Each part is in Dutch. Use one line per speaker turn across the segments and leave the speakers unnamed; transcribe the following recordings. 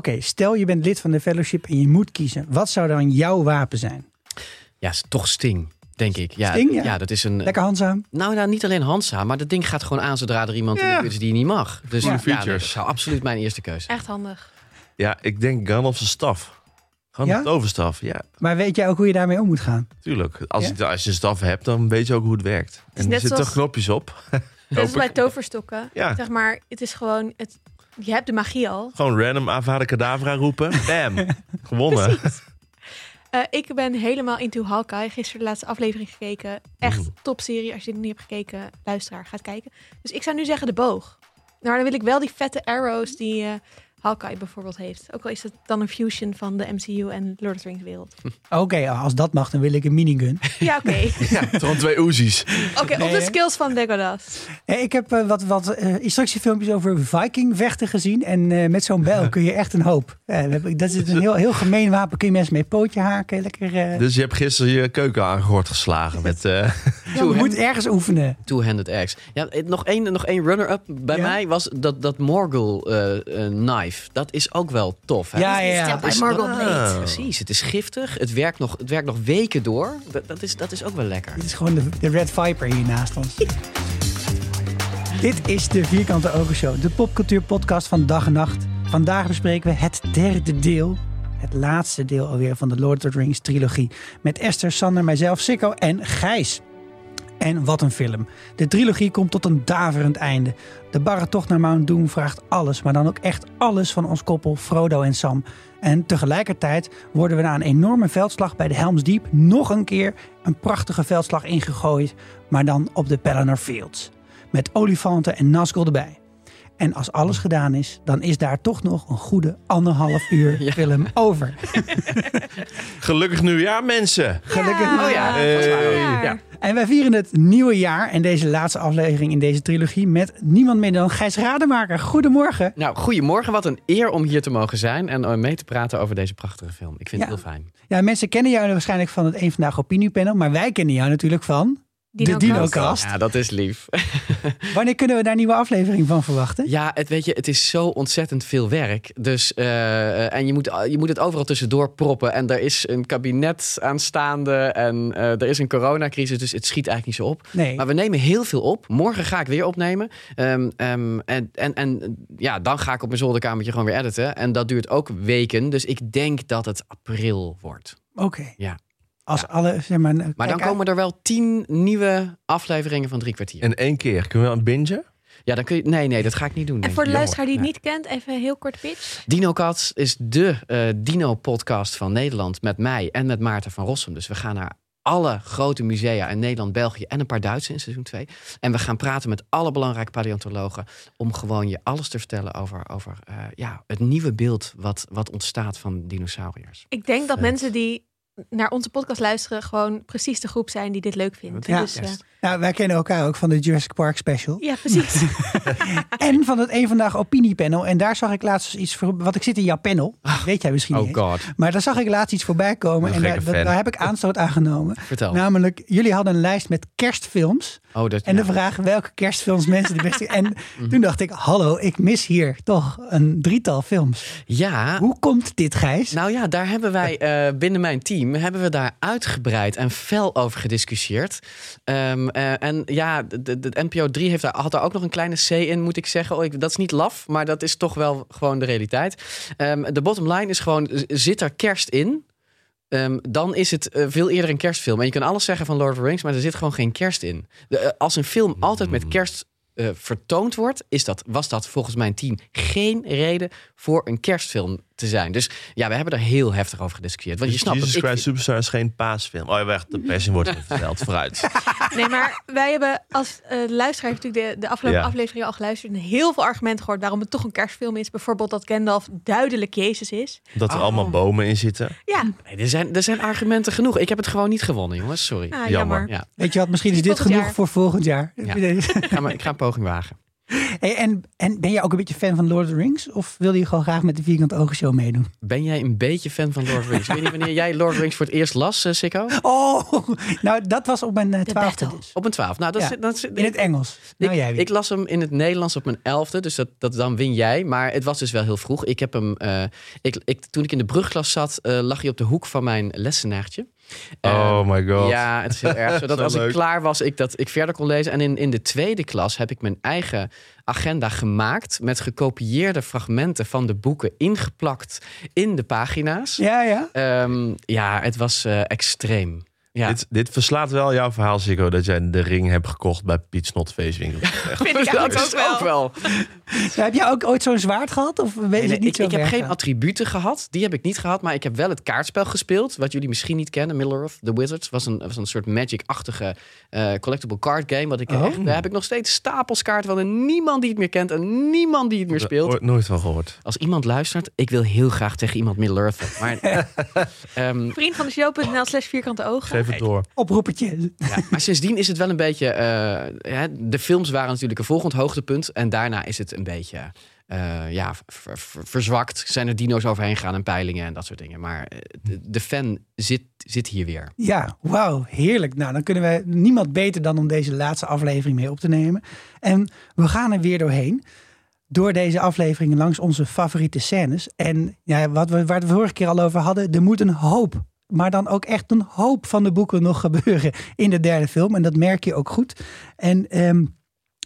Oké, stel je bent lid van de fellowship en je moet kiezen. Wat zou dan jouw wapen zijn?
Ja, is toch Sting, denk ik. Ja,
Sting, ja.
dat is een...
Lekker handzaam?
Nou, nou, niet alleen handzaam, maar dat ding gaat gewoon aan zodra er iemand in
Ja.
is die je niet mag. Dus
Goede
ja,
features.
dat zou absoluut mijn eerste keuze zijn.
Echt handig.
Ja, ik denk Gandalf zijn staf. Gewoon
Ja?
een toverstaf. Ja,
Maar weet jij ook hoe je daarmee om moet gaan?
tuurlijk. Als,
Ja?
je, als je een staf hebt, dan weet je ook hoe het werkt. En er zitten
zoals-
knopjes op. Hoop
als bij toverstokken.
Ja.
Zeg maar, het is gewoon... Het, je hebt de magie al.
Gewoon random Avada Kedavra roepen. Bam. Gewonnen.
Eh, ik ben helemaal into Hawkeye. Gisteren de laatste aflevering gekeken. Echt topserie. Als je dit niet hebt gekeken, luisteraar, gaat kijken. Dus ik zou nu zeggen de boog. Maar dan wil ik wel die vette arrows die eh Hawkeye bijvoorbeeld heeft. Ook al is het dan een fusion van de MCU en Lord of the Rings wereld.
Oké, als dat mag, dan wil ik een minigun.
Ja, oké.
Ja, gewoon twee Uzi's.
Oké, op
Nee,
de skills van Legolas.
Eh, Ik heb eh, wat, wat eh, instructiefilmpjes over Viking-vechten gezien. En eh, met zo'n bijl kun je echt een hoop. Eh, dat is een heel, heel gemeen wapen. Kun je mensen mee pootje haken. Lekker. eh,
Dus je hebt gisteren je keuken aangegord geslagen met... eh,
ja, je moet ergens oefenen.
Two-handed axe. Ja, nog één nog één runner-up bij
Ja?
mij was dat, dat Morgul eh, Dat is ook wel tof. Hè?
Ja, ja,
by
is-
Ah.
Blade.
Precies, het is giftig. Het werkt nog, het werkt nog weken door. Dat, dat, is, dat is ook wel lekker.
Dit is gewoon de, de Red Viper hier naast ons. Dit is de Vierkante Ogen Show, de popcultuurpodcast van dag en nacht. Vandaag bespreken we het derde deel, het laatste deel alweer van de Lord of the Rings trilogie. Met Esther, Sander, mijzelf, Sikko en Gijs. En wat een film. De trilogie komt tot een daverend einde. De barre tocht naar Mount Doom vraagt alles, maar dan ook echt alles van ons koppel Frodo en Sam. En tegelijkertijd worden we na een enorme veldslag bij de Helm's Deep nog een keer een prachtige veldslag ingegooid, maar dan op de Pelennor Fields. Met olifanten en Nazgul erbij. En als alles gedaan is, dan is daar toch nog een goede anderhalf uur
Ja.
film over.
Gelukkig nieuwjaar, mensen.
Gelukkig.
Oh ja,
Hey.
waar.
Ja.
Ja.
En wij vieren het nieuwe jaar en deze laatste aflevering in deze trilogie met niemand minder dan Gijs Rademaker. Goedemorgen.
Nou, goedemorgen. Wat een eer om hier te mogen zijn en eh, mee te praten over deze prachtige film. Ik vind
Ja.
het heel fijn.
Ja, mensen kennen jou waarschijnlijk van het Eén Vandaag Opiniepanel, maar wij kennen jou natuurlijk van de
Dino-cast.
Ja, dat is lief.
Wanneer kunnen we daar een nieuwe aflevering van verwachten?
Ja, het, weet je, het is zo ontzettend veel werk. Dus, eh, en je moet, je moet het overal tussendoor proppen. En er is een kabinet aanstaande en eh, er is een coronacrisis. Dus het schiet eigenlijk niet zo op.
Nee.
Maar we nemen heel veel op. Morgen ga ik weer opnemen. Ehm, ehm, en, en, en ja, dan ga ik op mijn zolderkamertje gewoon weer editen. En dat duurt ook weken. Dus ik denk dat het april wordt.
Oké.
Ja.
Als alle, zeg maar...
Maar dan komen er wel tien nieuwe afleveringen van drie kwartier.
In één keer. Kunnen we aan bingen?
Ja, dan kun je. Nee, nee, dat ga ik niet doen.
En
denk
voor de luisteraar die het
Nee.
niet kent, even een heel kort pitch.
DinoCats is de eh, Dino-podcast van Nederland met mij en met Maarten van Rossum. Dus we gaan naar alle grote musea in Nederland, België en een paar Duitse in seizoen 2. En we gaan praten met alle belangrijke paleontologen om gewoon je alles te vertellen over, over eh, ja, het nieuwe beeld wat, wat ontstaat van dinosauriërs.
Ik denk dat
Vet.
mensen die naar onze podcast luisteren gewoon precies de groep zijn die dit leuk vindt.
Ja.
dus, eh,
Nou, wij kennen elkaar ook van de Jurassic Park special.
ja precies.
En van het Eén Vandaag Opiniepanel. En daar zag ik laatst iets voor... Want ik zit in jouw panel. Dat weet jij misschien
Oh
niet.
god,
Maar daar zag ik laatst iets voorbij komen.
Een
En daar,
gekke
dat-
fan.
daar heb ik aanstoot aan genomen.
vertel.
Namelijk, jullie hadden een lijst met kerstfilms.
oh, dat,
En
ja.
de vraag welke kerstfilms mensen de beste... En toen dacht ik, hallo, ik mis hier toch een drietal films.
ja,
Hoe komt dit, Gijs?
Nou ja, daar hebben wij eh, binnen mijn team hebben we daar uitgebreid en fel over gediscussieerd. Ehm, eh, en ja, de, de, NPO 3 heeft daar, had daar ook nog een kleine C in, moet ik zeggen. Oh, ik, dat is niet laf, maar dat is toch wel gewoon de realiteit. Ehm, de bottom line is gewoon, zit er kerst in? Ehm, dan is het eh, veel eerder een kerstfilm. En je kan alles zeggen van Lord of the Rings, maar er zit gewoon geen kerst in. De, eh, als een film altijd met kerst eh, vertoond wordt, is dat, was dat volgens mijn team geen reden voor een kerstfilm te zijn. Dus ja, we hebben er heel heftig over gediscussieerd. Want je
Dus
snapt
Jesus Christ Superstar is geen paasfilm. Oh ja, wacht. De passion wordt verteld. Vooruit.
Nee, maar wij hebben als eh luisteraar heeft natuurlijk de, de afgelopen
Ja.
aflevering al geluisterd en heel veel argumenten gehoord waarom het toch een kerstfilm is. Bijvoorbeeld dat Gandalf duidelijk Jezus is.
Dat er
Oh.
allemaal bomen in zitten.
Ja,
Nee, er, zijn, er zijn argumenten genoeg. Ik heb het gewoon niet gewonnen, jongens. Sorry.
ah,
Jammer.
jammer.
Ja,
Weet je wat, misschien is dit
Volgend
genoeg
jaar.
voor volgend jaar.
Ja. ik, ga, maar- ik ga een poging wagen.
Hey, en, en ben jij ook een beetje fan van Lord of the Rings? Of wil je gewoon graag met de Vierkante Ogen Show meedoen?
Ben jij een beetje fan van Lord of the Rings? Ik weet niet wanneer jij Lord of the Rings voor het eerst las, uh, Sikko?
Oh, nou dat was op mijn uh, twaalfde dus.
Op een twaalf. Nou, dat
Ja,
dat is,
In het Engels. Nou,
ik,
jij weer.
ik las hem in het Nederlands op mijn elfde, dus dat, dat dan win jij. Maar het was dus wel heel vroeg. Ik heb hem, eh, ik, ik, toen ik in de brugklas zat, eh, lag hij op de hoek van mijn lessenaartje.
Oh my god.
Ja, het is heel erg. Zodat
Zo
als ik klaar was, ik dat ik verder kon lezen. En in, in de tweede klas heb ik mijn eigen agenda gemaakt met gekopieerde fragmenten van de boeken ingeplakt in de pagina's. Ja,
Ja, ja.
ja het was eh, extreem. Ja.
Dit, dit verslaat wel jouw verhaal, Sico, dat jij de ring hebt gekocht bij Piet Snot Feestwinkel. Echt.
Vind ik
dat
ook wel.
ook wel.
Heb jij ook ooit zo'n zwaard gehad? Of weet je
Nee,
niet
ik,
zo
ik heb geen attributen gehad. Die heb ik niet gehad. Maar ik heb wel het kaartspel gespeeld. Wat jullie misschien niet kennen. Middle-earth, The Wizards. Was een, was een soort Magic-achtige eh, collectible card game. Wat ik
Oh.
echt, daar heb ik nog steeds stapels kaarten van. En niemand die het meer kent. En niemand die het meer speelt.
Ooit nooit van gehoord.
Als iemand luistert, ik wil heel graag tegen iemand Middle-earth. Maar, ehm,
Vriend van de show.nl slash vierkante ogen.
Geef het door.
Oproepertje.
ja, maar sindsdien is het wel een beetje... eh, hè, de films waren natuurlijk een volgend hoogtepunt. En daarna is het een beetje... eh, ja, ver- ver- verzwakt. Zijn er dino's overheen gegaan en peilingen en dat soort dingen. Maar eh, de, fan zit, zit hier weer.
Ja, wauw, heerlijk. Nou, dan kunnen we niemand beter dan om deze laatste aflevering mee op te nemen. En we gaan er weer doorheen. Door deze aflevering langs onze favoriete scènes. En ja, wat we, waar we vorige keer al over hadden, er moet een hoop, maar dan ook echt een hoop van de boeken nog gebeuren in de derde film. En dat merk je ook goed. En ehm,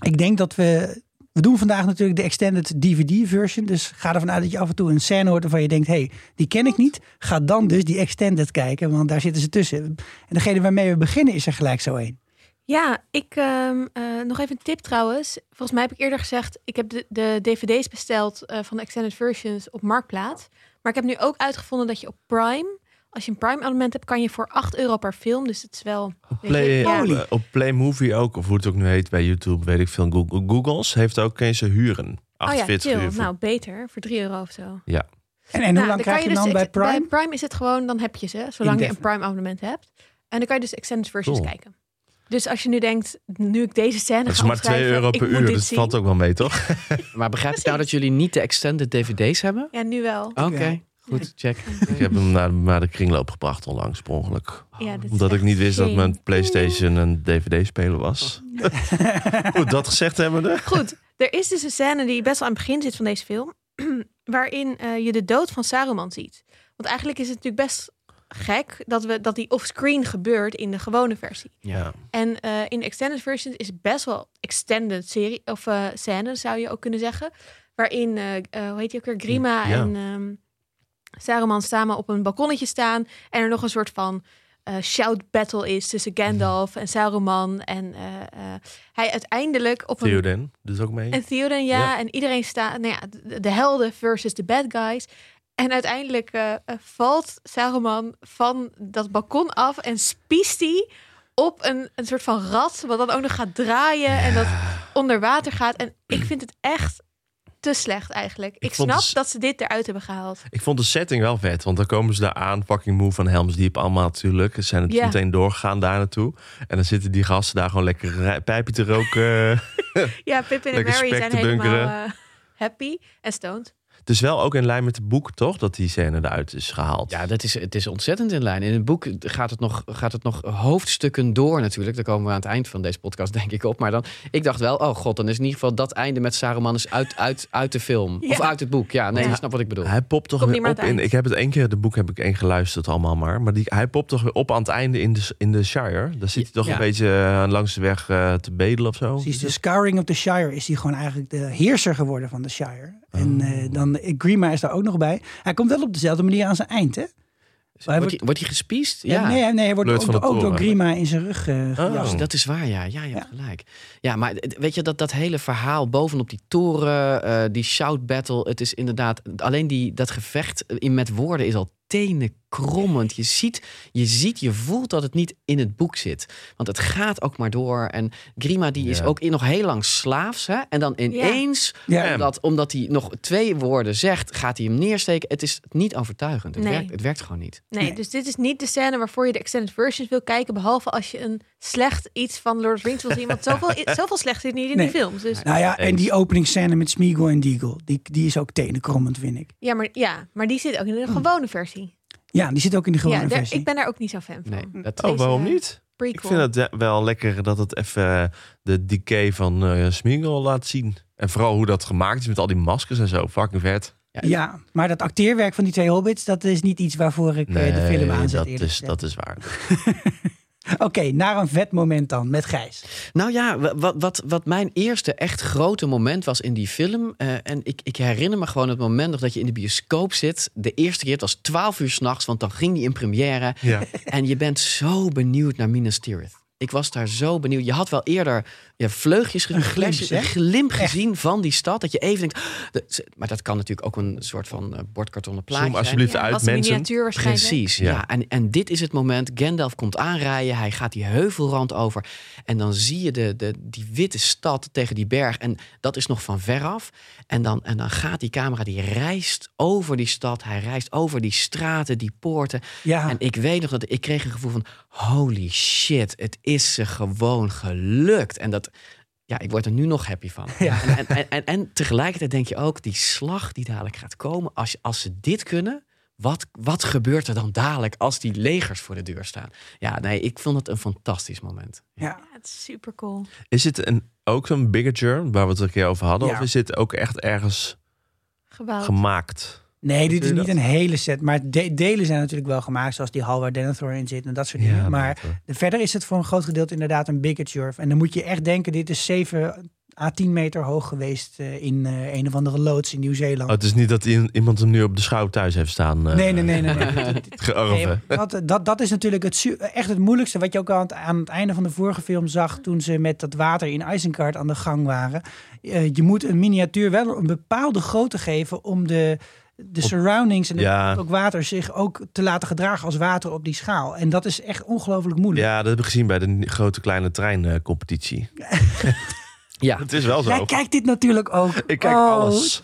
ik denk dat we. We doen vandaag natuurlijk de extended DVD-version. Dus ga ervan uit dat je af en toe een scène hoort waarvan je denkt: hé, hey, die ken ik niet. Ga dan dus die extended kijken, want daar zitten ze tussen. En degene waarmee we beginnen is er gelijk zo één.
Ja, ik ehm, eh, nog even een tip trouwens. Volgens mij heb ik eerder gezegd, ik heb de, de dvd's besteld eh, van de extended versions op Marktplaats. Maar ik heb nu ook uitgevonden dat je op Prime, als je een Prime abonnement hebt, kan je voor 8 euro per film. Dus het is wel...
Play,
ja.
Eh, op Play Movie ook, of hoe het ook nu heet bij YouTube, weet ik veel. Google, Googles heeft ook eens ze huren.
Oh ja,
48
chill.
uur. voor-
Nou, beter. Voor 3 euro of zo.
Ja.
En, en hoe
Nou,
lang krijg je
dus
dan bij
ex-
Prime?
Bij Prime is het gewoon, dan heb je ze, zolang je een. Prime abonnement hebt. En dan kan je dus extended versions
Cool.
kijken. Dus als je nu denkt, nu ik deze scène
Dat is maar 2
opschrijven,
euro per uur, dus dat valt ook wel mee, toch?
Maar begrijp ik nou dat jullie niet de extended dvd's hebben?
Ja, nu wel.
Oké, goed, check.
ik heb hem naar, naar de kringloop gebracht onlangs, per ongeluk.
Ja,
Omdat ik niet wist dat mijn Playstation een DVD-speler was. Goed, dat gezegd hebbende.
Goed, er is dus een scène die best wel aan het begin zit van deze film. waarin eh, je de dood van Saruman ziet. Want eigenlijk is het natuurlijk best gek dat, we, dat die offscreen gebeurt in de gewone versie.
Ja.
En eh, in de extended version is het best wel extended serie of eh scène, zou je ook kunnen zeggen. Waarin, hoe heet die ook weer, Grima
Ja.
en ehm Saruman samen op een balkonnetje staan. En er nog een soort van eh, shout battle is tussen Gandalf en Saruman. En eh, eh, hij uiteindelijk op een
Theoden doet ook mee.
en Theoden, ja.
Ja.
En iedereen staat, nou ja, de, de helden versus de bad guys. En uiteindelijk valt Saruman van dat balkon af en spiest hij op een, een soort van rat, wat dan ook nog gaat draaien en dat onder water gaat. En ik vind het echt te slecht eigenlijk. Ik, snap dat ze dit eruit hebben gehaald.
Ik vond de setting wel vet, want dan komen ze daar aan, fucking moe van Helms Diep allemaal natuurlijk. Ze zijn het
Ja.
meteen doorgegaan daar naartoe. En dan zitten die gasten daar gewoon lekker pijpje te roken.
Ja, Pippin en Mary zijn helemaal eh, happy en stoned.
Het is wel ook in lijn met het boek, toch? Dat die scène eruit is gehaald.
Ja, dat is, het is ontzettend in lijn. In het boek gaat het, nog, gaat het nog hoofdstukken door natuurlijk. Daar komen we aan het eind van deze podcast denk ik op. Maar dan, ik dacht wel, oh god, dan is in ieder geval dat einde met Saruman is uit, uit, uit de film.
Ja.
Of uit het boek. Ja, nee,
Ja.
je snapt wat ik bedoel.
Hij popt toch
Komt
weer op
aan het
in. Ik heb het één keer, de boek heb ik één geluisterd allemaal maar. Maar die, hij popt toch weer op aan het einde in de, in de Shire. Daar zit hij toch
Ja.
een beetje eh, langs de weg eh, te bedelen of zo.
Precies, de Scouring of the Shire is hij gewoon eigenlijk de heerser geworden van de Shire. En
Oh.
eh, dan eh, Grima is daar ook nog bij. Hij komt wel op dezelfde manier aan zijn eind, hè? hij
Wordt hij, wordt hij gespiest?
Ja.
Ja.
Nee, nee, hij wordt
Leurt
ook, ook door. Grima in zijn rug
Oh.
gejast.
Dat is waar, ja. Ja, je hebt gelijk. Ja, maar weet je, dat, dat hele verhaal bovenop die toren, eh, die shout battle, het is inderdaad, alleen die, dat gevecht in met woorden is al krommend. Je ziet, je ziet, je voelt dat het niet in het boek zit. Want het gaat ook maar door. En Grima die is ook in, nog heel lang slaafs. Hè? En dan ineens,
Ja.
omdat, omdat hij nog twee woorden zegt, gaat hij hem neersteken. Het is niet overtuigend. Het,
Nee.
werkt, het werkt gewoon niet.
Nee,
Nee.
dus dit is niet de scène waarvoor je de extended versions wil kijken. Behalve als je een slecht iets van Lord of the Rings wil zien. Want zoveel, zoveel slecht zit niet in
Nee.
die films. Dus,
Nou ja, en die openingsscène met Smeagol en Deagle, die, die is ook tenenkrommend, vind ik.
ja, maar, ja, maar die zit ook in de gewone versie.
Ja, die zit ook in de gewone
ja, daar-
versie.
ik ben daar ook niet zo fan van.
Nee, dat,
Oh, waarom niet?
Prequel.
Ik vind het eh, wel lekker dat het even eh, de decay van eh Smeagol laat zien. En vooral hoe dat gemaakt is met al die maskers en zo. Fucking vet.
Ja, maar dat acteerwerk van die twee hobbits, dat is niet iets waarvoor ik eh, de film aanzet.
dat, is, dat is waar.
Oké, naar een vet moment dan, met Gijs.
Nou ja, wa- wat, wat, wat mijn eerste echt grote moment was in die film. eh, en ik, ik herinner me gewoon het moment nog dat je in de bioscoop zit. De eerste keer, het was 12 uur s'nachts, want dan ging die in première.
Ja.
En je bent zo benieuwd naar Minas Tirith. Ik was daar zo benieuwd. Je had wel eerder ja, vleugjes gezien,
Een glimp,
een gezien van die stad. Dat je even denkt. de- maar dat kan natuurlijk ook een soort van eh, bordkartonnen plaatje
Zoom alsjeblieft
Ja,
uit, mensen.
miniatuur waarschijnlijk.
Precies,
Ja.
ja. En, en dit is het moment. Gandalf komt aanrijden. Hij gaat die heuvelrand over. En dan zie je de, de, die witte stad tegen die berg. En dat is nog van veraf. En dan, en dan gaat die camera, die reist over die stad. Hij reist over die straten, die poorten.
Ja,
En ik weet nog dat ik kreeg een gevoel van... holy shit, het is ze gewoon gelukt. En dat... Ja, ik word er nu nog happy van.
Ja.
En, en, en, en, en tegelijkertijd denk je ook, die slag die dadelijk gaat komen, als, je- als ze dit kunnen, wat, wat gebeurt er dan dadelijk als die legers voor de deur staan? Ja, nee, ik vond het een fantastisch moment.
ja.
Ja, het is super cool.
Is het een, ook zo'n bigature waar we het er een keer over hadden?
Ja.
Of is dit ook echt ergens
Gebouwd.
gemaakt?
Nee, dit is niet een hele set. Maar de- delen zijn natuurlijk wel gemaakt, zoals die hal waar Denethor in zit en dat soort dingen. maar
dat, eh,
verder is het voor een groot gedeelte inderdaad een bigature. En dan moet je echt denken, dit is 7 à 10 meter hoog geweest eh, in eh, een of andere loods in Nieuw-Zeeland.
Oh, het is niet dat iemand hem nu op de schouw thuis heeft staan.
nee, nee, nee, nee. nee. Nee,
Geërven.
dat, dat, dat is natuurlijk het, echt het moeilijkste. Wat je ook aan het, aan het einde van de vorige film zag. toen ze met dat water in Isengard aan de gang waren. Je moet een miniatuur wel een bepaalde grootte geven. om de, de surroundings en
Ja.
ook water zich ook te laten gedragen als water op die schaal. En dat is echt ongelooflijk moeilijk.
Ja, dat heb ik gezien bij de grote kleine treincompetitie.
Ja,
het is wel zo.
Jij kijkt dit natuurlijk ook.
Ik kijk
Oh,
alles.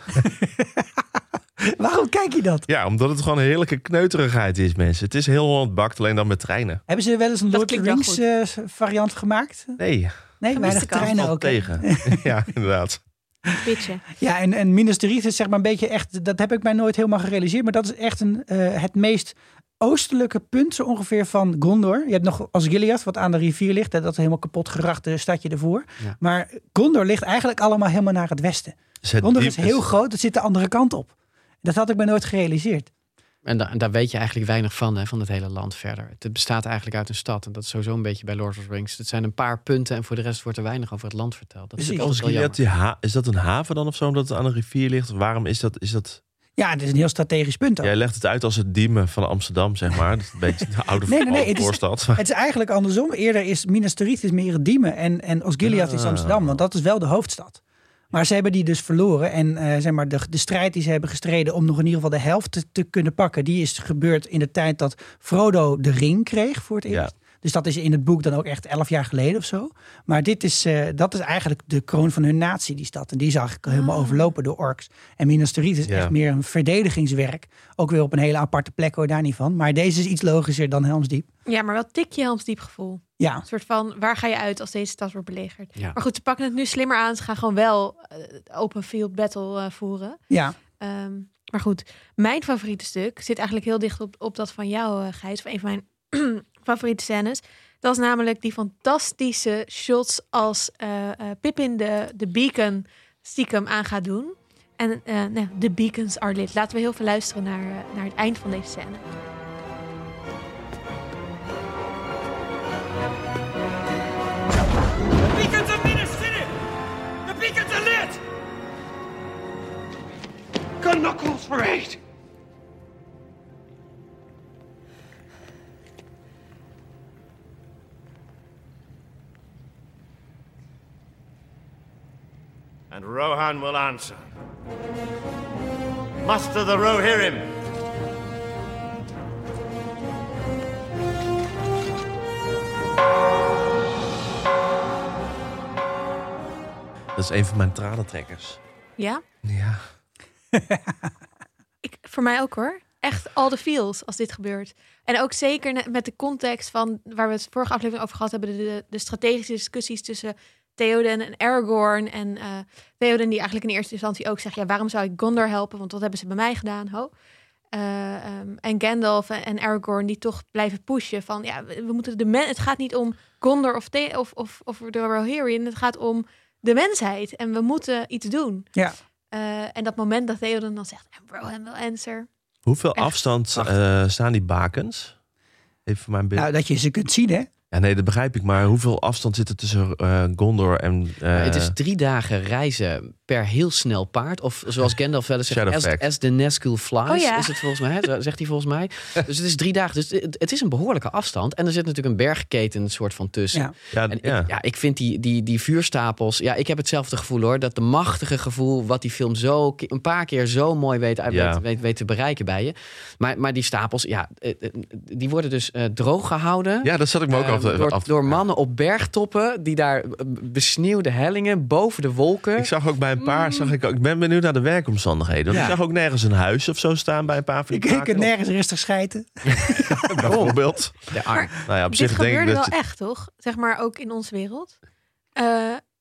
Waarom kijk je dat?
Ja, omdat het gewoon een heerlijke kneuterigheid is, mensen. Het is heel Holland bakt, alleen dan met treinen.
Hebben ze wel eens een Lord of Rings eh, variant gemaakt?
Nee,
Nee, weinig treinen ook.
tegen. ja, inderdaad.
Pitchen.
Ja, en, en Minas Tirith is zeg maar een beetje echt, dat heb ik mij nooit helemaal gerealiseerd, maar dat is echt een, eh, het meest oostelijke punt zo ongeveer van Gondor. Je hebt nog Osgiliath, wat aan de rivier ligt, hè, dat is een helemaal kapot gerachte stadje ervoor.
Ja.
Maar Gondor ligt eigenlijk allemaal helemaal naar het westen.
Dus het
Gondor
diep
is heel groot, het zit de andere kant op. Dat had ik mij nooit gerealiseerd.
En, da- en daar weet je eigenlijk weinig van, hè, van het hele land verder. Het bestaat eigenlijk uit een stad. En dat is sowieso een beetje bij Lord of the Rings. Het zijn een paar punten en voor de rest wordt er weinig over het land verteld. Dat is jammer.
die ha- is dat een haven dan of zo, omdat het aan een rivier ligt? Waarom is dat? Is dat...
Ja, het is een heel strategisch punt ook.
Jij legt het uit als het diemen van Amsterdam, zeg maar. Dat is een beetje de oude
Nee, nee, nee,
oude
het is-
voorstad.
Het is eigenlijk andersom. Eerder is Minas Tirith is meer het Diemen en, en Osgiliath is
Ah.
Amsterdam, want dat is wel de hoofdstad. Maar ze hebben die dus verloren. En eh, zeg maar, de, de strijd die ze hebben gestreden om nog in ieder geval de helft te, te kunnen pakken, die is gebeurd in de tijd dat Frodo de ring kreeg voor het
Ja.
eerst. Dus dat is in het boek dan ook echt elf jaar geleden of zo. Maar dit is, eh, dat is eigenlijk de kroon van hun natie, die stad. En die is eigenlijk helemaal
Ah.
overlopen door orks. En Minas Tirith is
Ja.
echt meer een verdedigingswerk. Ook weer op een hele aparte plek hoor, daar niet van. Maar deze is iets logischer dan Helm's Diep.
Ja, maar wel tikje Helmsdiep gevoel.
Ja,
Een soort van, waar ga je uit als deze stad wordt belegerd?
Ja.
Maar goed, ze pakken het nu slimmer aan. Ze gaan gewoon wel eh, open field battle eh, voeren.
ja.
Ehm, maar goed, mijn favoriete stuk zit eigenlijk heel dicht op, op dat van jou, eh, Gijs. Of een van mijn favoriete scènes. Dat is namelijk die fantastische shots als eh eh, Pippin de, de beacon stiekem aan gaat doen. En eh, nou, de beacons are lit. Laten we heel veel luisteren naar, naar het eind van deze scène.
Beacons! The beacons are lit! Knuckles for! En Rohan will answer. Muster the Rohirrim.
Dat is een van mijn tranentrekkers.
Ja?
Ja.
ik, voor mij ook hoor. Echt all the feels als dit gebeurt. En ook zeker met de context van waar we het vorige aflevering over gehad hebben, de, de strategische discussies tussen Theoden en Aragorn. En eh Theoden die eigenlijk in eerste instantie ook zegt... ja, waarom zou ik Gondor helpen? Want wat hebben ze bij mij gedaan? Ho. Eh, ehm, en Gandalf en, en Aragorn die toch blijven pushen van... ja, we, we moeten de men het gaat niet om Gondor of, The of, of, of de Rohirrim. Het gaat om de mensheid. En we moeten iets doen.
Ja.
Eh, en dat moment dat Theoden dan zegt... Rohan will answer.
Hoeveel
Echt
afstand eh, staan die bakens? Even voor mijn beeld.
Nou, dat je ze kunt zien, hè?
Ja, nee, dat begrijp ik. Maar hoeveel afstand zit er tussen eh, Gondor en... eh,
het is drie dagen reizen per heel snel paard. Of zoals Gandalf wel eens zegt, as, as the Nazgul flies,
Oh ja.
is het volgens mij. Zegt hij volgens mij. Dus het is drie dagen. Dus het, het is een behoorlijke afstand. En er zit natuurlijk een bergketen soort van tussen.
Ja.
ja,
En
ja.
Ik, ja, ik vind die, die, die vuurstapels. Ja, ik heb hetzelfde gevoel hoor. Dat de machtige gevoel. wat die film zo een paar keer zo mooi weet, uit,
Ja.
weet, weet, weet te bereiken bij je. Maar, maar die stapels, ja, eh, eh, die worden dus eh, droog gehouden.
ja, dat zat ik me ook
Eh,
af,
door,
af
door mannen op bergtoppen. die daar eh, besneeuwde hellingen boven de wolken.
Ik zag ook bij een paar, zag ik, ook, ik ben benieuwd naar de werkomstandigheden.
Ja.
ik zag ook nergens een huis of zo staan bij een paar van
Ik,
die
ik kan nergens rustig schijten.
Bijvoorbeeld.
De arm.
Nou ja, op
Dit
zich denk ik
gebeurde
dat...
wel echt, toch? Zeg maar ook in onze wereld. Eh,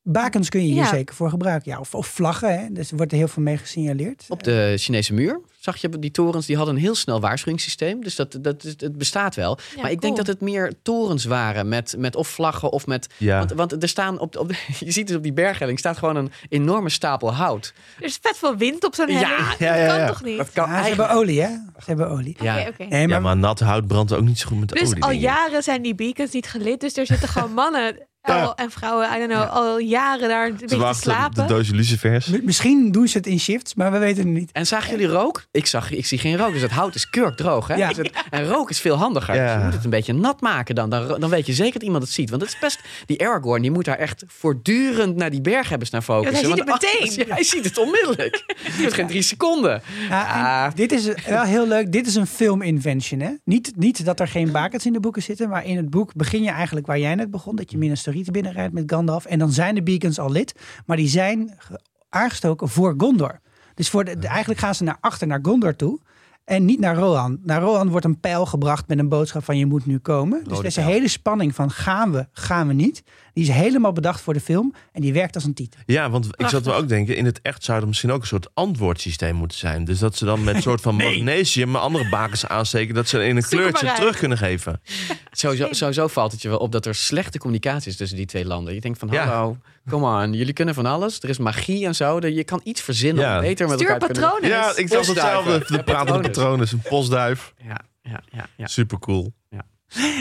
Bakens kun je hier
Ja.
zeker voor gebruiken. Ja, of, of vlaggen, hè? Dus er wordt er heel veel mee gesignaleerd.
Op de Chinese muur zag je die torens, die hadden een heel snel waarschuwingssysteem. Dus dat, dat, het bestaat wel.
Ja,
maar ik denk dat het meer torens waren met, met of vlaggen of met...
Ja.
Want, want er staan op, op je ziet dus op die berghelling staat gewoon een enorme stapel hout.
er is vet veel wind op zo'n
Ja,
helling.
ja, ja,
dat kan
ja.
toch niet?
Dat kan
Ja, ze hebben olie, hè? Ze hebben olie.
Ja.
Oké, oké.
Nee, maar,
Ja, maar nat hout brandt ook niet zo goed met
Dus
olie.
al jaren zijn die beacons niet gelid. Dus er zitten gewoon mannen
Ja.
en vrouwen, I don't know, al jaren daar een
Te
beetje te
wachten op de
slapen.
doosje lucifers.
misschien doen ze het in shifts, maar we weten het niet.
En zagen jullie rook? Ik, zag, ik zie geen rook, dus het hout is kurkdroog. Hè?
Ja.
Dus het- en rook is veel handiger.
Ja.
Dus je moet het een beetje nat maken dan. Dan, dan weet je zeker dat iemand het ziet. Want het is best... Die Aragorn, die moet daar echt voortdurend naar die berghebbers naar focussen.
hij ziet het
Want
meteen.
hij ziet het onmiddellijk. Die heeft geen drie seconden. Ah.
Dit is wel heel leuk. Dit is een film invention. Hè? Niet, niet dat er geen bakens in de boeken zitten, maar in het boek begin je eigenlijk waar jij net begon. Dat je Minas Tirith binnenrijdt met Gandalf. En dan zijn de beacons al lid, maar die zijn ge- aangestoken voor Gondor. Dus voor de, eigenlijk gaan ze naar achter naar Gondor toe. En niet naar Rohan. Naar Rohan wordt een pijl gebracht met een boodschap van je moet nu komen. Dus is een
pijl.
hele spanning van gaan we, gaan we niet. Die is helemaal bedacht voor de film. En die werkt als een titel.
Ja, want ik zat me ook denken, in het echt zou er misschien ook een soort antwoordsysteem moeten zijn. Dus dat ze dan met een soort van magnesium andere bakens aansteken, dat ze in een kleurtje terug kunnen geven.
Sowieso, sowieso valt het je wel op dat er slechte communicatie is tussen die twee landen. Je denkt van,
Ja.
hallo, come on, jullie kunnen van alles. Er is magie en zo. Je kan iets verzinnen
Ja.
om beter met
Stuur
elkaar te kunnen...
patronen.
Ja, ik dacht hetzelfde. De
Ja,
pratende
patronen.
patroon is een postduif.
Ja, ja, ja, ja.
Super cool.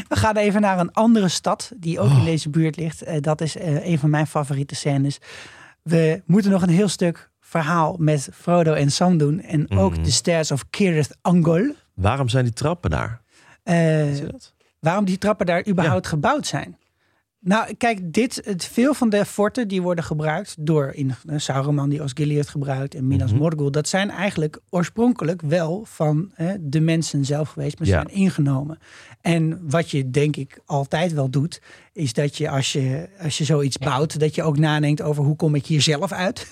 We gaan even naar een andere stad die ook in deze buurt ligt. Eh, dat is eh, een van mijn favoriete scènes. We moeten nog een heel stuk verhaal met Frodo en Sam doen. En ook
Mhm.
de stairs of Kirith Ungol.
Waarom zijn die trappen daar? Dat?
waarom die trappen daar überhaupt gebouwd zijn. Nou, kijk, dit, het, veel van de forten die worden gebruikt door in, eh, Sauron die Osgiliath gebruikt en Minas
Mhm.
Morgul. Dat zijn eigenlijk oorspronkelijk wel van de mensen zelf geweest, maar ze
Ja.
zijn ingenomen. En wat je denk ik altijd wel doet, is dat je als je, als je zoiets bouwt, dat je ook nadenkt over hoe kom ik hier zelf uit?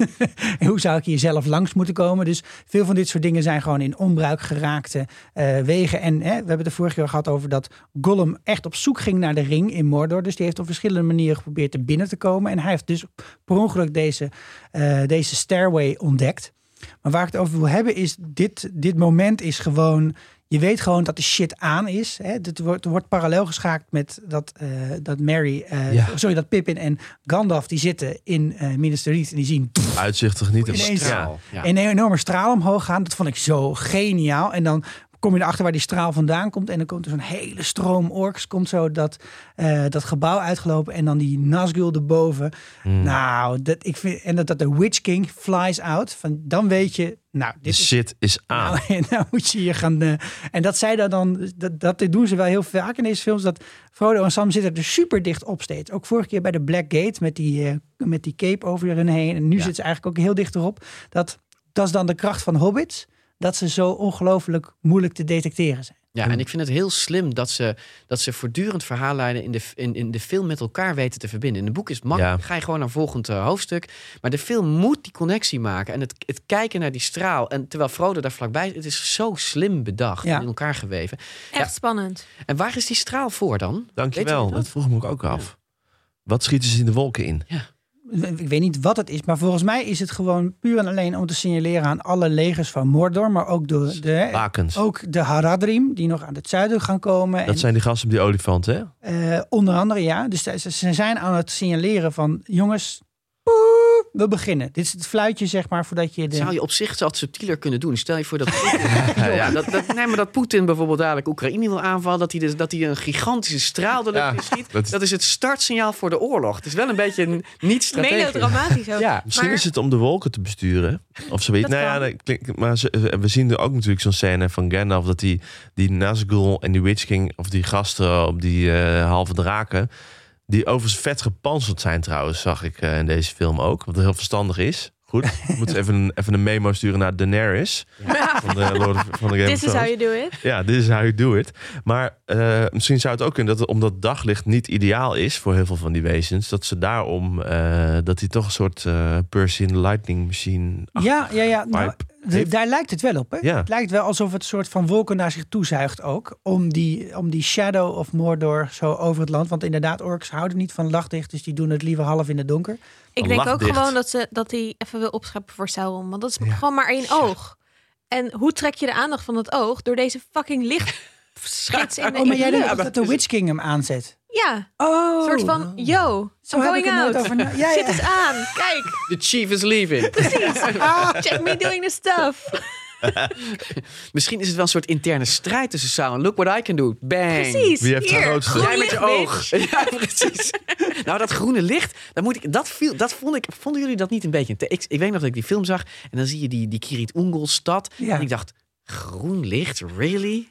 en hoe zou ik hier zelf langs moeten komen? Dus veel van dit soort dingen zijn gewoon in onbruik geraakte eh, wegen. En we hebben het de vorige keer gehad over dat Gollum echt op zoek ging naar de ring in Mordor. Dus die heeft op verschillende manieren geprobeerd er binnen te komen. En hij heeft dus per ongeluk deze, eh, deze stairway ontdekt. Maar waar ik het over wil hebben is, dit, dit moment is gewoon... Je weet gewoon dat de shit aan is. Hè? Het wordt, wordt parallel geschaakt met dat, eh, dat Mary, eh,
Ja.
sorry, dat Pippin en Gandalf die zitten in eh Minas Tirith en die zien
Uitzicht toch niet? Ja.
Straal. Ja.
een enorme straal omhoog gaan. Dat vond ik zo geniaal. En dan kom je erachter waar die straal vandaan komt. En dan komt er zo'n hele stroom orks. Komt zo dat, eh, dat gebouw uitgelopen. En dan die Nazgul erboven.
Hmm.
Nou, dat, ik vind, en dat, dat de Witch King flies out. Van, dan weet je, nou, dit
shit is aan.
nou, en nou moet je hier gaan. eh, en dat zij dat dan. Dat, dat doen ze wel heel vaak in deze films. Dat Frodo en Sam zitten er super dicht op steeds. Ook vorige keer bij de Black Gate met die, eh, met die cape over hun heen. En nu zitten ze eigenlijk ook heel dicht erop. Dat, dat is dan de kracht van hobbits. Dat ze zo ongelooflijk moeilijk te detecteren zijn.
Ja, en ik vind het heel slim dat ze, dat ze voortdurend verhaallijnen in de, in, in de film met elkaar weten te verbinden. In het boek is het makkelijk,
Ja.
ga je gewoon naar een volgend eh, hoofdstuk. Maar de film moet die connectie maken. En het, het kijken naar die straal. En terwijl Frodo daar vlakbij is, het is zo slim bedacht
Ja.
en in elkaar geweven.
Echt
Ja.
spannend.
En waar is die straal voor dan?
Dankjewel, dat?
dat?
vroeg ik me ook af. Wat schieten ze in de wolken in?
Ik weet niet wat het is, maar volgens mij is het gewoon puur en alleen om te signaleren aan alle legers van Mordor, maar ook de, de,
Bakens.
ook de Haradrim, die nog aan het zuiden gaan komen.
Dat
En,
zijn die gasten op die olifanten, hè?
eh, onder andere, ja. Dus ze, ze zijn aan het signaleren van, jongens, poe, we beginnen. Dit is het fluitje, zeg maar, voordat je de...
Zou je op zich wat subtieler kunnen doen? Stel je voor dat ja, dat, dat, nee, maar dat Poetin bijvoorbeeld dadelijk Oekraïne wil aanvallen, dat hij, dus, dat hij een gigantische straal de lucht
Ja,
in schiet.
dat-
Dat is het startsignaal voor de oorlog. Het is wel een beetje niet strategisch.
Melodramatisch ook.
Ja.
Misschien
Maar-
is het om de wolken te besturen. Of zoiets. Nou ja, maar ze- we zien er ook natuurlijk zo'n scène van Gandalf... dat die, die Nazgul en die Witch King... of die gasten op die eh, halve draken... die overigens vet gepantserd zijn trouwens... zag ik eh, in deze film ook. Wat heel verstandig is. Goed, we moeten even een, even een memo sturen naar Daenerys... van de Lord of, van de Game
This
of
is how you do it.
Ja, dit is how you do it. Maar eh, misschien zou het ook kunnen dat omdat daglicht niet ideaal is voor heel veel van die wezens, dat ze daarom eh, dat hij toch een soort eh Percy in the Lightning Machine.
Ja, ja, ja. Nou, daar lijkt het wel op. Hè?
Ja.
Het lijkt wel alsof het soort van wolken naar zich toezuigt ook. Om die, om die shadow of Mordor zo over het land. Want inderdaad, orks houden niet van lachdicht. Dus die doen het liever half in het donker.
Ik denk ook
dicht.
gewoon dat ze dat hij even wil opscheppen voor Sauron. Want dat is
Ja.
gewoon maar één oog. En hoe trek je de aandacht van dat oog? Door deze fucking lichtschits in de
Oh, maar
in
jij
de
denkt dat de Witch King hem aanzet.
Ja,
Oh.
een soort van, yo,
Zo
I'm
heb
going out.
over na- Ja,
Zit eens aan, kijk.
The chief is leaving.
Check me doing the stuff.
Misschien is het wel een soort interne strijd tussen Sauron. Look what I can do. Bang.
Precies.
Wie heeft de grootste?
groen
Jij met je oog. Ja, precies. nou, dat groene licht, dat, moet ik, dat, viel, dat vond ik. Vonden jullie dat niet een beetje? te- Ik, ik weet nog dat ik die film zag en dan zie je die, die Kirit Ungol stad.
Ja.
En ik dacht, groen licht? Really?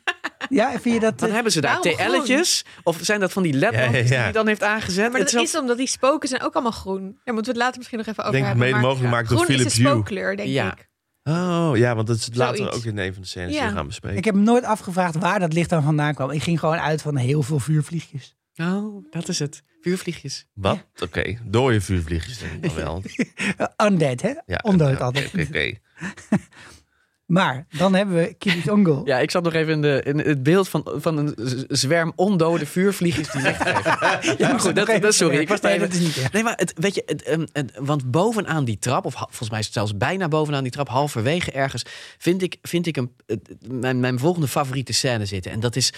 Ja, vind je dat... Eh,
hebben ze daar?
groen?
TL'tjes? Of zijn dat van die ledlampjes
Ja, ja, ja.
die hij dan heeft aangezet?
Maar
Het
dat is omdat die spoken zijn ook allemaal groen. Daar moeten we het later misschien nog even
Ik
over
denk
hebben.
mede mogelijk gemaakt door
groen
Philip
is een spookkleur, denk
Ja.
ik.
Oh ja, want dat is later
Zoiets.
ook in een van de scènes
Ja.
die we gaan bespreken.
Ik heb me nooit afgevraagd waar dat licht dan vandaan kwam. Ik ging gewoon uit van heel veel vuurvliegjes.
Oh, dat is het. Vuurvliegjes.
Wat? Oké, dode vuurvliegjes denk ik dan wel.
Eh, undead, hè?
Ja,
Ondood
ja,
altijd.
Oké, oké.
Maar dan hebben we Kirit Ungol.
Ja, ik zat nog even in, de, in het beeld van, van een zwerm ondode vuurvliegjes die licht geven. Ja, maar goed, dat, dat, sorry. Ik was daar even...
niet.
Nee, maar het, weet je, het, ehm, het- want bovenaan die trap, of volgens mij is het zelfs bijna bovenaan die trap, halverwege ergens, vind ik, vind ik een, mijn, mijn volgende favoriete scène zitten. En dat is,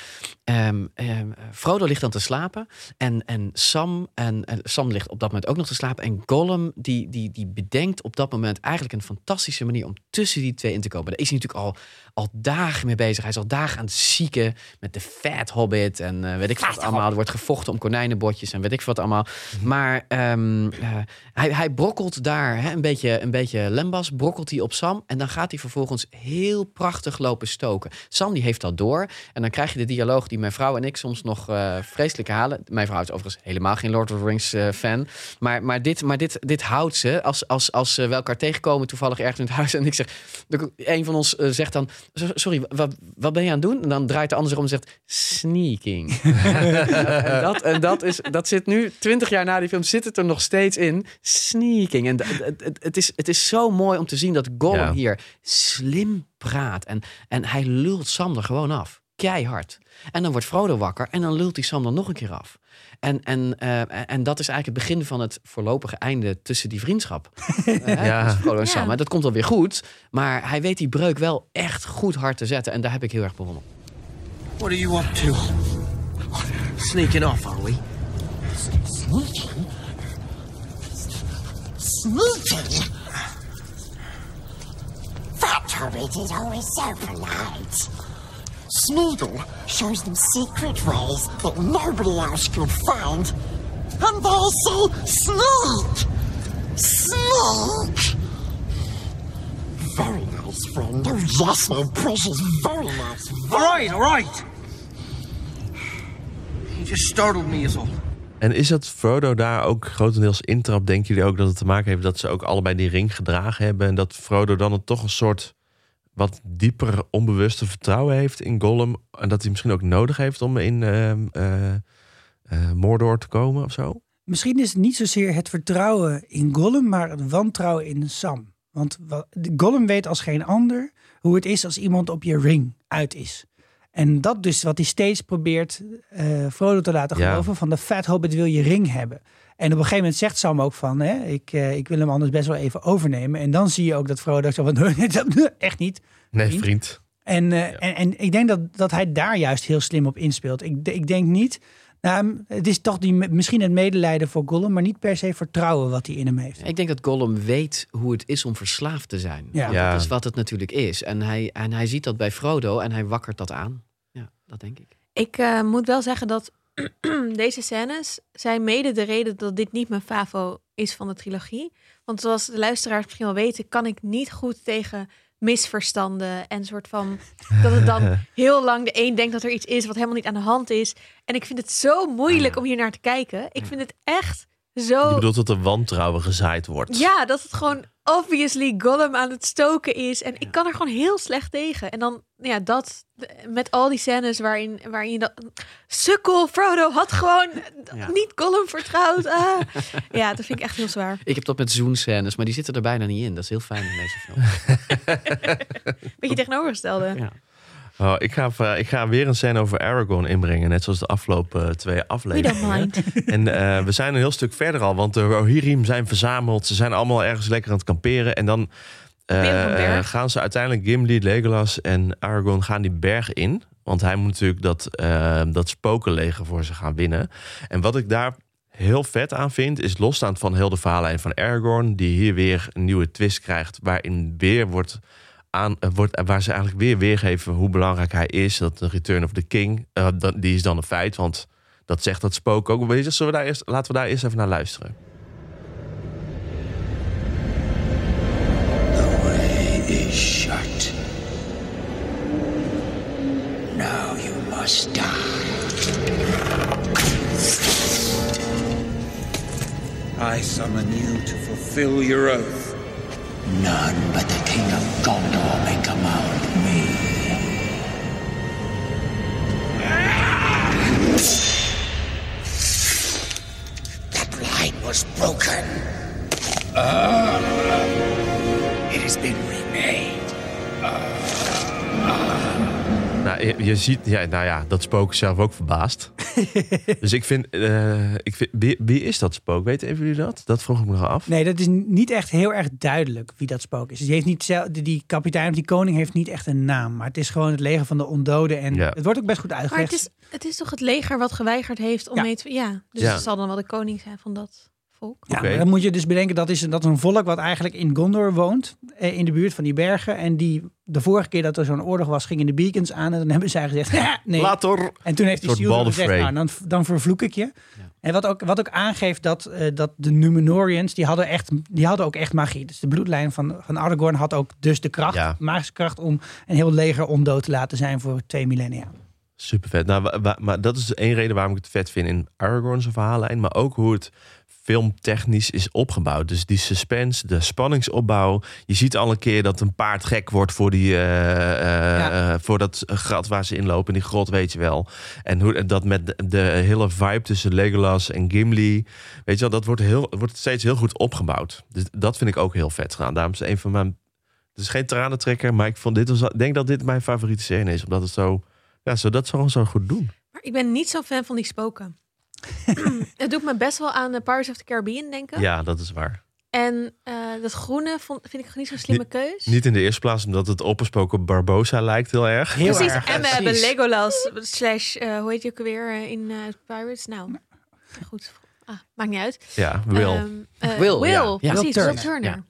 ehm, ehm, Frodo ligt dan te slapen en, en Sam, en, en Sam ligt op dat moment ook nog te slapen. En Gollum, die, die, die bedenkt op dat moment eigenlijk een fantastische manier om tussen die twee in te komen. Is natuurlijk al, al dagen mee bezig. Hij is al dagen aan het zieken met de Fat Hobbit en eh, weet ik wat allemaal. Er wordt gevochten om konijnenbotjes en weet ik wat allemaal. Maar ehm, eh, hij, hij brokkelt daar hè, een, beetje, een beetje lembas, brokkelt hij op Sam. En dan gaat hij vervolgens heel prachtig lopen stoken. Sam die heeft dat door. En dan krijg je de dialoog die mijn vrouw en ik soms nog eh, vreselijk halen. Mijn vrouw is overigens helemaal geen Lord of the Rings fan. Maar, maar, dit, maar dit, dit houdt ze als, als, als we elkaar tegenkomen toevallig ergens in het huis. En ik zeg, een van ons zegt dan, "So- sorry, wat, wat ben je aan het doen? En dan draait de ander zich om en zegt, sneaking. en dat, en dat, is, dat zit nu, twintig jaar na die film, zit het er nog steeds in. Sneaking. En het, het, is, het is zo mooi om te zien dat Gollum
Ja.
hier slim praat. En, en hij lult Sam er gewoon af. Keihard. En dan wordt Frodo wakker en dan lult hij Sam dan nog een keer af. En, en, eh, en dat is eigenlijk het begin van het voorlopige einde tussen die vriendschap. Eh,
Ja.
tussen Frodo en. Sam. En dat komt wel weer goed. Maar hij weet die breuk wel echt goed hard te zetten. En daar heb ik heel erg bewonderd.
What are you up to? Sneaking off, are we?
Sneaking? That hobbit is always so polite. Smeagol shows them secret ways that nobody else could find. And they say sneak! Sneak! Very nice, friend. Oh, yes, my precious, very nice.
All right, all right. You just startled me, is all.
En is dat Frodo daar ook grotendeels intrap? Denken jullie ook dat het te maken heeft dat ze ook allebei die ring gedragen hebben? En dat Frodo dan het toch een soort wat dieper onbewuste vertrouwen heeft in Gollum. En dat hij misschien ook nodig heeft om in eh, eh, Mordor te komen of zo.
Misschien is het niet zozeer het vertrouwen in Gollum, maar het wantrouwen in Sam. Want wa- de Gollum weet als geen ander hoe het is als iemand op je ring uit is. En dat dus wat hij steeds probeert eh Frodo te laten
Ja.
geloven van de Fat Hobbit wil je ring hebben. En op een gegeven moment zegt Sam ook van, hè, ik, eh, ik wil hem anders best wel even overnemen. En dan zie je ook dat Frodo zo van, echt niet.
Nee,
Vriend. En, eh, en, en ik denk dat, dat hij daar juist heel slim op inspeelt. Ik, ik denk niet. Nou, het is toch die, misschien het medelijden voor Gollum, maar niet per se vertrouwen wat hij in hem heeft.
Ik denk dat Gollum weet hoe het is om verslaafd te zijn.
Ja.
Ja.
Dat is wat het natuurlijk is. En hij, en hij ziet dat bij Frodo en hij wakkert dat aan. Ja, dat denk ik.
Ik eh, moet wel zeggen dat deze scènes zijn mede de reden dat dit niet mijn favo is van de trilogie. Want zoals de luisteraars misschien wel weten, kan ik niet goed tegen misverstanden en soort van dat het dan heel lang de een denkt dat er iets is wat helemaal niet aan de hand is. En ik vind het zo moeilijk om hier naar te kijken. Ik vind het echt
Je
zo.
bedoelt dat er wantrouwen gezaaid wordt.
Ja, dat het gewoon obviously Gollum aan het stoken is. En ik kan er gewoon heel slecht tegen. En dan, ja, dat met al die scènes waarin, waarin je dat... Sukkel, Frodo had gewoon
Ja.
niet Gollum vertrouwd. Ah. Ja, dat vind ik echt heel zwaar.
Ik heb dat met zoenscènes, maar die zitten er bijna niet in. Dat is heel fijn in deze film.
Beetje tegenovergestelde.
Ja.
Oh, ik, ga, eh, ik ga weer een scène over Aragorn inbrengen, net zoals de afgelopen eh, twee
We
afleveringen.
don't mind.
En eh, we zijn een heel stuk verder al, want de Rohirrim zijn verzameld. Ze zijn allemaal ergens lekker aan het kamperen. En dan gaan ze uiteindelijk, Gimli, Legolas en Aragorn gaan die berg in. Want hij moet natuurlijk dat, eh, dat spokenleger voor ze gaan winnen. En wat ik daar heel vet aan vind, is losstaand van heel de verhaallijn van Aragorn, die hier weer een nieuwe twist krijgt, waarin weer wordt aan, eh, wordt, eh, waar ze eigenlijk weer weergeven hoe belangrijk hij is. Dat de Return of the King, eh, die is dan een feit, want dat zegt dat spook ook. Zullen we daar eerst, laten we daar eerst even naar luisteren.
The way is shut. Now you must die. I summon you to fulfill your oath. None but the King of Gondor may command me.
That line was broken. Ah.
It has been remade. Ah. Ah.
Nou, je, je ziet, ja, nou ja, dat spook is zelf ook verbaasd. dus ik vind, eh, ik vind wie, wie is dat spook? Weten even jullie dat? Dat vroeg ik me nog af.
Nee, dat is niet echt heel erg duidelijk wie dat spook is. Dus die, heeft niet zelf, die- kapitein of die koning heeft niet echt een naam. Maar het is gewoon het leger van de ondoden. En
Ja.
het wordt ook best goed
Maar
uitgelegd.
het is, het is toch het leger wat geweigerd heeft om
Ja.
mee te... Ja, dus
Ja.
het zal dan wel de koning zijn van dat volk.
Ja, maar dan moet je dus bedenken dat is, dat is een volk wat eigenlijk in Gondor woont. eh, In de buurt van die bergen. En die de vorige keer dat er zo'n oorlog was, gingen de beacons aan. En dan hebben zij gezegd, "Ja, nee.
Later.
En toen heeft die
Balder
gezegd, nou, dan, dan vervloek ik je. En wat ook, wat ook aangeeft dat, eh, dat de Numenorians, die hadden, echt, die hadden ook echt magie. Dus de bloedlijn van, van Aragorn had ook dus de kracht,
Ja.
magische kracht, om een heel leger ondood te laten zijn voor twee millennia.
Super vet. Nou, maar dat is één reden waarom ik het vet vind in Aragorn's verhaallijn. Maar ook hoe het filmtechnisch is opgebouwd. Dus die suspense, de spanningsopbouw. Je ziet al een keer dat een paard gek wordt voor, die, eh, eh,
Ja.
eh, voor dat gat waar ze inlopen. Die grot, weet je wel. En hoe dat met de, de hele vibe tussen Legolas en Gimli. Weet je wel, dat wordt, heel, wordt steeds heel goed opgebouwd. Dus dat vind ik ook heel vet gedaan. Daarom is een van mijn... Het is geen tranentrekker, maar ik vond dit was, denk dat dit mijn favoriete scène is. Omdat het zo... Ja, zo, dat gewoon zo goed doen.
Maar ik ben niet zo'n fan van die spoken. het doet me best wel aan de Pirates of the Caribbean denken.
Ja, dat is waar.
En eh, dat groene vond, vind ik niet zo'n slimme keus.
Niet in de eerste plaats omdat het opgesproken op Barbosa lijkt heel erg.
Heel
Precies,
erg.
en we hebben. Legolas slash, eh, hoe heet je ook alweer eh, in eh, Pirates? Nou, goed. Ah, maakt niet uit.
Ja, Will.
Ehm, eh,
Will,
Will,
ja. Ja.
precies,
Will
Will
Turner.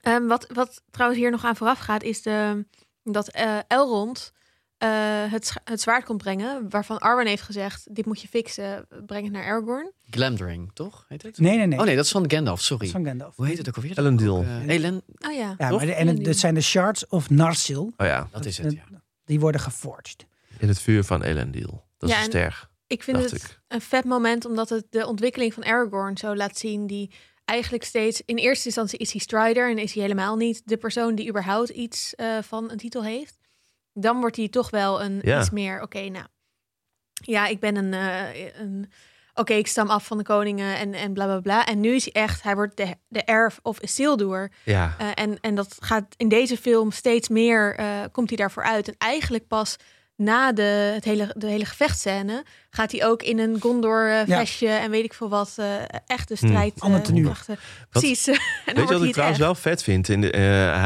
Ehm, wat, wat trouwens hier nog aan vooraf gaat, is de, dat eh, Elrond eh, het, het zwaard komt brengen, waarvan Arwen heeft gezegd, dit moet je fixen, breng het naar Aragorn.
Glamdring, toch? Heet het?
Nee, nee, nee.
Oh nee, dat is van Gandalf, sorry.
van Gandalf.
Hoe heet het ook alweer?
Elendil.
Ook, eh, Elen...
Oh ja.
Ja, maar de, en het, dat zijn de shards of Narsil.
Oh ja,
Dat is het, ja.
Die worden geforged.
in het vuur van Elendil. Dat
Ja,
is
en-
ster.
Ik vind
Dacht
het
ik.
een vet moment, omdat het de ontwikkeling van Aragorn zo laat zien, die eigenlijk steeds... In eerste instantie is hij Strider en is hij helemaal niet de persoon die überhaupt iets eh, van een titel heeft. Dan wordt hij toch wel een
Ja.
iets meer, oké, nou... Ja, ik ben een... eh, een Oké, ik stam af van de koningen en, en bla bla bla. En nu is hij echt, hij wordt de, de heir of Isildur.
Ja.
Eh, en, en dat gaat in deze film steeds meer, eh, komt hij daarvoor uit. En eigenlijk pas na de, het hele, de hele gevechtscène gaat hij ook in een Gondor eh,
Ja.
en weet ik veel wat, eh echte
Hmm.
strijd. eh,
Ander tenue.
krachten. Precies.
Weet je wat ik trouwens
echt.
wel vet vind? In de, eh,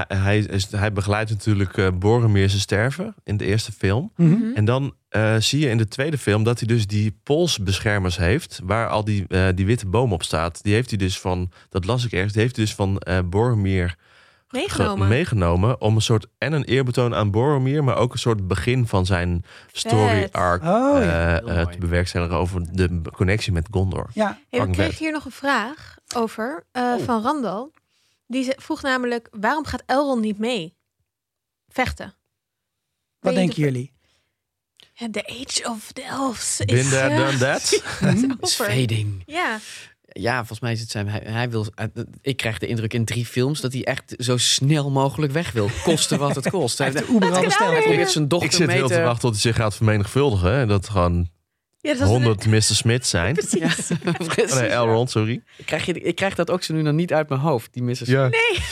hij, hij, is- hij begeleidt natuurlijk eh Boromir zijn sterven in de eerste film.
Mhm.
En dan eh, zie je in de tweede film dat hij dus die polsbeschermers heeft, waar al die, eh, die witte boom op staat. Die heeft hij dus van, dat las ik ergens, die heeft hij dus van eh, Boromir
Meegenomen.
meegenomen om een soort en een eerbetoon aan Boromir, maar ook een soort begin van zijn story arc
Oh, ja.
eh, eh, te bewerkstelligen over de connectie met Gondor.
Ja,
Hey, we kregen hier nog een vraag over eh,
Oh.
van Randal. Die ze- vroeg namelijk, waarom gaat Elrond niet mee vechten?
wat denken
de-
jullie?
Ja, The Age of the Elves
Been
is...
there,
eh,
done that.
Is
over.
fading.
Ja,
Ja, volgens mij is het zijn. Hij, hij wil. eh, Ik krijg de indruk in drie films dat hij echt zo snel mogelijk weg wil. Koste wat het kost. Hij,
heeft de Uber al besteld.
hij probeert zijn dochter
Ik zit heel
te.
te wachten tot hij zich gaat vermenigvuldigen. En dat gewoon
ja dat was
100 Mr. Smith zijn.
Ja, precies.
Nee, Elrond, sorry.
Ik krijg, je, ik krijg dat ook zo nu nog niet uit mijn hoofd, die Mrs.
Ja.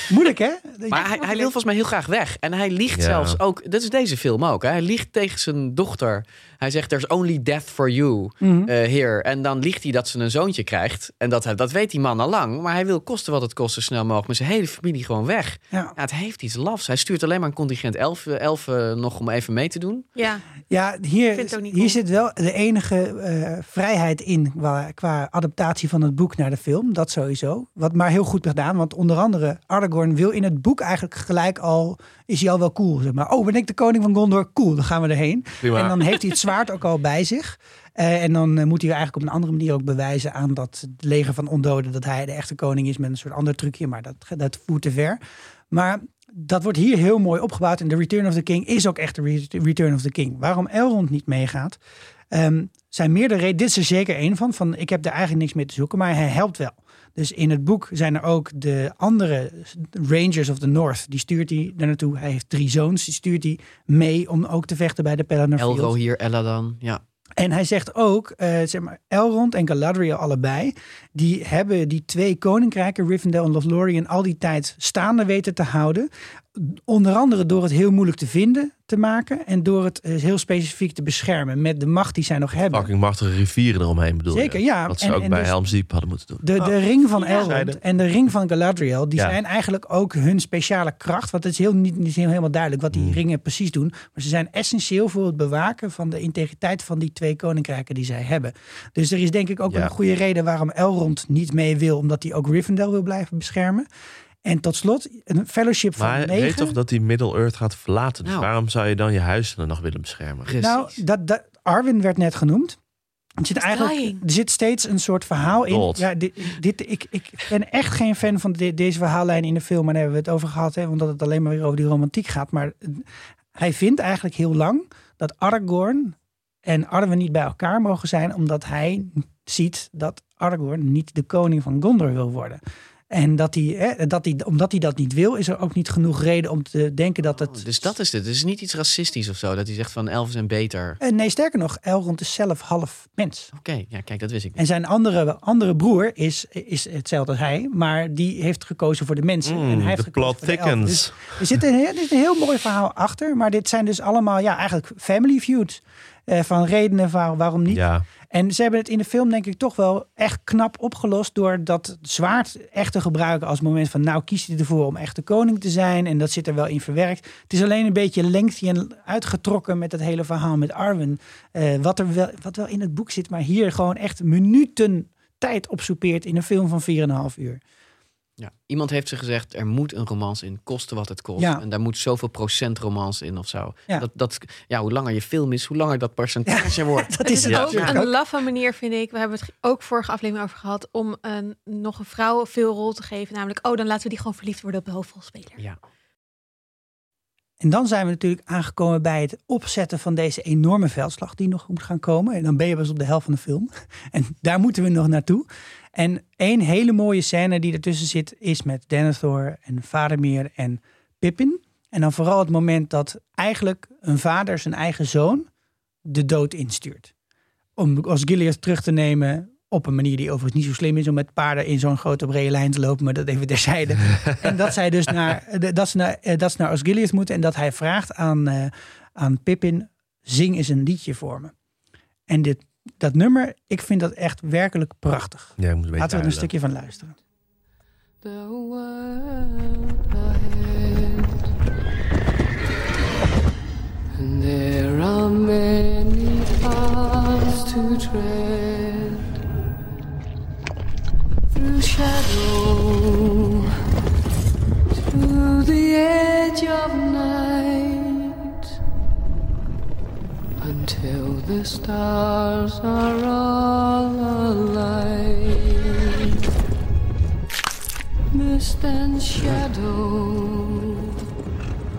Moeilijk, hè?
Maar hij, hij wil volgens mij heel graag weg. En hij liegt
Ja.
zelfs ook. Dat is deze film ook. Hè? Hij liegt tegen zijn dochter. Hij zegt: There's only death for you eh, here. En dan liegt hij dat ze een zoontje krijgt. En dat, dat weet die man al lang. Maar hij wil kosten wat het kost zo snel mogelijk. Met zijn hele familie gewoon weg.
Ja.
Ja, het heeft iets lafs. Hij stuurt alleen maar een contingent elfen, elfen nog om even mee te doen.
Ja,
Ja, hier, hier
cool.
zit wel de enige eh, vrijheid in qua, qua adaptatie van het boek naar de film. Dat sowieso. Wat maar heel goed gedaan. Want onder andere Aragorn wil in het boek eigenlijk gelijk al, is hij al wel cool. Zeg maar, oh ben ik de koning van Gondor? Cool, dan gaan we erheen.
Prima.
En dan heeft hij het zwaard ook al bij zich. Eh, en dan eh, moet hij eigenlijk op een andere manier ook bewijzen aan dat leger van ondoden dat hij de echte koning is met een soort ander trucje. Maar dat, dat voert te ver. Maar dat wordt hier heel mooi opgebouwd. En The Return of the King is ook echt de Re- Return of the King. Waarom Elrond niet meegaat, ehm, zijn meerdere redenen. Dit is er zeker één van, van. Ik heb er eigenlijk niks mee te zoeken, maar hij helpt wel. Dus in het boek zijn er ook de andere Rangers of the North. Die stuurt hij daar naartoe. Hij heeft drie zoons. Die stuurt hij mee om ook te vechten bij de Pelennor Field.
Elro hier, Ella dan. Ja.
En hij zegt ook, eh, zeg maar, Elrond en Galadriel allebei, die hebben die twee koninkrijken, Rivendell en Lothlorien, al die tijd staande weten te houden. Onder andere door het heel moeilijk te vinden te maken en door het eh, heel specifiek te beschermen met de macht die zij nog hebben.
Fucking machtige rivieren eromheen bedoel
Zeker,
je?
ja.
Wat ze
En-
ook
en
bij
dus-
Helm's Deep hadden moeten doen.
De, de
Oh.
ring van. Elrond en de ring van Galadriel, die
Ja.
zijn eigenlijk ook hun speciale kracht. Want het is heel, niet, niet helemaal duidelijk wat die
Hmm.
ringen precies doen. Maar ze zijn essentieel voor het bewaken van de integriteit van die twee koninkrijken die zij hebben. Dus er is denk ik ook
Ja.
een goede reden waarom Elrond niet mee wil. Omdat hij ook Rivendell wil blijven beschermen. En tot slot, een fellowship van
Maar hij
negen.
weet toch dat hij Middle-earth gaat verlaten. Dus
Nou.
waarom zou je dan je huis dan nog willen beschermen?
Precies.
Nou, dat, dat, Arwen werd net genoemd. Er zit, eigenlijk, er zit steeds een soort verhaal in. Ja, dit, dit, ik, ik ben echt geen fan van de- deze verhaallijn in de film. Maar daar hebben we het over gehad. Hè, omdat het alleen maar weer over die romantiek gaat. Maar eh, hij vindt eigenlijk heel lang dat Aragorn en Arwen niet bij elkaar mogen zijn. Omdat hij ziet dat Aragorn niet de koning van Gondor wil worden. En dat hij, hè, dat hij, omdat hij dat niet wil, is er ook niet genoeg reden om te denken dat het...
Oh, dus dat is het. Het is niet iets racistisch of zo. Dat hij zegt van elfen zijn beter.
Eh, nee, sterker nog, Elrond is zelf half mens.
Oké, ja, kijk, dat wist ik niet.
En zijn andere, andere broer is, is hetzelfde als hij, maar die heeft gekozen voor de mensen. en hij heeft
de
gekozen
plot thickens.
Dus er zit een, heel- er is een heel mooi verhaal achter, maar dit zijn dus allemaal ja, eigenlijk family feuds. Eh, van redenen waar, waarom niet.
Ja,
En ze hebben het in de film denk ik toch wel echt knap opgelost door dat zwaard echt te gebruiken als moment van nou kies je ervoor om echt de koning te zijn en dat zit er wel in verwerkt. Het is alleen een beetje lengthy en uitgetrokken met het hele verhaal met Arwen. eh, wat er wel, wat wel in het boek zit, maar hier gewoon echt minuten tijd opsoepeert in een film van 4,5 uur.
Ja. Iemand heeft ze gezegd, er moet een romance in, koste wat het kost.
Ja.
En daar moet zoveel procent romance in of zo.
Ja.
Dat, dat, ja, hoe langer je film is, hoe langer dat percentage wordt.
Dat is
Het ook een laffe manier, vind ik. We hebben het ook vorige aflevering over gehad. om een, nog een vrouw veel rol te geven. Namelijk, oh, dan laten we die gewoon verliefd worden op de hoofdrolspeler.
Ja.
En dan zijn we natuurlijk aangekomen bij het opzetten van deze enorme veldslag die nog moet gaan komen. En dan ben je pas op de helft van de film. En daar moeten we nog naartoe. En één hele mooie scène die ertussen zit is met Denethor en Vadermeer en Pippin. En dan vooral het moment dat eigenlijk een vader zijn eigen zoon de dood instuurt. Om Osgiliath terug te nemen op een manier die overigens niet zo slim is om met paarden in zo'n grote brede lijn te lopen, maar dat even terzijde. en dat zij dus naar, dat ze naar, eh, dat ze naar Osgiliath moeten en dat hij vraagt aan, uh, aan Pippin, zing eens een liedje voor me. En dit, dat nummer, ik vind dat echt werkelijk prachtig.
Ja, moet een
Laten we er een stukje van luisteren.
The world ahead. And there are many paths to tread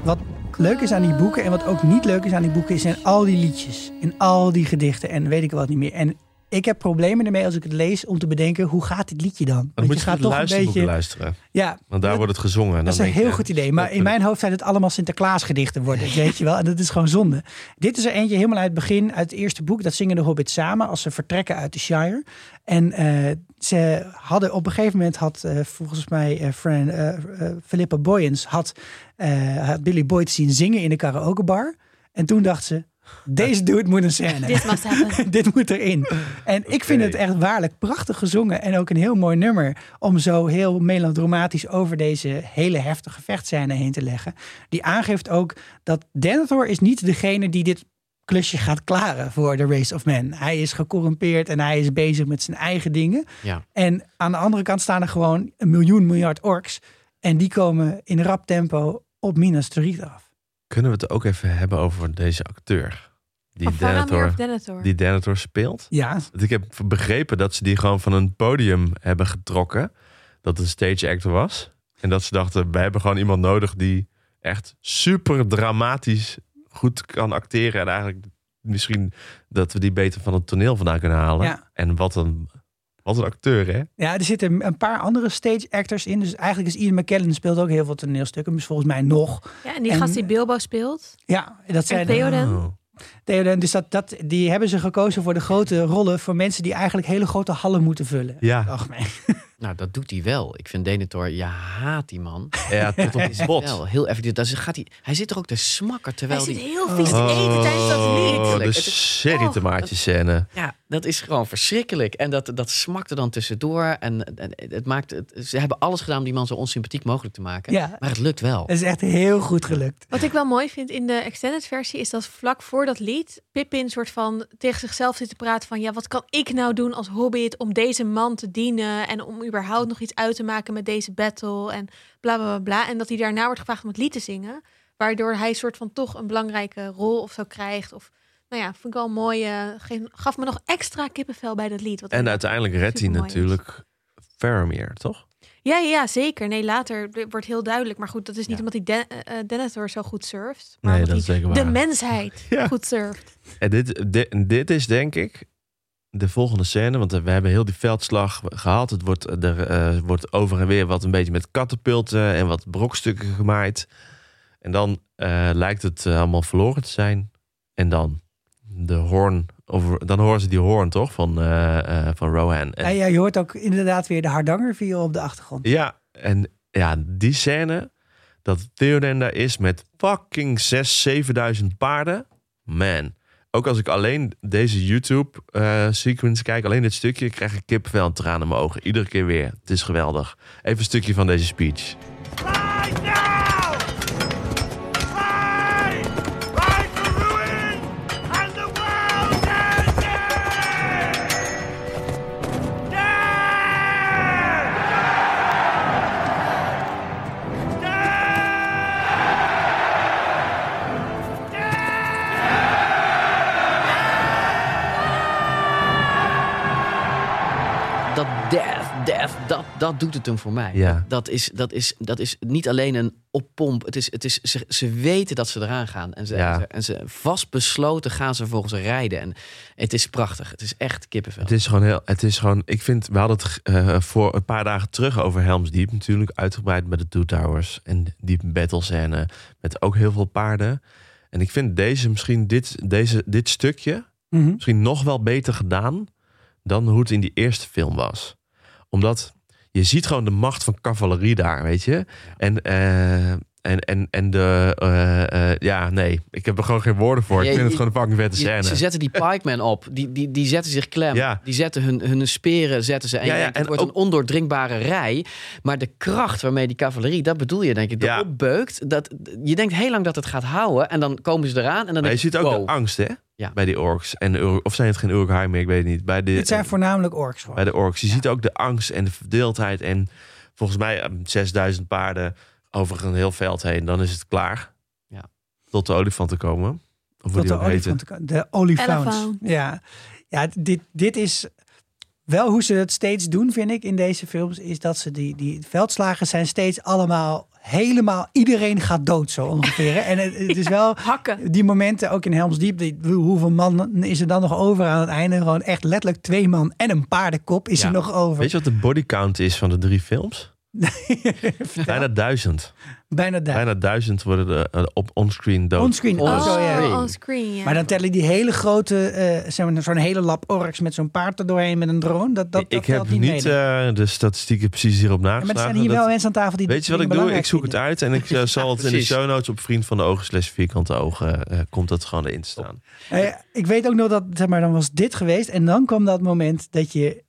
Wat leuk is aan die boeken en wat ook niet leuk is aan die boeken, zijn al die liedjes en al die gedichten en weet ik wat niet meer. En ik heb problemen ermee als ik het lees om te bedenken hoe gaat dit liedje dan?
Dan moet je gaat toch een beetje luisteren.
Ja,
Want daar wordt het gezongen. En
dat is een heel
je,
goed idee. Maar in mijn hoofd zijn het allemaal Sinterklaasgedichten worden, weet je wel. En dat is gewoon zonde. Dit is er eentje helemaal uit het begin, uit het eerste boek. Dat zingen de Hobbits samen als ze vertrekken uit de Shire. En eh, ze hadden op een gegeven moment had eh, volgens mij Fran, eh, Philippa Boyens had, had Billy Boyd zien zingen in de karaokebar. En toen dacht ze, deze dude moet een scène.
Dit must happen.
Dit moet erin. En ik vind het echt waarlijk prachtig gezongen. En ook een heel mooi nummer om zo heel melodramatisch over deze hele heftige vechtscène heen te leggen. Die aangeeft ook dat Denethor is niet degene die dit klusje gaat klaren voor de Race of Men. Hij is gecorrumpeerd en hij is bezig met zijn eigen dingen.
Ja.
En aan de andere kant staan er gewoon een miljoen miljard orks. En die komen in rap tempo op Minas Tirith af.
Kunnen we het ook even hebben over deze acteur? Die
Van
Denethor,
Denethor?
die Denethor speelt?
Ja,
Want Ik heb begrepen dat ze die gewoon van een podium hebben getrokken. Dat het een stage actor was. En dat ze dachten, wij hebben gewoon iemand nodig die echt super dramatisch goed kan acteren. En eigenlijk misschien dat we die beter van het toneel vandaan kunnen halen.
Ja.
En wat een, wat een acteur, hè?
Ja, er zitten een paar andere stage actors in. Dus eigenlijk is Ian McKellen speelt ook heel veel toneelstukken. Dus volgens mij nog.
Ja, en die
En-
gast die Bilbo speelt.
Ja, dat zijn
Theoden.
Oh.
Theoden. Dus dat, dat, die hebben ze gekozen voor de grote rollen voor mensen die eigenlijk hele grote hallen moeten vullen.
Ja.
Ach.
Nou, dat doet hij wel. Ik vind Denethor, je haat die man.
Ja, tot op het bot.
Wel, heel effectief. Dat is- gaat hij, hij zit er ook te smakken
Hij
terwijl
zit
die...
heel vies te eten tijdens dat
Oh,
lied.
de
Het
sherry tomaatjes scène.
Ja, dat is gewoon verschrikkelijk. En dat, dat smakt er dan tussendoor. En, en het maakt, het, ze hebben alles gedaan om die man zo onsympathiek mogelijk te maken.
Ja.
Maar het lukt wel.
Dat is echt heel goed gelukt.
Wat ik wel mooi vind in de extended versie is dat vlak voor dat lied Pippin soort van tegen zichzelf zit te praten van ja, wat kan ik nou doen als hobbit om deze man te dienen en om überhaupt nog iets uit te maken met deze battle en bla bla bla. bla. En dat hij daarna wordt gevraagd om het lied te zingen, waardoor hij soort van toch een belangrijke rol of zo krijgt. Of nou ja, vond ik wel mooi. geef- gaf me nog extra kippenvel bij dat lied. Wat
En uiteindelijk redt hij natuurlijk Faramir, toch?
Ja, ja, zeker. Nee, later wordt heel duidelijk. Maar goed, dat is niet
Ja.
omdat hij Den eh, Denethor zo goed surft. Maar
Nee, dat is zeker waar.
de mensheid
Ja.
goed surft.
En dit, dit, dit is denk ik de volgende scène. Want we hebben heel die veldslag gehad. Het wordt, er eh, wordt over en weer wat een beetje met katapulten en wat brokstukken gemaaid. En dan eh, lijkt het eh, allemaal verloren te zijn. En dan de hoorn. Over, dan horen ze die hoorn toch van, eh, eh, van Rohan. En,
En ja, je hoort ook inderdaad weer de hardanger viool op de achtergrond.
Ja, en ja, die scène dat Theoden daar is met fucking 6, 7000 paarden. Man. Ook als ik alleen deze YouTube-sequence kijk, alleen dit stukje, krijg ik kippenvel en tranen in mijn ogen. Iedere keer weer. Het is geweldig. Even een stukje van deze speech.
Dat, doet het hem voor mij.
Ja.
Dat, is, dat, is, dat is niet alleen een oppomp. Het is, het is, ze, ze weten dat ze eraan gaan. En ze,
Ja.
en ze, en ze vastbesloten gaan ze volgens rijden. En het is prachtig. Het is echt kippenvel.
Het is gewoon heel. Het is gewoon. Ik vind. We hadden het eh, voor een paar dagen terug over Helms Deep. Natuurlijk uitgebreid met de Two Towers. En die battle scène. Met ook heel veel paarden. En ik vind deze misschien. Dit, deze, dit stukje.
Mhm.
Misschien nog wel beter gedaan. Dan hoe het in die eerste film was. Omdat. Je ziet gewoon de macht van cavalerie daar, weet je. En, eh, en, en, en de. eh, eh, ja, nee. Ik heb er gewoon geen woorden voor.
Ja,
ik vind
je-
het gewoon een fucking vette scène.
ze zetten die pikemen op. Die, die, die zetten zich klem.
Ja.
Die zetten hun, hun speren zetten ze. En,
Ja,
je
ja,
denkt, het
en
wordt een ondoordringbare rij. Maar de kracht waarmee die cavalerie, dat bedoel je denk ik,
Ja.
erop beukt. Dat, je denkt heel lang dat het gaat houden. En dan komen ze eraan. En dan
Maar je ziet ook
wow.
de angst, hè?
Ja.
Bij die orks. En de of zijn het geen Uruk-hai meer? Ik weet het niet. Bij de,
Dit zijn voornamelijk orks gewoon.
bij de orks. Je ziet ook de angst en de verdeeldheid. En volgens mij eh, 6000 paarden over een heel veld heen. Dan is het klaar.
Ja.
Tot de olifanten komen. Of
Tot de
ook heten.
olifant. De olifants. Ja, ja dit, dit is wel hoe ze het steeds doen, vind ik, in deze films. Is dat ze die, die veldslagen zijn steeds allemaal helemaal... Iedereen gaat dood zo ongeveer. En het, het is wel...
Hakken.
Die momenten, ook in Helms Diep, die, hoeveel man is er dan nog over aan het einde? Gewoon echt letterlijk twee man en een paardenkop is
Ja.
er nog over.
Weet je wat de bodycount is van de drie films? Bijna duizend.
Bijna daar.
Bijna duizend worden er eh, op onscreen dood.
Onscreen. Oh,
Oh,
ja. Maar dan tellen die hele grote, eh, zeg maar, zo'n hele lap orks met zo'n paard er doorheen met een drone. Dat, dat, dat
ik heb
telt niet
niet eh, de statistieken precies hierop
Ja,
nageslagen.
maar er zijn hier
Dat-
wel mensen aan tafel die
Weet je wat ik doe? Ik zoek het uit en ik zal het in de show notes op Vriend van de Ogen slash vierkante ogen eh, komt dat gewoon in te staan.
Eh, ik weet ook nog dat, zeg maar, dan was dit geweest. En dan kwam dat moment dat je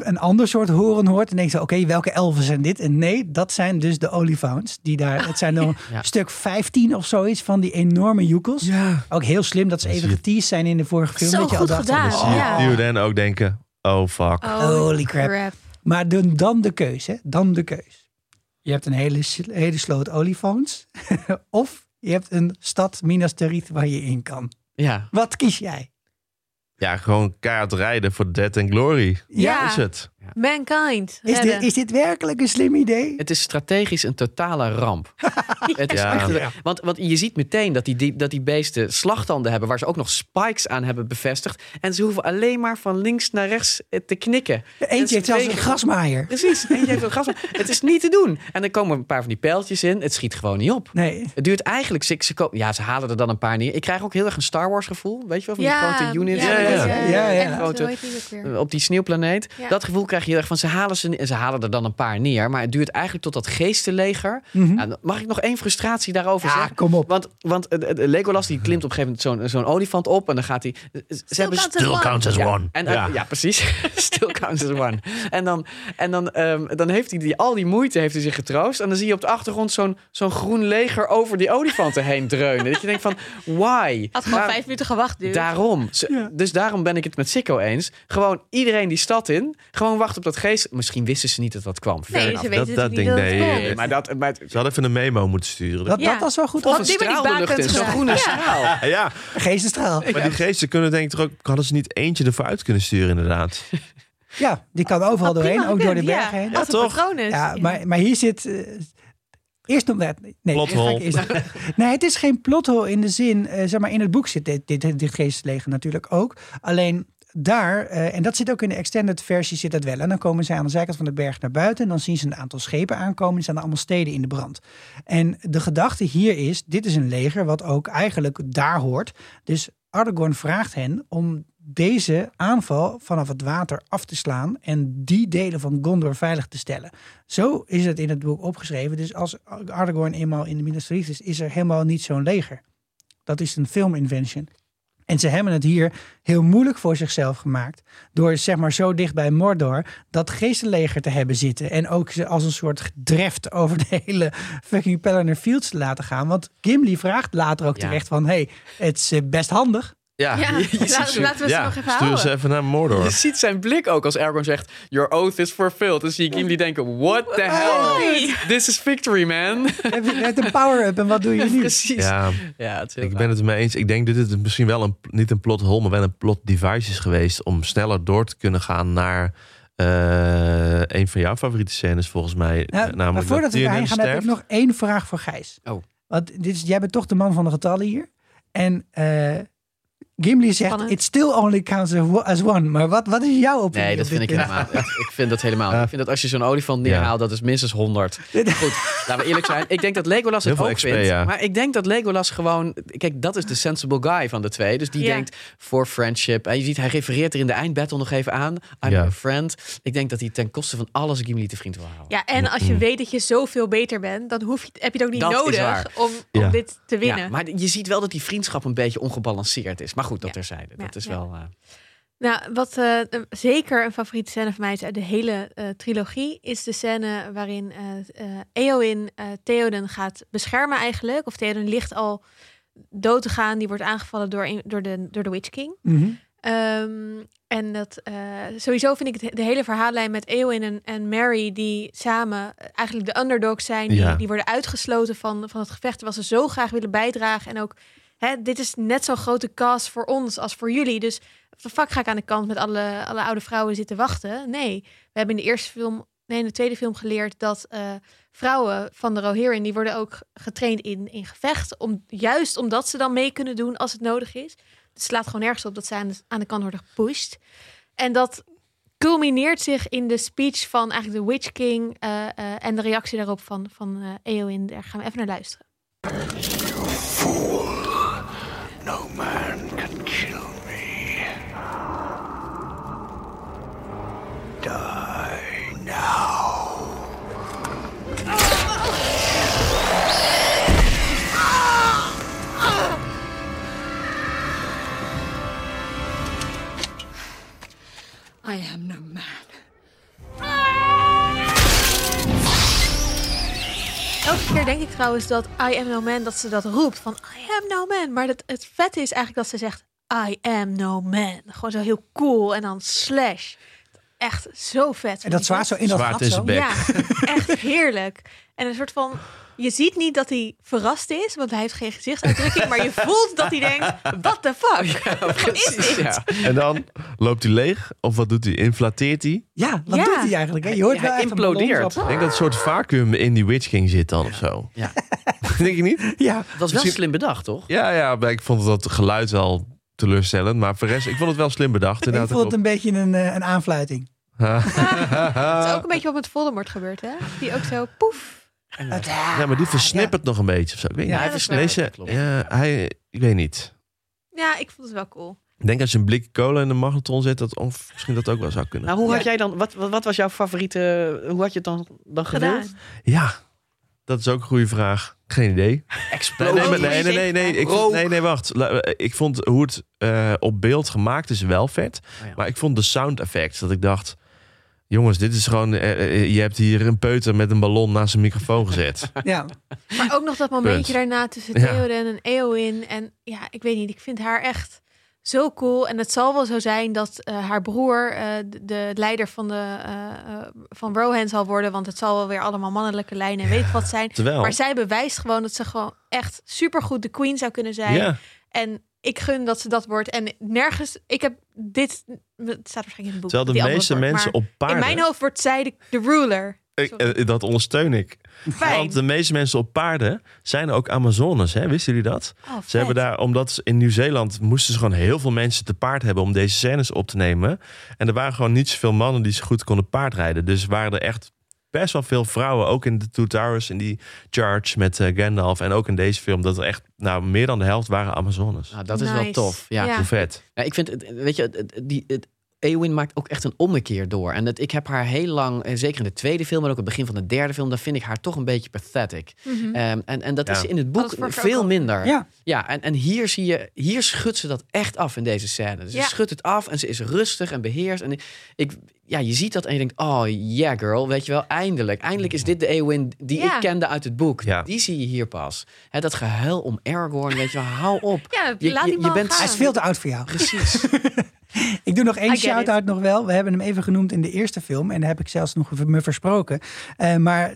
een ander soort horen hoort. En denk je, oké, welke elfen zijn dit? En nee, dat zijn dus de olifants. Die daar, het zijn een
Ja.
stuk 15 of zoiets van die enorme joekels.
Ja.
Ook heel slim dat ze
Dan
even geteased zijn in de vorige film.
Zo
dat je al dacht
gedaan,
dus,
ja.
dan ook denken, oh fuck.
Oh,
Holy crap. Maar dan, dan de keuze, hè? dan de keus. Je hebt een hele, hele sloot olifants. of je hebt een stad Minas Tirith waar je in kan.
Ja.
Wat kies jij?
Ja, gewoon kaart rijden voor Dead and Glory.
Ja.
Is het?
Mankind.
Is dit, is dit werkelijk een slim idee?
Het is strategisch een totale ramp. het is
Ja.
echt, een- want, want je ziet meteen dat die, die, dat die beesten slagtanden hebben... waar ze ook nog spikes aan hebben bevestigd. En ze hoeven alleen maar van links naar rechts eh, te knikken. En
Eentje
ze
heeft zelfs een grasmaaier.
Precies, eentje heeft een gas. Het is niet te doen. En dan komen een paar van die pijltjes in. Het schiet gewoon niet op.
Nee.
Het duurt eigenlijk... Ze, ja, ze halen er dan een paar neer. Ik krijg ook heel erg een Star Wars gevoel. Weet je wel? Van die
ja,
grote units.
Ja,
Ja, ja.
Grote- op die sneeuwplaneet.
Ja.
Dat gevoel krijg je heel erg van ze halen, ze, ze halen er dan een paar neer. Maar het duurt eigenlijk tot dat geestenleger. Ja, dan mag ik nog één frustratie daarover
Ja,
zeggen?
kom op.
Want, want eh, eh, Legolas die klimt op een gegeven moment zo'n zo'n olifant op. En dan gaat hij... Ze hebben
counts as
Still
one.
counts as
ja,
one.
En, eh,
ja.
ja. precies. Still counts as one. En dan, en dan, ehm, dan heeft hij die, al die moeite heeft hij zich getroost. En dan zie je op de achtergrond zo'n zo'n groen leger over die olifanten heen dreunen. Dat je denkt van, why?
Had gewoon
Daar-
vijf minuten gewacht, dude.
Daarom. Ze- Dus daarom ben ik het met Sikko eens. Gewoon iedereen die stad in. Gewoon wachten op dat geest. Misschien wisten ze niet dat dat kwam. Fair
Nee,
enough.
ze weten
Dat- dat
niet
ding,
dat het
nee,
komt.
maar dat, maar,
Ze hadden even een memo moeten sturen.
Dat,
Ja.
dat was wel goed.
of
Of
een
die met die
straal de lucht in. Zo'n groene
Ja.
straal.
Ja, ja.
geestenstraal.
maar die geesten kunnen denk ik toch ook... Hadden ze niet eentje er vooruit kunnen sturen inderdaad?
Ja, die kan overal
Had
doorheen, ook door de berg
ja.
heen.
Als het
toch?
Ja, maar, maar hier zit... eh, eerst nog... Nee, nee,
Plot
eerst ga ik
hole.
eerst- nee, het is geen plothole in de zin... eh, zeg maar, in het boek zit dit, dit, dit geestesleger natuurlijk ook. Alleen daar, eh, en dat zit ook in de extended versie, zit dat wel. En dan komen zij aan de zijkant van de berg naar buiten. En dan zien ze een aantal schepen aankomen. Er staan allemaal steden in de brand. En de gedachte hier is, dit is een leger wat ook eigenlijk daar hoort. Dus Aragorn vraagt hen om deze aanval vanaf het water af te slaan en die delen van Gondor veilig te stellen. Zo is het in het boek opgeschreven. Dus als Aragorn eenmaal in de Minas Tirith is, is er helemaal niet zo'n leger. Dat is een film-invention. En ze hebben het hier heel moeilijk voor zichzelf gemaakt. Door zeg maar zo dicht bij Mordor dat geestenleger te hebben zitten. En ook ze als een soort gedreft over de hele fucking Pelennor Fields te laten gaan. Want Gimli vraagt later ook
Ja.
terecht van... hey, het is eh, best handig.
Ja,
laten,
zo-
laten we ze
Ja,
nog even
stuur
houden.
ze even naar Mordor.
je ziet zijn blik ook als Aragorn zegt... Your oath is fulfilled. Dan zie ik Gimli denken... What the hell? This is victory, man.
Heb je net een power-up en wat doe je nu?
Precies.
Ja,
Ja,
ik ben het ermee eens. Ik denk dat dit misschien wel een, niet een plot hole, maar wel een plot device is geweest om sneller door te kunnen gaan naar eh, een van jouw favoriete scènes volgens mij.
Nou, maar voordat we daarheen gaan, heb ik nog één vraag voor Gijs.
Oh.
Want dit is, jij bent toch de man van de getallen hier. En eh, Gimli zegt,
Spannend.
it still only counts as one. Maar wat, wat is jouw opinie?
Nee, dat vind ik helemaal. Ik vind dat helemaal. Ik vind dat als je zo'n olifant neerhaalt, dat is minstens 100. Goed, laten we eerlijk zijn. Ik denk dat Legolas het ook
XP,
vindt.
ja.
Maar ik denk dat Legolas gewoon... Kijk, dat is de sensible guy van de twee. Dus die
Ja.
denkt voor friendship. En je ziet, hij refereert er in de eindbattle nog even aan. I'm
Ja.
a friend. Ik denk dat hij ten koste van alles Gimli te vriend wil houden.
Ja, en als je weet dat je zoveel beter bent, dan hoef je, heb je het ook niet
Dat
nodig om, om
Ja.
dit te winnen.
Ja, maar je ziet wel dat die vriendschap een beetje ongebalanceerd is. Maar goed, dat
Ja.
terzijde. Dat
Ja,
is
ja.
wel... eh,
Nou, wat eh, zeker een favoriete scène van mij is uit de hele eh, trilogie, is de scène waarin eh eh, Eowyn eh, Theoden gaat beschermen eigenlijk. Of Theoden ligt al dood te gaan. Die wordt aangevallen door, een- door, de, door de Witch King.
Mhm.
Ehm, en dat eh, sowieso vind ik het, de hele verhaallijn met Eowyn en, en Mary, die samen eigenlijk de underdogs zijn, die,
Ja.
die worden uitgesloten van, van het gevecht, terwijl ze zo graag willen bijdragen. En ook, hè, dit is net zo'n grote cast voor ons als voor jullie. Dus fuck ga ik aan de kant met alle, alle oude vrouwen zitten wachten? Nee, we hebben in de eerste film, nee, in de tweede film geleerd dat eh, vrouwen van de Rohirrim, die worden ook getraind in, in gevecht, om, juist omdat ze dan mee kunnen doen als het nodig is. Het slaat gewoon nergens op dat zij aan de, kant worden gepusht. En dat culmineert zich in de speech van eigenlijk de Witch King eh, eh, en de reactie daarop van, van eh Eowyn. Daar gaan we even naar luisteren.
No man can kill me. Die now.
I am
Elke keer denk ik trouwens dat I am no man, dat ze dat roept van I am no man. Maar dat, het vette is eigenlijk dat ze zegt I am no man. Gewoon zo heel cool en dan slash. Echt zo vet.
En dat
ik
zwaard zo in dat
Zwaard
gat zo.
Ja, echt heerlijk. En een soort van. Je ziet niet dat hij verrast is, want hij heeft geen gezichtsuitdrukking. maar je voelt dat hij denkt: what the fuck? Wat is dit?
ja.
En dan loopt hij leeg? Of wat doet hij? Inflateert hij?
Ja, wat
Ja.
doet hij eigenlijk? Hè? Je hoort
Ja,
wel
implodeert.
Ik denk dat een soort vacuüm in die Witch King zit dan of zo.
Ja.
denk je niet?
Ja,
Dat was wel slim bedacht, toch?
Ja, ja, maar ik vond dat geluid wel teleurstellend. Maar voor rest, ik vond het wel slim bedacht.
ik
inderdaad.
vond het een beetje een, eh, een aanfluiting.
Het is ook een beetje wat met Voldemort gebeurt, hè? Die ook zo poef.
Ja, maar die versnippert nog een beetje of zo. Ik weet
Ja,
niet.
hij versnelt,
Deze,
klopt.
ja, hij, ik weet niet.
Ja, ik vond het wel cool.
Ik denk als je een blik cola in de magnetron zet, dat of misschien dat ook wel zou kunnen.
Nou, hoe had jij dan, wat, wat, wat was jouw favoriete, hoe had je het dan, dan gewild?
Ja, dat is ook een goede vraag. Geen idee. Nee,
Explosie.
nee, nee, nee, nee, nee, ik vond, nee, nee, wacht. La- Ik vond hoe het eh, op beeld gemaakt is wel vet.
Oh ja.
Maar ik vond de sound effects dat ik dacht... Jongens, dit is gewoon... eh, eh, je hebt hier een peuter met een ballon naast een microfoon gezet.
Ja,
Maar ook nog dat momentje daarna tussen
Ja.
Theoden en Eowyn. En ja, ik weet niet, ik vind haar echt zo cool. En het zal wel zo zijn dat eh, haar broer eh, de, de leider van, de, eh, eh, van Rohan zal worden. Want het zal wel weer allemaal mannelijke lijnen en weet ik wat zijn.
Terwijl...
Maar zij bewijst gewoon dat ze gewoon echt supergoed de queen zou kunnen zijn.
ja,
En ik gun dat ze dat wordt. En nergens, ik heb dit, het staat waarschijnlijk in het boek.
terwijl de meeste mensen op paarden...
In mijn hoofd wordt zij de, de ruler.
Ik- eh, dat ondersteun ik.
Fijn.
Want de meeste mensen op paarden zijn ook Amazones. Hè? Wisten jullie dat?
Oh,
Ze hebben daar, omdat ze in Nieuw-Zeeland moesten ze gewoon heel veel mensen te paard hebben om deze scènes op te nemen. En er waren gewoon niet zoveel mannen die zo goed konden paardrijden. Dus waren er echt best wel veel vrouwen, ook in de Two Towers, in die Charge met eh, Gandalf en ook in deze film, dat er echt, nou, meer dan de helft waren Amazones.
Nou, dat is wel tof. Ja.
Ja.
Hoe vet.
Ja, ik vind, het- weet je, die, het, Eowyn maakt ook echt een ommekeer door. En het, ik heb haar heel lang, eh, zeker in de tweede film, maar ook het begin van de derde film, dan vind ik haar toch een beetje pathetic.
Mhm.
Ehm, en, en dat
Ja.
is in het boek veel minder.
ja.
Ja, en, en hier zie je, hier schudt ze dat echt af in deze scène. Dus
Ja.
Ze schudt het af en ze is rustig en beheerst. En ik, ja, je ziet dat en je denkt, oh yeah girl, weet je wel, eindelijk. Eindelijk is dit de Eowyn die
Ja.
ik kende uit het boek.
Ja.
Die zie je hier pas. Hè, dat gehuil om Aragorn, weet je wel, hou op.
Ja,
Je-
laat
je-
die
je
man
bent-
gaan.
Hij is veel te oud voor jou.
Precies.
Ik doe nog één shout-out nog wel. We hebben hem even genoemd in de eerste film. En daar heb ik zelfs nog me versproken. Eh, maar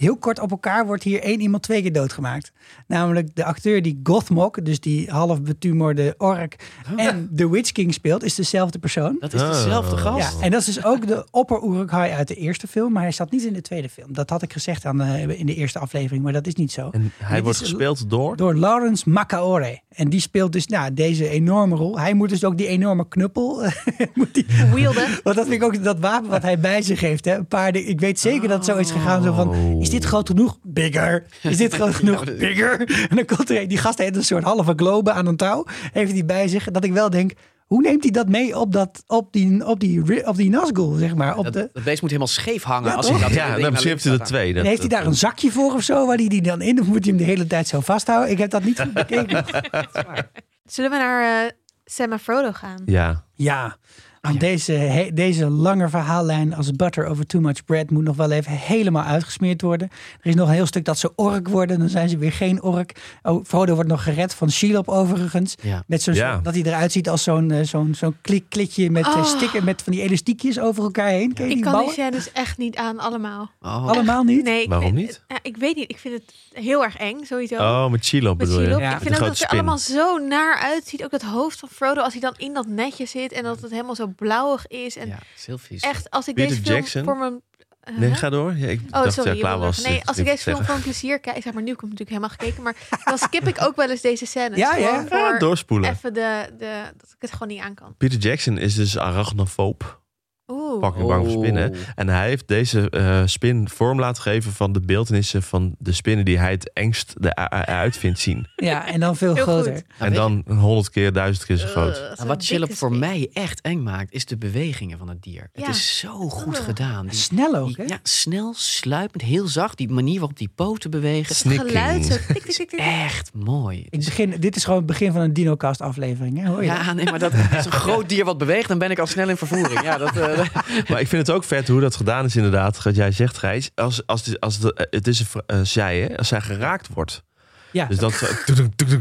Heel kort op elkaar wordt hier één iemand twee keer doodgemaakt. Namelijk de acteur die Gothmog, dus die half betumorde ork, en The Witch King speelt, is dezelfde persoon.
Dat is dezelfde
Oh.
gast.
Ja, en dat is dus ook de opper Uruk-hai uit de eerste film, maar hij zat niet in de tweede film. Dat had ik gezegd aan, eh, in de eerste aflevering, maar dat is niet zo.
En hij
Dit
wordt gespeeld door...
Door Lawrence Makaore. En die speelt dus nou, deze enorme rol. Hij moet dus ook die enorme knuppel. eh, moet die,
Wielden.
want dat vind ik ook dat wapen wat hij bij zich heeft. Hè. Een paar dingen. Ik weet zeker dat het zo is gegaan. Zo van,
Oh.
Is dit groot genoeg? Bigger. Is dit groot genoeg? Bigger. En dan komt er een- die gast heeft een soort halve globe aan een touw. Heeft hij bij zich. Dat ik wel denk, hoe neemt hij dat mee op, dat, op die, op die, op die Nazgul, zeg maar? Op
Dat,
de,
dat beest moet helemaal scheef hangen.
Ja,
als hij dat
Ja, dan heeft hij er twee. Dat-
heeft hij daar een zakje voor of zo? Waar hij die dan in? Of moet hij hem de hele tijd zo vasthouden? Ik heb dat niet goed bekeken.
Zullen we naar eh Sam en Frodo gaan?
Ja.
Ja, want deze, he- deze lange verhaallijn als butter over too much bread moet nog wel even helemaal uitgesmeerd worden. Er is nog een heel stuk dat ze ork worden, dan zijn ze weer geen ork. Oh, Frodo wordt nog gered van Shelob overigens.
Ja.
Met zo'n,
Ja.
Dat hij eruit ziet als zo'n, eh, zo'n, zo'n klik, klikje met, eh,
Oh.
sticker, met van die elastiekjes over elkaar heen. Ken
Ik
die
kan die
ballen?
scènes echt niet aan allemaal.
Oh.
Allemaal niet?
Nee, ik
Waarom
vind-
niet?
Ja, ik weet niet. Ik vind het heel erg eng, sowieso.
Oh, met
Met
bedoel je?
Shelob.
Ja,
ik vind ook dat ze
spin.
allemaal zo naar uitziet. Ook dat hoofd van Frodo, als hij dan in dat netje zit en dat het helemaal zo blauwig is. En
Ja, is heel vies.
echt, als ik
Peter
deze film
Jackson?
voor mijn... Uh,
Nee, ga door. Ja, ik
Oh,
dacht
sorry.
klaar was.
Nee, als ik deze film voor een plezier kijk, zeg maar, nu heb ik hem natuurlijk helemaal gekeken, maar dan skip ik ook wel eens deze scènes.
Ja, ja.
Ja,
voor
doorspoelen.
even de, de, dat ik het gewoon niet aan kan.
Peter Jackson is dus arachnofoob.
Oeh.
Fucking bang voor spinnen.
Oh.
En hij heeft deze eh, spin vorm laten geven van de beeldenissen van de spinnen die hij het engst eruit vindt zien.
Ja, en dan veel
Heel
groter.
goed.
en dan honderd keer, duizend keer zo groot.
Nou, wat Chillip
dikke
voor mij echt eng maakt, is de bewegingen van het dier.
Ja.
Het is zo goed gedaan. Die-
Snel ook,
die-
hè?
ja, snel, sluipend, heel zacht. Die manier waarop die poten bewegen.
Het geluid.
Echt mooi.
Ik begin, dit is gewoon het begin van een Dinocast aflevering. Hè? Hoor je dat?
Ja, nee, maar dat is een groot dier wat beweegt, dan ben ik al snel in vervoering. Ja, dat, eh,
Maar ik vind het ook vet hoe dat gedaan is inderdaad. Wat jij zegt, Gijs. Als, als, de, als de, het is een zij, hè? Als zij geraakt wordt.
Ja.
Dus dat,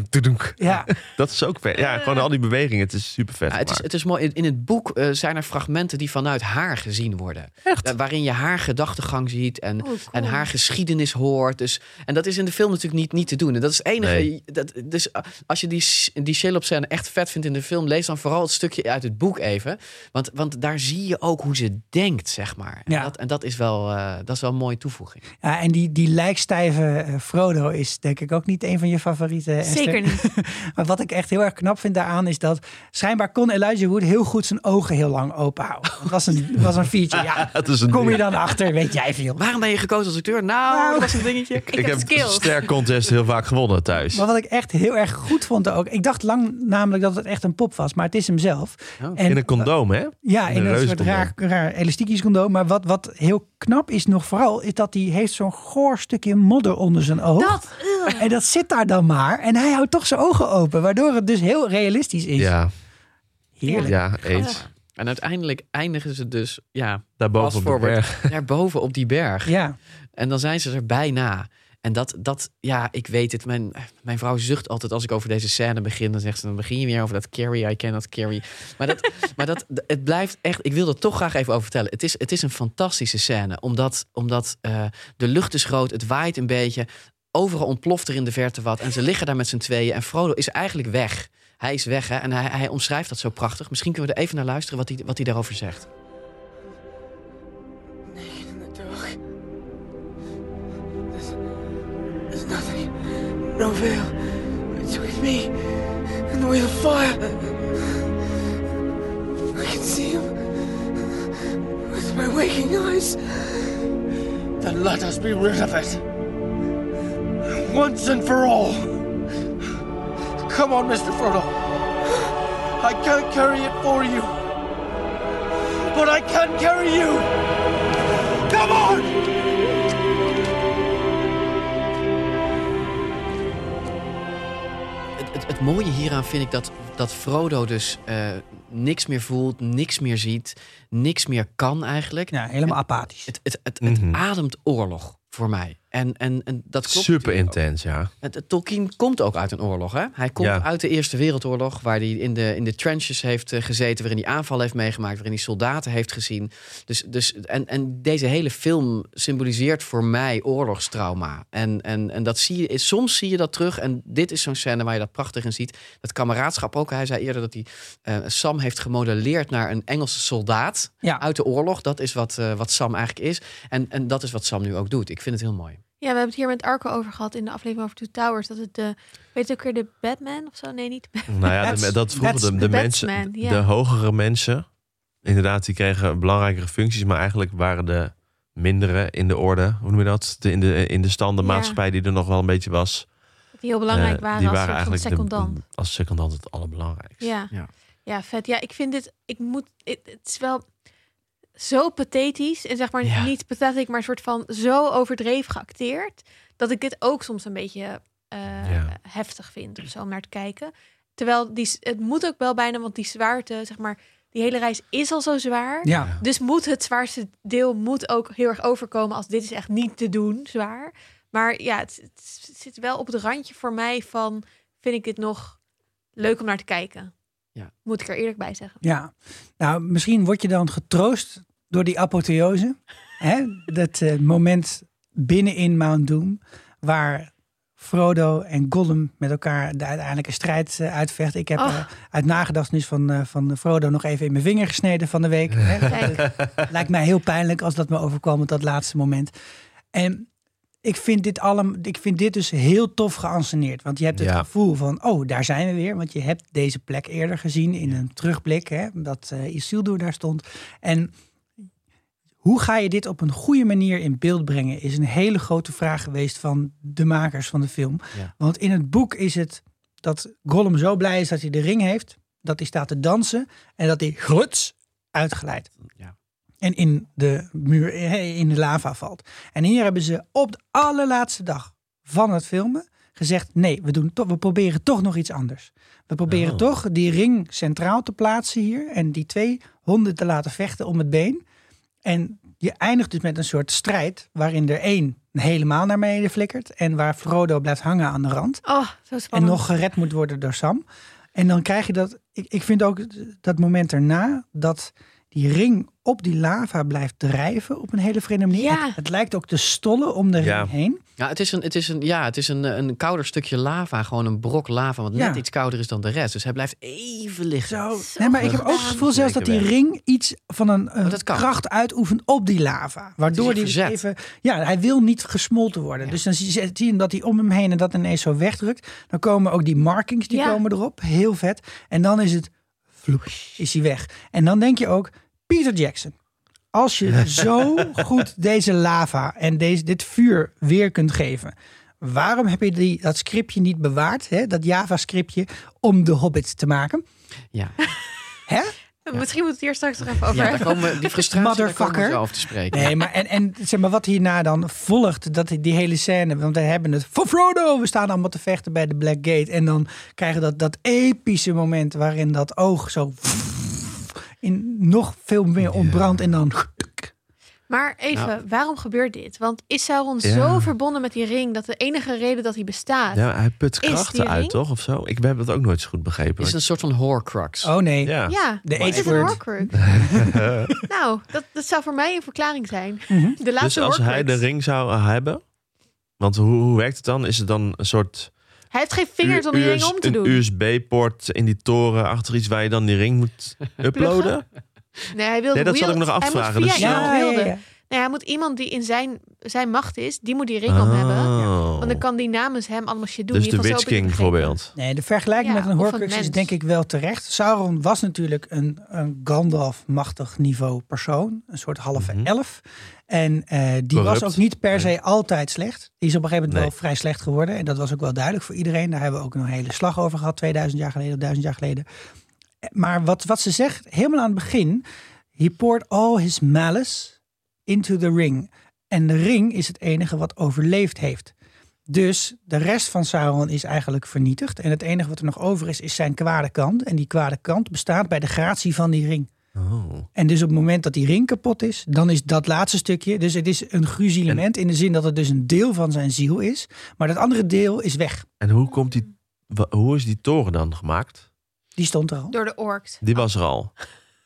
toedoenk.
Ja.
dat is ook vet. Ja, gewoon al die bewegingen. Het is super vet.
Ja, het, is, het is mooi. In- In het boek eh, zijn er fragmenten die vanuit haar gezien worden.
Echt?
Eh, waarin je haar gedachtegang ziet en,
Oh, cool.
en haar geschiedenis hoort. Dus, en dat is in de film natuurlijk niet, niet te doen. En dat is het enige.
Nee.
Dat, dus eh, als je die, die Shelob scène echt vet vindt in de film, lees dan vooral het stukje uit het boek even. Want, want daar zie je ook hoe ze denkt, zeg maar. En,
Ja.
dat, en dat, is wel, eh, dat is wel een mooie toevoeging.
Ja, en die, die lijkstijve Frodo is denk ik ook niet een van je favorieten. Esther.
Zeker niet.
maar wat ik echt heel erg knap vind daaraan is dat schijnbaar kon Elijah Wood heel goed zijn ogen heel lang open houden. Dat was een, was een feature. Ja,
Het is een
kom je dan achter, weet jij veel.
Waarom ben je gekozen als acteur? Nou,
Nou.
dat was een dingetje.
Ik,
Ik
heb.
Ster Contest heel vaak gewonnen thuis.
Maar wat ik echt heel erg goed vond ook. Ik dacht lang namelijk dat het echt een pop was, maar het is hem zelf.
Oh.
En,
In een condoom, hè?
Ja,
in
in
een
een soort raar, raar elastiekjes condoom. Maar wat, wat heel knap is nog vooral, is dat hij heeft zo'n goor stukje modder onder zijn oog.
Dat.
En dat zit daar dan maar. En hij houdt toch zijn ogen open, waardoor het dus heel realistisch is.
Ja,
Heerlijk.
ja, eens.
En uiteindelijk eindigen ze dus ja,
Daarboven op
forward,
berg.
daarboven op die berg.
Ja.
En dan zijn ze er bijna. En dat, dat, ja, ik weet het. Mijn, mijn vrouw zucht altijd als ik over deze scène begin. Dan zegt ze, dan begin je weer over dat carry, I cannot carry. Maar, dat, maar dat, het blijft echt, ik wil er toch graag even over vertellen. Het is, het is een fantastische scène. Omdat, omdat eh, de lucht is groot, het waait een beetje. Overal ontploft er in de verte wat. En ze liggen daar met z'n tweeën. En Frodo is eigenlijk weg. Hij is weg hè? en hij, hij omschrijft dat zo prachtig. Misschien kunnen we er even naar luisteren wat hij, wat hij daarover zegt.
Nothing. No veil between me and the wheel of fire. I can see him with my waking eyes. Then let us be rid of it. Once and for all. Come on, Mr. Frodo. I can't carry it for you. But I can carry you. Come on!
Het, mooie hieraan vind ik dat, dat Frodo dus eh, niks meer voelt, niks meer ziet, niks meer kan eigenlijk.
ja, helemaal apathisch.
Het, het, het, het
Mhm.
ademt oorlog voor mij. En, en, en dat klopt
Super intens, ja.
Tolkien komt ook uit een oorlog. Hè? Hij komt
Ja.
uit de Eerste Wereldoorlog, waar hij in de, in de trenches heeft eh, gezeten, waarin hij aanvallen heeft meegemaakt, waarin hij soldaten heeft gezien. Dus, dus, en, en deze hele film symboliseert voor mij oorlogstrauma. En, en, en dat zie je, soms zie je dat terug. En dit is zo'n scène waar je dat prachtig in ziet. Dat kameraadschap ook. Hij zei eerder dat hij eh, Sam heeft gemodelleerd naar een Engelse soldaat
Ja.
uit de oorlog. Dat is wat, eh, wat Sam eigenlijk is. En, en dat is wat Sam nu ook doet. Ik vind het heel mooi.
Ja, we hebben het hier met Arco over gehad in de aflevering over Two Towers. Dat het de, weet je ook weer de Batman of zo? Nee, niet
Nou ja, de, dat vroegen de, de
de
mensen,
Batsman, ja.
de hogere mensen, inderdaad, die kregen belangrijkere functies, maar eigenlijk waren de mindere in de orde, hoe noem je dat? De, in, de, in de standenmaatschappij die er nog wel een beetje was.
Die heel belangrijk
eh,
waren
die
als
waren de-
secondant.
als secondant het allerbelangrijkste.
Ja.
Ja.
ja, vet. Ja, ik vind dit, ik moet, het, het is wel zo pathetisch. En zeg maar
Ja.
niet pathetic, maar een soort van zo overdreven geacteerd. Dat ik dit ook soms een beetje eh,
Ja.
heftig vind of zo om naar te kijken. Terwijl die, het moet ook wel bijna, want die zwaarte, zeg maar, die hele reis is al zo zwaar.
Ja.
Dus moet het zwaarste deel moet ook heel erg overkomen als dit is echt niet te doen, zwaar. Maar ja, het, het zit wel op het randje voor mij van, vind ik dit nog leuk om naar te kijken?
Ja.
Moet ik er eerlijk bij zeggen.
Ja, nou misschien word je dan getroost door die apotheose. hè? Dat eh, moment binnenin Mount Doom, waar Frodo en Gollum met elkaar de uiteindelijke strijd eh, uitvechten. Ik heb
Oh.
eh, uit nagedachtenis van, eh, van Frodo nog even in mijn vinger gesneden van de week. Hè? Lijkt mij heel pijnlijk als dat me overkwam op dat laatste moment. En ik vind dit, allemaal, ik vind dit dus heel tof geanceneerd. Want je hebt het
Ja.
gevoel van, oh, daar zijn we weer. Want je hebt deze plek eerder gezien in een terugblik. Hè, dat eh Isildur daar stond. En hoe ga je dit op een goede manier in beeld brengen... is een hele grote vraag geweest van de makers van de film.
Ja.
Want in het boek is het dat Gollum zo blij is dat hij de ring heeft... dat hij staat te dansen en dat hij gruts uitglijdt.
Ja.
En in de muur, eh, in de lava valt. En hier hebben ze op de allerlaatste dag van het filmen gezegd: nee, we, doen toch, we proberen toch nog iets anders. We proberen
Oh.
toch die ring centraal te plaatsen hier en die twee honden te laten vechten om het been. En je eindigt dus met een soort strijd waarin er één helemaal naar beneden flikkert en waar Frodo blijft hangen aan de rand.
Oh, zo
En nog gered moet worden door Sam. En dan krijg je dat. Ik, ik vind ook dat moment erna dat die ring op die lava blijft drijven op een hele vreemde manier.
Ja.
Het, het lijkt ook te stollen om de
Ja.
ring heen.
Ja, het is een, het is een, ja, het is een, een kouder stukje lava. Gewoon een brok lava, wat
Ja.
net iets kouder is dan de rest. Dus hij blijft even liggen.
Zo.
Zo
Nee, maar ik heb ook het gevoel zelfs dat die ring iets van een,
dat kan.
kracht uitoefent op die lava. Waardoor die
verzet.
even. Ja, hij wil niet gesmolten worden.
Ja.
Dus dan zie je, zie je dat hij om hem heen en dat ineens zo wegdrukt. Dan komen ook die markings die
Ja.
komen erop. Heel vet. En dan is het. Vloep, is hij weg. En dan denk je ook, Peter Jackson. Als je zo goed deze lava en deze, dit vuur weer kunt geven. Waarom heb je die, dat scriptje niet bewaard? Hè? Dat Java-scriptje om de Hobbit te maken?
Ja,
Hè?
Misschien moet het hier straks nog even over
ja daar
hebben.
komen die frustratie daar komen we
Motherfucker.
zo over te spreken.
Nee, maar en, en zeg maar wat hierna dan volgt, dat die hele scène, want we hebben het voor Frodo, we staan allemaal te vechten bij de Black Gate en dan krijgen we dat, dat epische moment waarin dat oog zo in nog veel meer ontbrandt en dan
Maar even,
Nou.
waarom gebeurt dit? Want is Sauron
Ja.
zo verbonden met die ring dat de enige reden dat hij bestaat...
Ja, hij put krachten uit,
ring?
toch? Of zo? Ik heb dat ook nooit zo goed begrepen.
Het is een soort van horcrux.
oh nee,
Ja.
Ja,
de
het is een. Horcrux. nou, dat, dat zou voor mij een verklaring zijn.
Mhm.
De laatste
Dus als hij de ring zou hebben... Want hoe, hoe werkt het dan? Is het dan een soort
Hij heeft geen vingers om die ring om te
een
doen.
USB-poort in die toren achter iets waar je dan die ring moet uploaden?
Nee, hij wilde
Nee, dat zat ik nog af te
hij moet
vragen,
via
dus-
iemand
Ja, ja.
Nee, hij moet iemand die in zijn, zijn macht is, die moet die ring om hebben.
Oh.
Want dan kan die namens hem allemaal shit doen.
Dus
In
de Witch King bijvoorbeeld.
Nee, de vergelijking
Ja,
met een
een
Horcrux is denk ik wel terecht. Sauron was natuurlijk een, een Gandalf-machtig niveau persoon. Een soort halve
Mhm.
elf. En eh, die
Corrupt.
was ook niet per se altijd slecht. Die is op een gegeven moment
Nee.
wel vrij slecht geworden. En dat was ook wel duidelijk voor iedereen. Daar hebben we ook een hele slag over gehad. 2000 jaar geleden of 1000 jaar geleden. Maar wat, wat ze zegt, helemaal aan het begin. He poured all his malice into the ring. En de ring is het enige wat overleefd heeft. Dus de rest van Sauron is eigenlijk vernietigd. En het enige wat er nog over is, is zijn kwade kant. En die kwade kant bestaat bij de gratie van die ring.
Oh.
En dus op het moment dat die ring kapot is, dan is dat laatste stukje. Dus het is een gruzelement in de zin dat het dus een deel van zijn ziel is. Maar dat andere deel is weg.
En hoe, komt die, hoe is die toren dan gemaakt?
Die stond er al.
Door de orks.
Die was er al.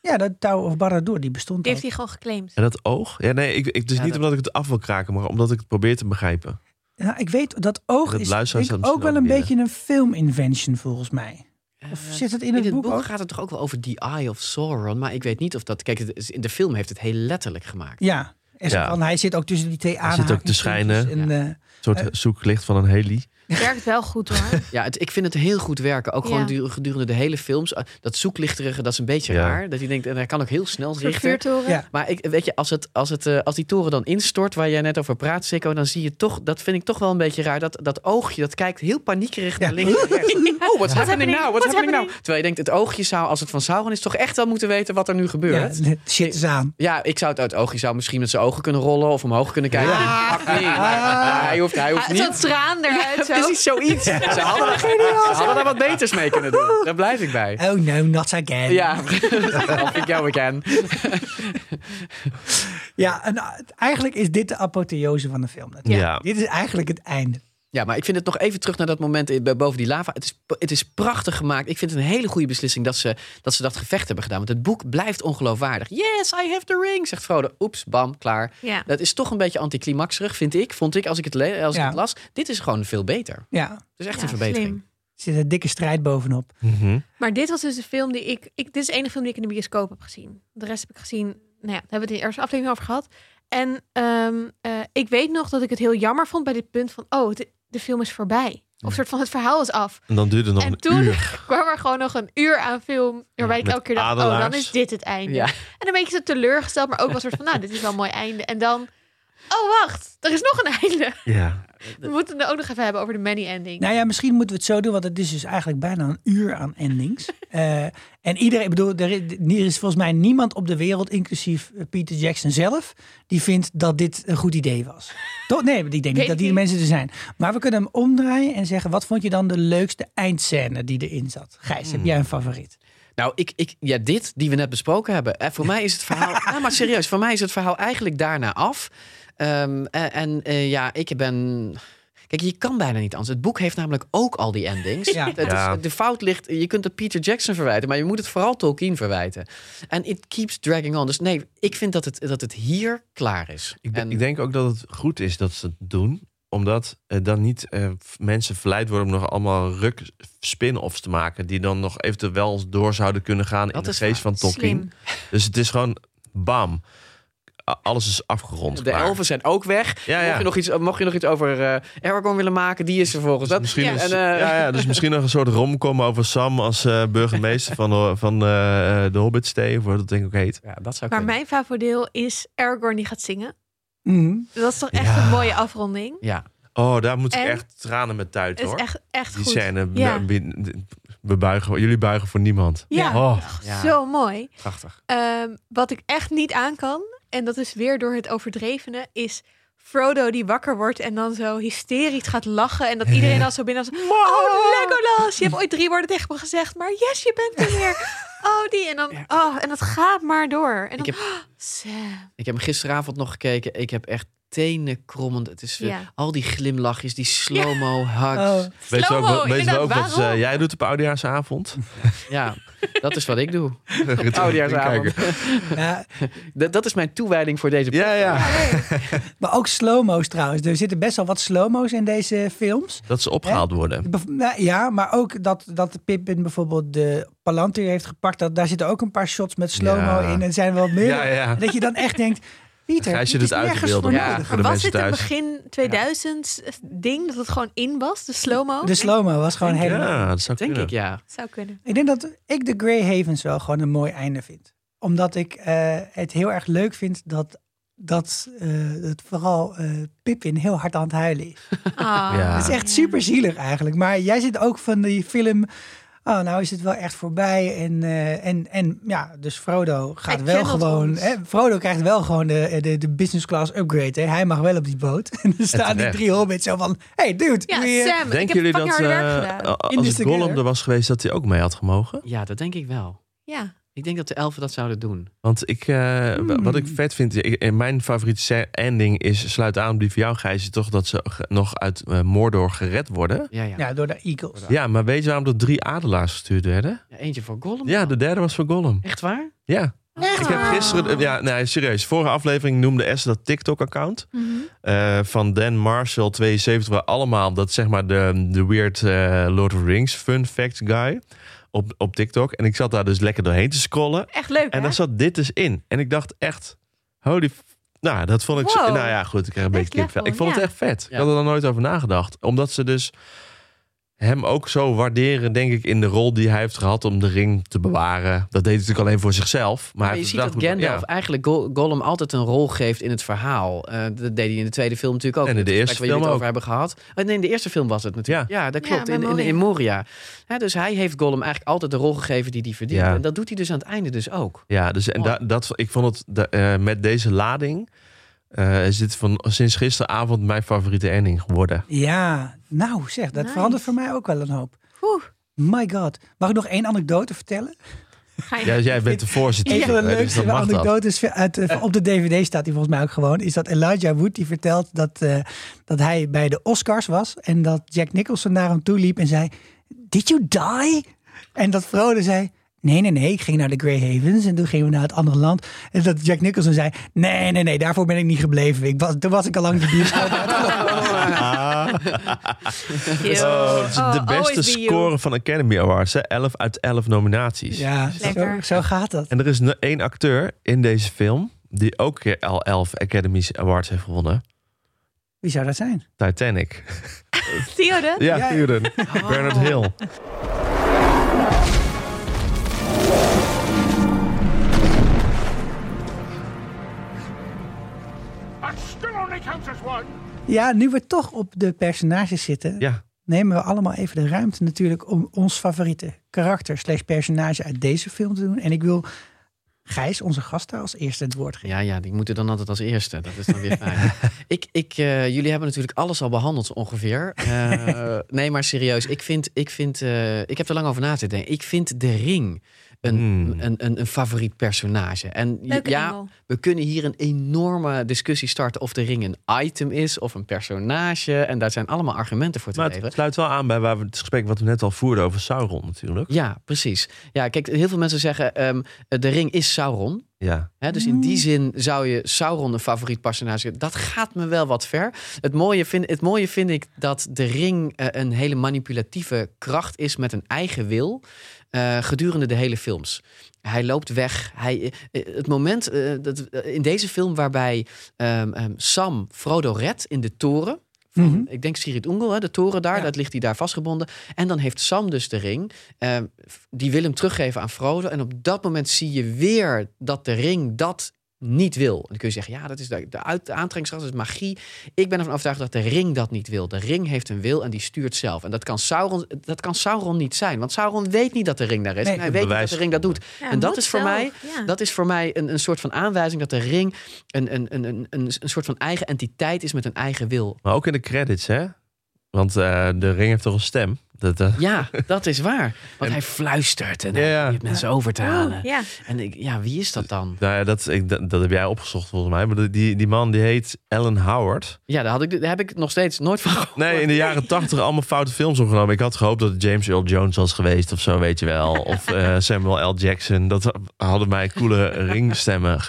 Ja, dat Tower of Barad-dûr, die bestond
Die
al.
heeft hij gewoon geclaimd.
En dat oog? Ja, nee, ik, ik, het is
Ja,
niet
dat-
omdat ik het af wil kraken, maar omdat ik het probeer te begrijpen.
Ja, ik weet, dat oog
Dat
is ik ook wel een beetje een film-invention volgens mij. Of
Eh,
zit het in
in
het,
het
boek,
gaat het toch ook wel over The Eye of Sauron. Maar ik weet niet of dat... Kijk, in de film heeft het heel letterlijk gemaakt.
Ja. En zo
Ja.
van, hij zit ook tussen die twee
Hij zit ook te schijnen.
En, eh,
Een soort
Eh.
zoeklicht van een heli.
Werkt wel goed hoor.
Ja, het, ik vind het heel goed werken. Ook gewoon
Ja.
du- gedurende de hele films. Uh, Dat zoeklichterige, dat is een beetje
Ja.
raar. Dat je denkt, en hij kan ook heel snel richten.
Ja.
Maar ik, weet je, als, het, als, het, eh, als die toren dan instort, waar jij net over praat, Sikko, dan zie je toch, dat vind ik toch wel een beetje raar, dat, dat oogje, dat kijkt heel paniekerig
Ja.
naar links. Oh, what's happening
happening?
now? What's
What's
happening now?
happening?
Terwijl je denkt, het oogje zou, als het van Sauron is, toch echt wel moeten weten wat er nu
ja,
gebeurt. Ja,
shit is aan.
ik zou het, het oogje zou misschien met zijn ogen kunnen rollen of omhoog kunnen kijken. Me. Maar Hij hoeft, hij hoeft
Ah, Zo'n
niet.
traan eruit.
Precies zoiets. Ze hadden, er, ze hadden er wat beters mee kunnen doen. Daar blijf ik bij.
Oh no, not again.
Ja, of ik jou again.
Ja, en uh, eigenlijk is dit de apotheose van de film. natuurlijk.
Ja.
Dit is eigenlijk het einde.
Ja, maar ik vind het nog even terug naar dat moment in- boven die lava. Het is, het is prachtig gemaakt. Ik vind het een hele goede beslissing dat ze, dat ze dat gevecht hebben gedaan. Want het boek blijft ongeloofwaardig. Yes, I have the ring, zegt Frodo. Oeps, bam, klaar.
Ja.
Dat is toch een beetje anticlimaxerig, vind ik. Vond ik als ik het, le- als ik het las. Dit is gewoon veel beter.
Ja,
Het is echt
Ja,
een verbetering.
slim.
er zit een dikke strijd bovenop.
Mhm.
Maar dit was dus de film die ik, ik... Dit is de enige film die ik in de bioscoop heb gezien. De rest heb ik gezien... Nou ja, daar hebben we het in de eerste aflevering over gehad. En ehm, eh, ik weet nog dat ik het heel jammer vond bij dit punt van... Oh, de, de film is voorbij. Of soort van het verhaal is af.
En dan duurde het nog
en
een
toen
uur.
kwam er gewoon nog een uur aan film. Waarbij ik elke keer dacht, oh, dan is dit het einde.
Ja.
En dan ben je zo teleurgesteld, maar ook wel een soort van... Nou, dit is wel een mooi einde. En dan... Oh, wacht. Er is nog een einde.
Ja.
We moeten het ook nog even hebben over de many ending.
Nou ja, misschien moeten we het zo doen, want het is dus eigenlijk bijna een uur aan endings. Eh, en iedereen, ik bedoel, er is, er is volgens mij niemand op de wereld, inclusief eh, Peter Jackson zelf, die vindt dat dit een goed idee was. Toch? Nee, ik denk
Weet
niet dat die
niet.
mensen er zijn. Maar we kunnen hem omdraaien en zeggen, wat vond je dan de leukste eindscène die erin zat? Gijs, heb jij een favoriet?
Nou, ik, ik, ja, dit die we net besproken hebben. En voor mij is het verhaal. ja, maar serieus, voor mij is het verhaal eigenlijk daarna af. Ehm, en en, eh, ja, ik ben. Kijk, je kan bijna niet anders. Het boek heeft namelijk ook al die endings.
Ja.
Het is- de fout ligt. Je kunt het Peter Jackson verwijten, maar je moet het vooral Tolkien verwijten. En it keeps dragging on. Dus nee, ik vind dat het, dat het hier klaar is.
Ik,
en,
ik denk ook dat het goed is dat ze het doen. Omdat eh, dan niet eh, mensen verleid worden om nog allemaal ruk spin-offs te maken. Die dan nog eventueel door zouden kunnen gaan
Dat
in de geest
waar.
van Tolkien.
Slim.
Dus het is gewoon bam. Alles is afgerond.
de
klaar.
elfen zijn ook weg.
Ja,
Mocht, je nog iets, mocht je nog iets over eh Aragorn willen maken, die is er volgens dat.
Misschien is,
En, eh,
ja, ja, dus misschien nog een soort romcom over Sam als eh, burgemeester van, de- van eh, de Hobbitstee, of hoe dat denk ik ook heet.
Ja, dat zou
Maar
kunnen.
mijn favoriet is Aragorn die gaat zingen.
Mhm.
Dat is toch echt
Ja.
een mooie afronding.
Ja,
Oh, daar moet ik echt tranen met tuit
Het is
hoor.
echt, echt
Die
goed.
scène,
Ja.
we, buigen, jullie buigen voor niemand.
Ja,
Oh,
ja.
zo mooi.
prachtig.
Ehm, wat ik echt niet aan kan, en dat is weer door het overdrevene, is Frodo die wakker wordt en dan zo hysterisch gaat lachen. En dat iedereen dan zo binnen als... Oh, Legolas! Je hebt ooit drie woorden tegen me gezegd, maar yes, je bent er weer. Oh, die. En dan... Oh, en dat gaat maar door. En dan...
Ik heb-
oh, Sam.
Ik heb hem gisteravond nog gekeken. Ik heb echt tenen krommend. Het is
Ja.
al die glimlachjes, die slow-mo hugs.
Oh.
Weet je ook, wat- weet je
inderdaad,
ook wat eh, jij doet op oudejaarsavond?
Ja, dat is wat ik doe.
Kijken.
Oudejaarsavond.
Ja,
Dat, dat is mijn toewijding voor deze
Ja, ja.
maar ook slow-mo's trouwens. Er zitten best wel wat slow-mo's in deze films.
Dat ze opgehaald worden.
Nou, ja, maar ook dat, dat Pippin bijvoorbeeld de Palantir heeft gepakt. Dat, daar zitten ook een paar shots met slow-mo
Ja.
in. En zijn wel meer.
Ja, ja.
Dat je dan echt denkt, Pieter,
Gijs je
dit is
dit uit
nergens
wilde.
voor
Ja.
Voor de
was
mensen
dit een begin 2000 ding dat het gewoon in was, de slow-mo?
De slow-mo was gewoon
Denk
helemaal...
Ja, dat zou
Denk
kunnen.
ik, ja.
Zou kunnen.
Ik denk dat ik de Grey Havens wel gewoon een mooi einde vind. Omdat ik eh, het heel erg leuk vind dat, dat eh, het vooral eh Pippin heel hard aan het huilen is.
Ah,
Ja.
Het is echt super zielig eigenlijk. Maar jij zit ook van die film... Oh, nou is het wel echt voorbij. En, eh, en, en ja, dus Frodo gaat
Hij
wel gewoon... Hè, Frodo krijgt wel gewoon de, de, de business class upgrade. Hè. Hij mag wel op die boot. En er staan die drie hobbits zo van... Hey dude,
Ja, Sam, ik
Denken
heb
jullie dat eh.
In
als het Gollum er was geweest, dat hij ook mee had gemogen?
Ja, dat denk ik wel.
Ja,
Ik denk dat de elfen dat zouden doen.
Want ik, eh,
Hmm.
wat ik vet vind, ik, mijn favoriete ending is, sluit aan op die van jou Gijs, is toch dat ze nog uit eh, Mordor gered worden.
Ja, ja.
Ja, door de Eagles.
Ja, maar weet je waarom er drie adelaars gestuurd werden?
Ja, eentje voor Gollum.
Ja, de derde was voor Gollum.
Echt waar?
Ja. Ik heb gisteren, ja, nee, serieus. Vorige aflevering noemde Esther dat TikTok-account
Mhm.
eh, van Dan Marshall 72, waar allemaal dat zeg maar de, de weird Lord of the Rings fun fact guy op, op TikTok. En ik zat daar dus lekker doorheen te scrollen.
Echt leuk,
En
hè?
daar zat dit dus in. En ik dacht echt, holy. Nou, dat vond ik. zo- nou ja, goed. Ik kreeg een
Next
beetje kipvel. Ik vond
ja.
het echt vet.
Ja.
Ik had er dan nooit over nagedacht. Omdat ze dus hem ook zo waarderen, denk ik, in de rol die hij heeft gehad om de ring te bewaren. Dat deed hij natuurlijk alleen voor zichzelf. Maar,
je ziet dat Gandalf
ja.
eigenlijk Go- Gollum altijd een rol geeft in het verhaal. Eh, dat deed hij in de tweede film natuurlijk ook.
En in de eerste
waar jullie
film
het over hebben gehad. Oh, nee, in de eerste film was het natuurlijk. Ja, dat
Ja,
klopt.
bij
in, in,
Moria.
in Moria. Hè, dus hij heeft Gollum eigenlijk altijd de rol gegeven die hij verdient.
Ja.
En dat doet hij dus aan het einde dus ook.
Ja, dus en da- dat, ik vond het da- eh, met deze lading. Eh, is dit van sinds gisteravond mijn favoriete ending geworden.
Ja, nou zeg, dat
Nice.
verandert voor mij ook wel een hoop.
Oeh,
My god. Mag ik nog één anekdote vertellen?
Ja, jij bent de voorzitter.
Een van de
dus
leukste anekdotes uit, eh, op de DVD staat hij volgens mij ook gewoon. Is dat Elijah Wood die vertelt dat, eh, dat hij bij de Oscars was. En dat Jack Nicholson naar hem toe liep en zei: Did you die? En dat Frodo zei. Nee, nee, nee, ik ging naar de Grey Havens en toen gingen we naar het andere land. En dat Jack Nicholson zei, nee, nee, nee, daarvoor ben ik niet gebleven. Ik was, toen was ik al lang de bioscoop uitgelopen.
Cute.
Oh, het is
Oh,
de beste
you.
score van Academy Awards. Hè? 11 uit 11 nominaties.
Ja, zo,
Lekker.
zo gaat dat.
En er is één acteur in deze film die ook al 11 Academy Awards heeft gewonnen.
Wie zou dat zijn?
Titanic.
Theoden?
Ja,
Ja.
Theoden. Bernard Hill.
Ja, nu we toch op de personages zitten,
Ja,
nemen we allemaal even de ruimte natuurlijk om ons favoriete karakter slash personage uit deze film te doen. En ik wil Gijs, onze gast, daar als eerste het woord geven.
Ja, ja, die moeten dan altijd als eerste. Dat is dan weer fijn. ik, ik, eh, jullie hebben natuurlijk alles al behandeld ongeveer. Eh, nee, maar serieus. Ik, vind, ik, vind, eh, ik heb er lang over na te denken. Ik vind de ring een,
Hmm.
een, een, een favoriet personage. En
Leuke
ja,
engel.
we kunnen hier een enorme discussie starten of de ring een item is of een personage. En daar zijn allemaal argumenten voor te
maar
leveren.
het sluit wel aan bij waar we het gesprek wat we net al voerden over Sauron natuurlijk.
Ja, precies. Ja, kijk, heel veel mensen zeggen ehm, de ring is Sauron.
Ja.
Hè, dus in die zin zou je Sauron een favoriet personage. Dat gaat me wel wat ver. Het mooie vind, het mooie vind ik dat de ring eh, een hele manipulatieve kracht is met een eigen wil. Eh, gedurende de hele films. Hij loopt weg. Hij, eh, het moment eh, dat, eh, in deze film waarbij ehm, ehm, Sam Frodo redt in de toren. Van,
Mhm.
Ik denk Sirit Ungol, hè, de toren daar.
Ja.
Dat ligt hij daar vastgebonden. En dan heeft Sam dus de ring. eh, die wil hem teruggeven aan Frodo. En op dat moment zie je weer dat de ring dat niet wil. En dan kun je zeggen, ja, dat is de, de, uit, de aantrekkingskracht, dat is magie. Ik ben ervan overtuigd dat de ring dat niet wil. De ring heeft een wil en die stuurt zelf. En dat kan Sauron, dat kan Sauron niet zijn. Want Sauron weet niet dat de ring daar is.
Nee.
en hij weet niet dat de ring dat doet.
Ja,
en dat is voor
zelf,
mij,
ja.
dat is voor mij een, een soort van aanwijzing dat de ring een, een, een, een, een, een soort van eigen entiteit is met een eigen wil.
Maar ook in de credits, hè? Want eh, de ring heeft toch een stem? Dat, eh,
Ja, dat is waar. Want hij fluistert en
Ja,
hij
ja.
mensen over te halen.
Oh, ja.
En ik, ja, wie is dat dan?
nou ja, dat, ik, dat, dat heb jij opgezocht volgens mij. Maar die, die man die heet Alan Howard.
Ja, daar, had ik, daar heb ik nog steeds nooit van gehoord.
Nee, in de jaren tachtig allemaal foute films opgenomen. Ik had gehoopt dat het James Earl Jones was geweest of zo, weet je wel. Of eh, Samuel L. Jackson. Dat hadden mij coole ringstemmen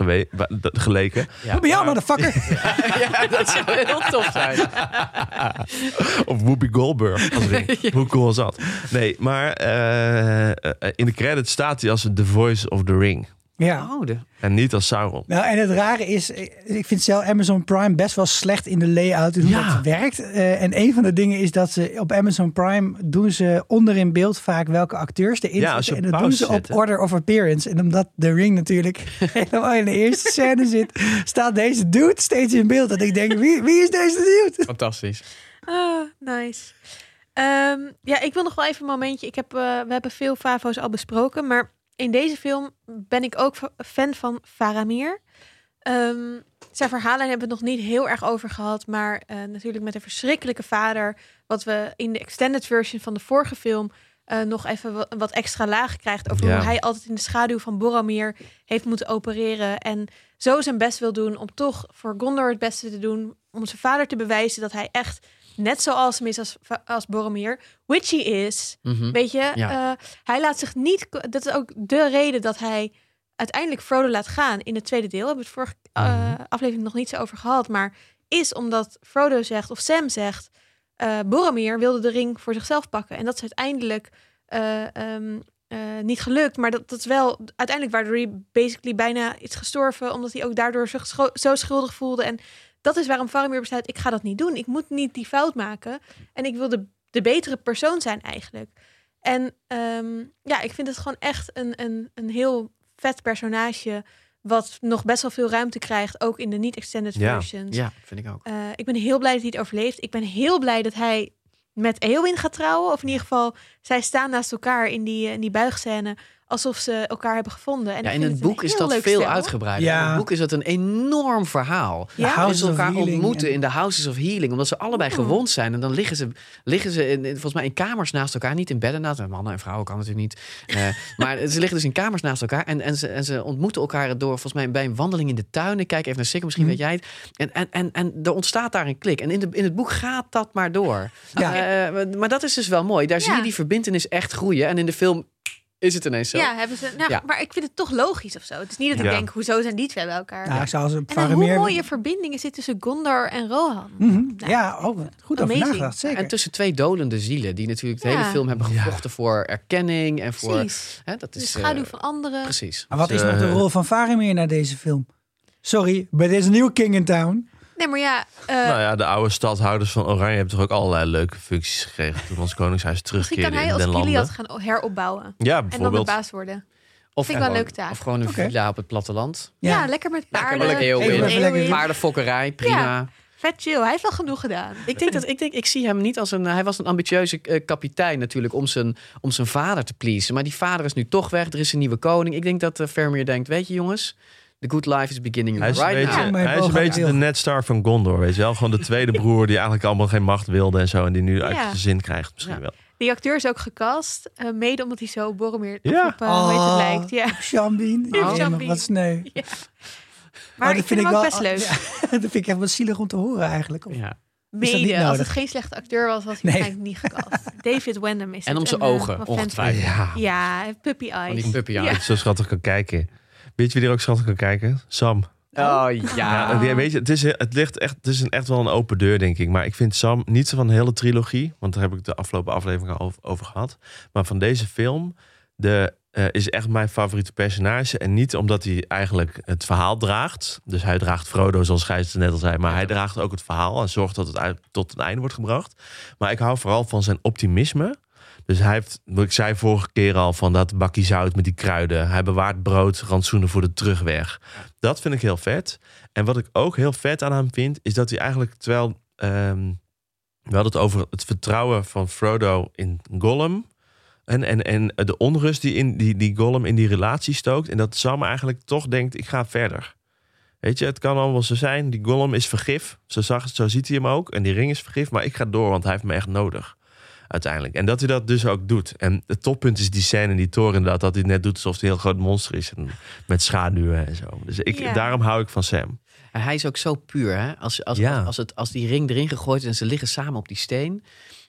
geleken.
Ja.
Jou, motherfucker!
ja, dat zou heel tof zijn.
Of Whoopi Goldberg als ring. Cool is dat? Nee, maar eh, eh, in de credits staat hij als The Voice of the Ring.
Ja.
Oh, de,
En niet als Sauron.
Nou, en het rare is, ik vind zelf Amazon Prime best wel slecht in de layout, hoe
Ja.
dat werkt. Eh, en een van de dingen is dat ze op Amazon Prime doen ze onder in beeld vaak welke acteurs erin
Ja, als
zitten. En dat doen ze op order of appearance. En omdat The Ring natuurlijk helemaal in de eerste scène zit, staat deze dude steeds in beeld. En ik denk, wie, wie is deze dude?
fantastisch.
Ah, nice. Ehm, ja, ik wil nog wel even een momentje. Ik heb, eh, we hebben veel Favo's al besproken, maar in deze film ben ik ook fa- fan van Faramir. Ehm, zijn verhalen hebben we het nog niet heel erg over gehad, maar eh, natuurlijk met een verschrikkelijke vader, wat we in de extended version van de vorige film eh, nog even wa- wat extra laag krijgt over
Ja.
hoe hij altijd in de schaduw van Boromir heeft moeten opereren en zo zijn best wil doen om toch voor Gondor het beste te doen, om zijn vader te bewijzen dat hij echt net zo awesome is als, als Boromir, which he is.
Mhm.
Weet je,
Ja.
eh, hij laat zich niet. Dat is ook de reden dat hij uiteindelijk Frodo laat gaan in het tweede deel. Hebben we het vorige eh, aflevering nog niet zo over gehad. Maar is omdat Frodo zegt, of Sam zegt. eh Boromir wilde de ring voor zichzelf pakken. En dat is uiteindelijk eh, ehm, eh, niet gelukt. Maar dat, dat is wel uiteindelijk waardoor hij basically bijna is gestorven. Omdat hij ook daardoor zich zo schuldig voelde. En dat is waarom Faramir besluit, ik ga dat niet doen. Ik moet niet die fout maken. En ik wil de, de betere persoon zijn eigenlijk. En ehm, ja, ik vind het gewoon echt een, een, een heel vet personage. Wat nog best wel veel ruimte krijgt. Ook in de niet-extended
Ja.
versions.
Ja, vind ik ook.
Eh, ik ben heel blij dat hij het overleeft. Ik ben heel blij dat hij met Eowyn gaat trouwen. Of in ieder geval, zij staan naast elkaar in die, in die buigscène. Alsof ze elkaar hebben gevonden. En
Ja, in het boek is dat veel
stel.
uitgebreider.
Ja.
In het boek is het een enorm verhaal.
Ja?
Houses of
elkaar
Healing
ontmoeten
en-
in de Houses of Healing. Omdat ze allebei
Oh.
gewond zijn. En dan liggen ze, liggen ze in, volgens mij in kamers naast elkaar. Niet in bedden naast Mannen en vrouwen kan natuurlijk niet. Eh, maar ze liggen dus in kamers naast elkaar. En, en, ze, en ze ontmoeten elkaar door volgens mij bij een wandeling in de tuin. Ik kijk even naar Sikker, misschien
Mhm.
weet jij het. En, en, en, en er ontstaat daar een klik. En in, de, in het boek gaat dat maar door.
Ja.
Eh, maar dat is dus wel mooi. Daar zie je die verbindenis echt groeien. En in de film is het ineens zo.
Ja, hebben ze. Nou,
Ja.
Maar ik vind het toch logisch of zo. Het is niet dat ik
Ja.
denk, hoezo zijn die twee bij elkaar?
Nou, ik zou ze
en hoe mooie verbindingen zit tussen Gondor en Rohan.
Mhm.
Nou,
Ja, oh, goed over nagedacht. Zeker.
En tussen twee dolende zielen, die natuurlijk de
Ja.
hele film hebben gevochten voor erkenning en voor.
Precies.
Hè, dat
De
is
schaduw
eh,
van anderen.
Precies.
Maar wat is
Eh,
nog de rol van Faramir naar deze film? Sorry, er is een nieuwe king in town.
Nee, maar ja, eh,
Nou ja, de oude stadhouders van Oranje hebben toch ook allerlei leuke functies gekregen toen ons koningshuis
misschien
terugkeerde
kan hij als. Gilead gaan heropbouwen.
Ja,
En dan de
bijvoorbeeld.
baas worden.
Of
Vind ik wel een leuke taak.
Of gewoon een villa op het platteland.
Ja, lekker met paarden.
maar lekker heel
lekker-
Paardenfokkerij, prima.
Ja. Vet chill. Hij heeft wel genoeg gedaan.
Ik denk dat ik denk, ik zie hem niet als een. Hij was een ambitieuze eh, kapitein natuurlijk om zijn, om zijn vader te pleasen. Maar die vader is nu toch weg. Er is een nieuwe koning. Ik denk dat uh, Vermeer denkt: weet je, jongens, the good life is beginning
Hij is,
right
een beetje,
now.
Hij is een beetje de Ned Star van Gondor, weet je wel. Gewoon de tweede broer die eigenlijk allemaal geen macht wilde en zo. En die nu uit
Ja.
zijn zin krijgt misschien
Ja.
wel.
Die acteur is ook gecast. eh, mede omdat hij zo Boromir
Ja.
op, eh, hoe heet het
Oh.
lijkt. Ja.
Sean Bean.
Ja,
Oh. Wat sneu.
Maar
Oh,
ik vind, hem ook best leuk.
Ja, dat vind ik echt wat zielig om te horen eigenlijk. Of-
Ja.
Dat
Mede. Als het geen slechte acteur was, was hij
Nee.
waarschijnlijk niet gecast. David Wenham is
En
het.
om zijn
eh,
ogen, ongetwijfeld.
Ja,
Ja, puppy
Van
eyes.
die puppy
Ja.
eyes.
dat zo schattig kan kijken. Weet je wie er ook schattig kan kijken? Sam.
Oh ja.
Weet je, het is, het ligt echt, het is een, echt wel een open deur, denk ik. Maar ik vind Sam niet zo van de hele trilogie, want daar heb ik de afgelopen aflevering al over, over gehad. Maar van deze film, de, eh, is echt mijn favoriete personage. En niet omdat hij eigenlijk het verhaal draagt. Dus hij draagt Frodo, zoals Gijs het net al zei. Maar hij draagt ook het verhaal en zorgt dat het uit, tot een einde wordt gebracht. Maar ik hou vooral van zijn optimisme. Dus hij heeft, wat ik zei vorige keer al, van dat bakje zout met die kruiden. Hij bewaart brood, rantsoenen voor de terugweg. Dat vind ik heel vet. En wat ik ook heel vet aan hem vind, is dat hij eigenlijk, terwijl ehm, we hadden het over het vertrouwen van Frodo in Gollum. En, en, en de onrust die, in, die, die Gollum in die relatie stookt. En dat Sam eigenlijk toch denkt, ik ga verder. Weet je, het kan allemaal zo zijn. Die Gollum is vergif. Zo, zag, zo ziet hij hem ook. En die ring is vergif. Maar ik ga door, want hij heeft me echt nodig. Uiteindelijk. En dat hij dat dus ook doet. En het toppunt is die scène in die toren inderdaad. Dat hij net doet alsof hij een heel groot monster is. En met schaduwen en zo. Dus ik,
Ja.
daarom hou ik van Sam.
En hij is ook zo puur. Hè? Als, als,
Ja.
als, als, het, als die ring erin gegooid is en ze liggen samen op die steen.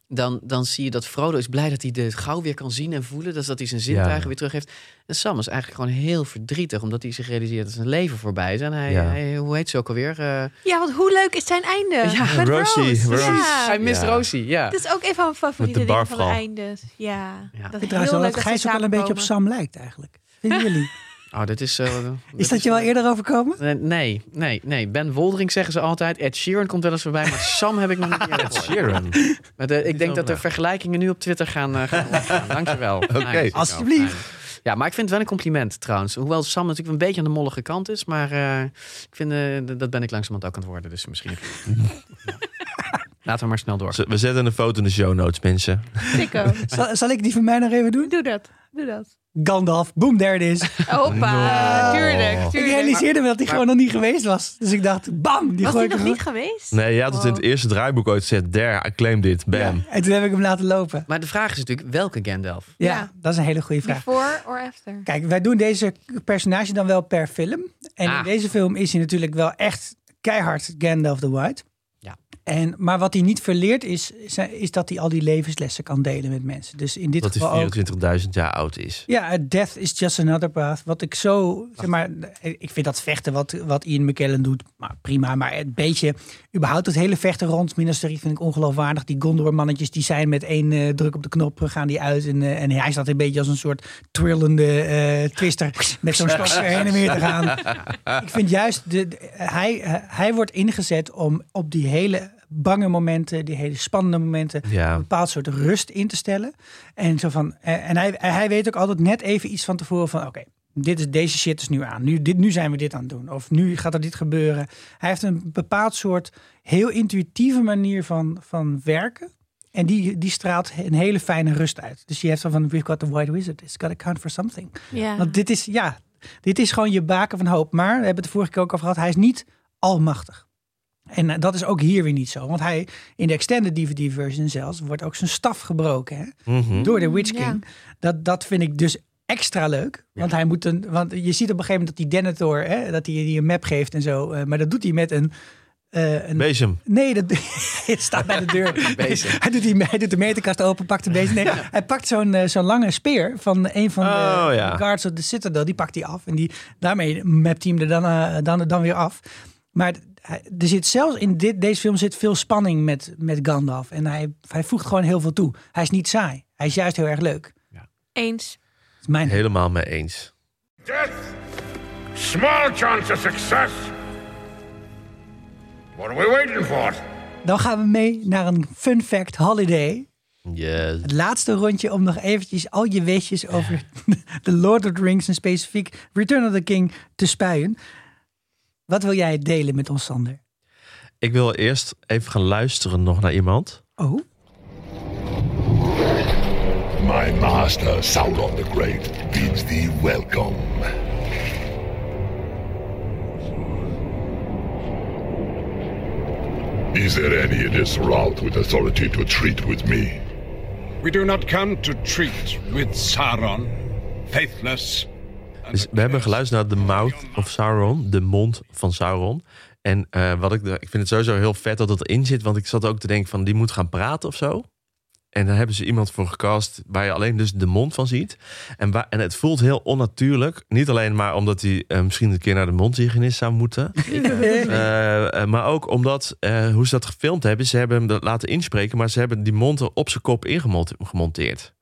Dan, dan zie je dat Frodo is blij dat hij de gauw weer kan zien en voelen. Dus dat hij zijn zintuigen
Ja.
weer terug heeft. En Sam is eigenlijk gewoon heel verdrietig. Omdat hij zich realiseert dat zijn leven voorbij is. En hij,
Ja.
hij- hoe heet ze ook alweer? Eh,
Ja, want hoe leuk is zijn einde?
Ja,
met
Rosie,
Rose.
Rosie.
Ja.
hij mist
Ja.
Rosie, ja.
Het is ook een van mijn favoriete dingen van de eindes. Ja,
Ja.
dat is heel leuk
dat
dat
Gijs ook wel een beetje op. Sam lijkt eigenlijk. Vinden jullie?
Oh, dit is... eh,
Is dat je wel eerder overkomen?
Eh, Nee, nee, nee. Ben Woldering zeggen ze altijd. Ed Sheeran komt wel eens voorbij. Maar Sam heb ik nog niet eerder gehoord.
Sharon.
Maar de- ik denk dat
waar.
vergelijkingen nu op Twitter gaan, eh, gaan. Dankjewel. Oké.
Alsjeblieft.
Ja, maar ik vind het wel een compliment trouwens. Hoewel Sam natuurlijk een beetje aan de mollige kant is. Maar eh, ik vind, dat ben ik langzamerhand ook aan het worden. Dus misschien... Ja. Laten we maar snel door.
We zetten een foto in de show notes, mensen.
Zal, zal ik die van mij nog even doen?
Doe dat. Doe dat.
Gandalf, boom, there it is.
Hoppa,
No.
tuurlijk,
Ik realiseerde me dat hij gewoon nog niet geweest was. Dus ik dacht, bam, die
Was
gooi ik
nog niet geweest?
Nee, je had het in het
Wow.
eerste draaiboek ooit gezegd. There, I claim dit. Bam.
Ja, En toen heb ik hem laten lopen.
Maar de vraag is natuurlijk, welke Gandalf?
Ja,
Ja.
dat is een hele goede vraag.
Before or after?
Kijk, wij doen deze personage dan wel per film. En in
Ah.
deze film is hij natuurlijk wel echt keihard Gandalf the White. En, maar wat hij niet verleert is, is, dat hij al die levenslessen kan delen met mensen. Dus in dit
Dat
geval
hij 24.000 jaar oud is.
Ja, death is just another path. Wat ik zo, zeg maar, ik vind dat vechten wat, wat Ian McKellen doet, maar prima. Maar het beetje, überhaupt het hele vechten rond Minas Tirith vind ik ongeloofwaardig. Die Gondor-mannetjes, die zijn met één eh, druk op de knop, eh, gaan die uit. En, eh, en hij staat een beetje als een soort trillende twister met zo'n stok heen en weer te gaan. Ik vind juist, de, de- hij, hij wordt ingezet om op die hele bange momenten, die hele spannende momenten,
Ja.
een bepaald soort rust in te stellen. En, zo van, eh, en hij, hij weet ook altijd net even iets van tevoren van oké. dit is, deze shit is nu aan. Nu, dit, nu zijn we dit aan het doen. Of nu gaat er dit gebeuren. Hij heeft een bepaald soort heel intuïtieve manier van, van werken. En die, die straalt een hele fijne rust uit. Dus je hebt zo van, we've got the white wizard. It's got to count for something.
Ja.
Want dit is, ja, dit is gewoon je baken van hoop. Maar, we hebben het de vorige keer ook al gehad, hij is niet almachtig. En eh, dat is ook hier weer niet zo. Want hij, in de extended DVD version zelfs, wordt ook zijn staf gebroken. Hè?
Mhm.
Door de Witch
Ja.
King. Dat, dat vind ik dus extra leuk. Want hij moet een. Want je ziet op een gegeven moment dat die Denethor, hè, dat hij die een map geeft en zo. eh, maar dat doet hij met een. eh, een
Bezem.
Nee, dat het staat bij de deur.
Bezem.
hij, doet die, hij doet de meterkast open, pakt een bezem. Nee, hij pakt zo'n zo'n lange speer van een van de
Oh, ja.
guards of the Citadel. Die pakt hij af. En die, daarmee mapt hij hem er dan, dan, dan weer af. Maar er zit zelfs in dit, deze film zit veel spanning met, met Gandalf. En hij, hij voegt gewoon heel veel toe. Hij is niet saai. Hij is juist heel erg leuk.
Eens.
Dat is mijn
Helemaal mee eens.
Death. Small chance of success. What are we waiting for?
Dan gaan we mee naar een fun fact holiday.
Yes.
Het laatste rondje om nog eventjes al je weetjes over de Lord of the Rings en specifiek Return of the King te spuien. Wat wil jij delen met ons, Sander?
Ik wil eerst even gaan luisteren nog naar iemand.
Oh,
My master, Sauron the Great, bids thee welcome. Is there any in this route with authority to treat with me?
We do not come to treat with Sauron, faithless.
Dus we hebben geluisterd naar The Mouth of Sauron, de mond van Sauron. En eh, wat ik, ik vind het sowieso heel vet dat het erin zit, want ik zat ook te denken van die moet gaan praten of zo. En daar hebben ze iemand voor gecast waar je alleen dus de mond van ziet. En, waar, en het voelt heel onnatuurlijk. Niet alleen maar omdat hij eh, misschien een keer naar de mondhygiënist zou moeten. Eh, maar ook omdat, eh, hoe ze dat gefilmd hebben, ze hebben hem dat laten inspreken, maar ze hebben die mond er op zijn kop ingemonteerd.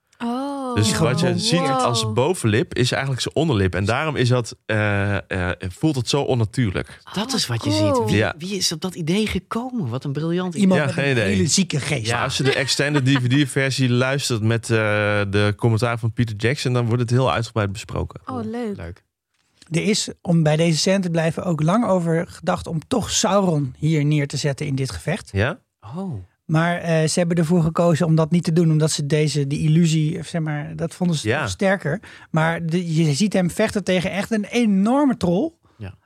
Oh.
Dus wat je
Wow.
ziet als bovenlip is eigenlijk zijn onderlip. En daarom is dat, eh, eh, voelt het zo onnatuurlijk.
Dat is wat je ziet. Wie,
Ja.
wie is op dat idee gekomen? Wat een briljant idee.
iemand
Ja,
met
geen
een
idee.
hele zieke geest.
Maar als je de extended DVD-versie luistert met eh, de commentaar van Peter Jackson, dan wordt het heel uitgebreid besproken.
Oh, leuk.
Leuk.
Er is, om bij deze scène te blijven, ook lang over gedacht om toch Sauron hier neer te zetten in dit gevecht.
Ja?
Oh.
Maar eh, ze hebben ervoor gekozen om dat niet te doen, omdat ze deze, die illusie, zeg maar, dat vonden ze
Ja.
sterker. Maar de, je ziet hem vechten tegen echt een enorme troll.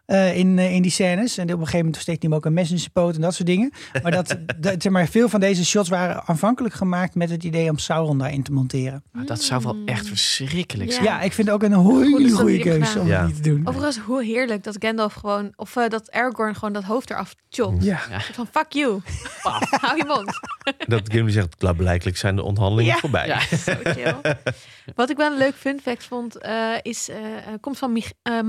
Eh, in, eh, in die scènes. En op een gegeven moment steekt hij hem ook een mes in zijn poot en dat soort dingen. Maar, dat, dat, zeg maar veel van deze shots waren aanvankelijk gemaakt met het idee om Sauron daarin te monteren.
Nou, dat zou wel echt verschrikkelijk
Ja.
zijn.
Ja, ik vind het ook een hele goede keuze om
Ja.
het niet te doen.
Overigens, hoe heerlijk dat Gandalf gewoon, of eh, dat Aragorn gewoon dat hoofd eraf chopt.
Ja.
Van fuck you. Hou je mond.
Dat Gimli zegt, klaarblijkelijk zijn de onderhandelingen
Ja.
voorbij.
Ja.
Zo chill. Wat ik wel een leuk fun fact vond, eh, is, komt van Mich eh,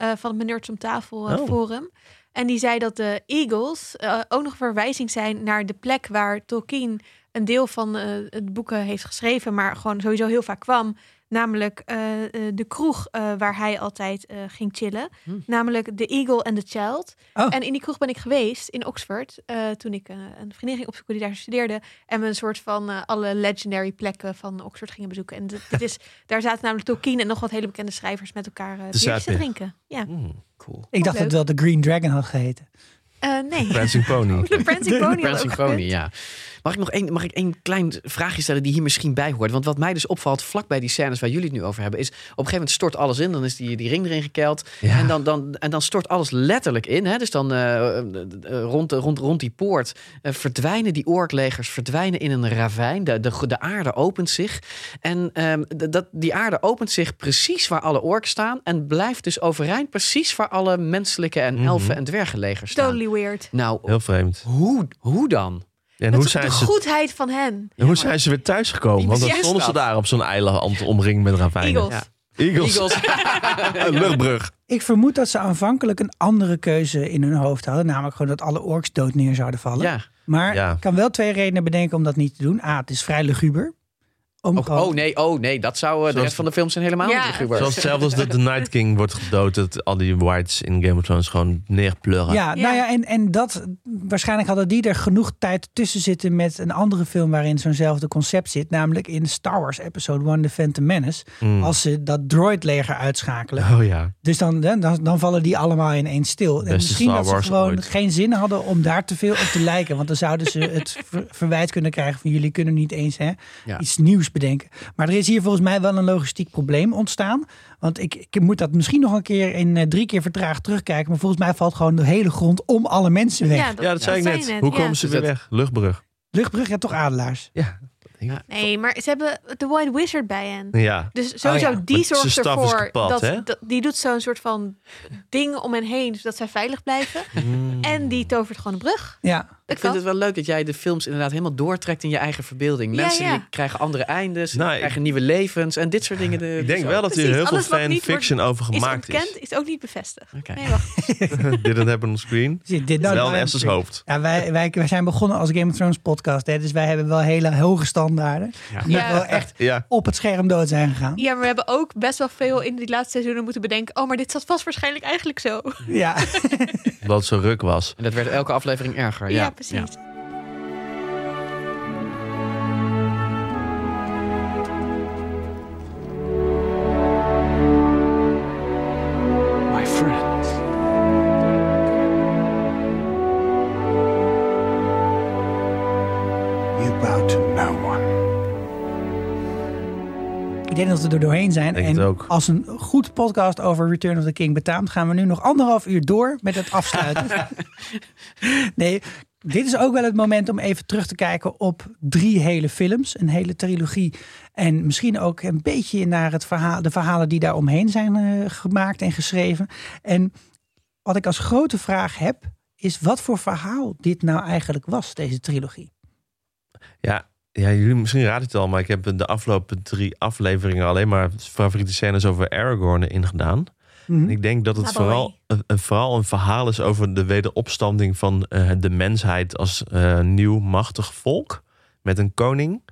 Eh, van het Meneerts om tafel eh,
Oh.
forum. En die zei dat de Eagles eh, ook nog verwijzing zijn naar de plek waar Tolkien een deel van het boeken heeft geschreven, maar gewoon sowieso heel vaak kwam. Namelijk eh, eh, de kroeg eh, waar hij altijd eh, ging chillen.
Hm.
Namelijk The Eagle and the Child.
Oh.
En in die kroeg ben ik geweest in Oxford. eh, toen ik een vriendin ging opzoeken die daar studeerde. En we een soort van eh, alle legendary plekken van Oxford gingen bezoeken. En dit, dit is, daar zaten namelijk Tolkien en nog wat hele bekende schrijvers met elkaar biertjes te drinken. Ja.
Mm,
Cool.
Ik dacht dat het wel de Green Dragon had geheten.
Eh, nee.
Prancing Pony.
De Prancing Pony. had
Prancing Pony, ja. Mag ik nog één, mag ik één klein vraagje stellen die hier misschien bij hoort? Want wat mij dus opvalt, vlak bij die scènes waar jullie het nu over hebben, is op een gegeven moment stort alles in. Dan is die, die ring erin gekeild.
Ja.
En, dan, dan, en dan stort alles letterlijk in. Hè? Dus dan eh, rond, de- rond, rond die poort verdwijnen die orklegers, verdwijnen in een ravijn. De, de, de aarde opent zich. En ehm, dat, die aarde opent zich precies waar alle orks staan. En blijft dus overeind precies waar alle menselijke en
Mhm.
elfen en dwergenlegers staan.
Totally weird.
Nou,
Heel vreemd.
hoe, hoe dan?
En hoe
is de
zijn, ze,
goedheid van hen.
en hoe zijn ze weer thuisgekomen? Want dan stonden ze daar op zo'n eiland omringd met ravijnen.
Eagles.
Ja.
Eagles.
Eagles.
Een luchtbrug.
Ik vermoed dat ze aanvankelijk een andere keuze in hun hoofd hadden. Namelijk gewoon dat alle orks dood neer zouden vallen.
Ja.
Maar
Ja.
ik kan wel twee redenen bedenken om dat niet te doen. A, het is vrij luguber.
Oh, oh nee, oh nee, dat zou eh, de rest van de films zijn helemaal
Ja.
niet.
Zoals hetzelfde als dat de Night King wordt gedood. Dat al die whites in Game of Thrones gewoon neerpleuren.
Ja,
Ja.
nou ja, en, en dat waarschijnlijk hadden die er genoeg tijd tussen zitten met een andere film waarin zo'nzelfde concept zit, namelijk in Star Wars Episode 1 The Phantom Menace,
Mm.
als ze dat droidleger uitschakelen.
Oh ja.
Dus dan, dan, dan vallen die allemaal ineens stil. En misschien
Star
dat ze
Wars
gewoon
ooit.
geen zin hadden om daar te veel op te lijken. Want dan zouden ze het ver- verwijt kunnen krijgen van jullie kunnen niet eens hè,
Ja.
iets nieuws bedenken. Maar er is hier volgens mij wel een logistiek probleem ontstaan. Want ik, ik moet dat misschien nog een keer in eh, drie keer vertraagd terugkijken. Maar volgens mij valt gewoon de hele grond om alle mensen weg.
Ja, dat,
Ja, dat zei ik net. Hoe
ja.
komen ze weer weg? Luchtbrug.
Luchtbrug, ja toch adelaars.
Ja.
Nee, maar ze hebben de White Wizard bij hen.
Ja.
Dus sowieso,
ja.
die zorgt ervoor
kapot,
dat, die doet zo'n soort van ding om hen heen, zodat zij veilig blijven. En die tovert gewoon een brug.
Ja.
Ik vind het wel leuk dat jij de films inderdaad helemaal doortrekt in je eigen verbeelding. Mensen
ja.
die krijgen andere eindes,
Nou, ik-
krijgen nieuwe levens en dit soort dingen. De,
Ik denk wel dat hier
Precies,
heel veel fanfiction over
Is
gemaakt is.
ontkend, is ook niet bevestigd.
Oké.
Nee, wacht.
Didn't happen on screen.
Zie dit nou,
wel een Esther's hoofd.
Ja, wij, wij, wij zijn begonnen als Game of Thrones podcast. Hè, dus wij hebben wel hele hoge standaarden.
Ja.
Dat
Ja.
wel echt
Ja.
op het scherm dood zijn gegaan.
Ja, maar we hebben ook best wel veel in die laatste seizoenen moeten bedenken. Oh, maar dit zat vast waarschijnlijk eigenlijk zo.
Ja.
Omdat het zo ruk was.
En dat werd elke aflevering erger.
Ja,
Ja,
precies.
Denk dat we er doorheen zijn.
Denk
en
ook.
als een goed podcast over Return of the King betaamt, gaan we nu nog anderhalf uur door met het afsluiten. nee, dit is ook wel het moment om even terug te kijken op drie hele films, een hele trilogie. En misschien ook een beetje naar het verhaal, de verhalen die daar omheen zijn eh, gemaakt en geschreven. En wat ik als grote vraag heb, is wat voor verhaal dit nou eigenlijk was, deze trilogie.
Ja, ja, jullie misschien raden het al, maar ik heb de afgelopen drie afleveringen alleen maar favoriete scènes over Aragorn ingedaan.
Mhm.
En ik denk dat het vooral een, vooral een verhaal is over de wederopstanding van eh, de mensheid als eh, nieuw machtig volk. Met een koning.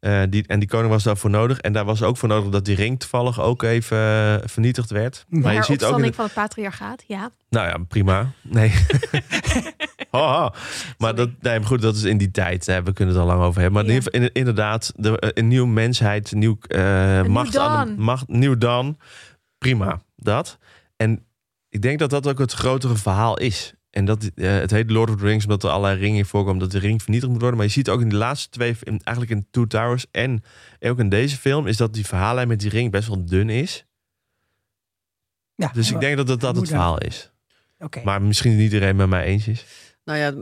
Eh, die, en die koning was daarvoor nodig. En daar was ook voor nodig dat die ring toevallig ook even vernietigd werd.
De
Maar je ziet ook de-
van het patriarchaat, ja.
nou ja, prima. Nee. Maar dat, nee, maar goed, dat is in die tijd. Hè. We kunnen het al lang over hebben. Maar
Ja.
in- inderdaad, de, eh, een nieuwe mensheid, nieuw, eh,
Een
macht
nieuw
aan de
dan.
macht, nieuw dan. Prima, dat. En ik denk dat dat ook het grotere verhaal is. En dat eh, het heet Lord of the Rings, omdat er allerlei ringen in voorkomen, dat de ring vernietigd moet worden. Maar je ziet ook in de laatste twee, in, eigenlijk in Two Towers en ook in deze film, is dat die verhaallijn met die ring best wel dun is.
Ja,
Dus ik denk dat dat, dat het verhaal is. Maar misschien niet iedereen met mij eens is.
Nou ja,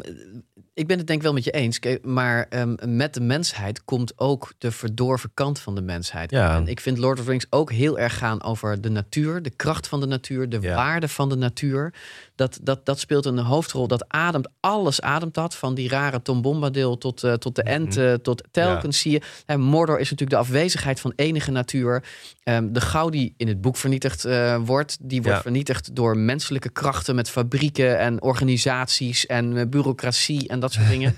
ik ben het denk ik wel met je eens. Maar ehm, met de mensheid komt ook de verdorven kant van de mensheid.
Ja.
En ik vind Lord of the Rings ook heel erg gaan over de natuur, de kracht van de natuur, de
Ja.
waarde van de natuur. Dat, dat, dat speelt een hoofdrol. Dat ademt, alles ademt dat. Van die rare Tom Bombadil tot, eh, tot de enten, tot telkens zie je. En Mordor is natuurlijk de afwezigheid van enige natuur. Ehm, de gauw die in het boek vernietigd eh, wordt, die wordt
Ja.
vernietigd door menselijke krachten met fabrieken en organisaties en eh, bureaucratie en dat soort dingen.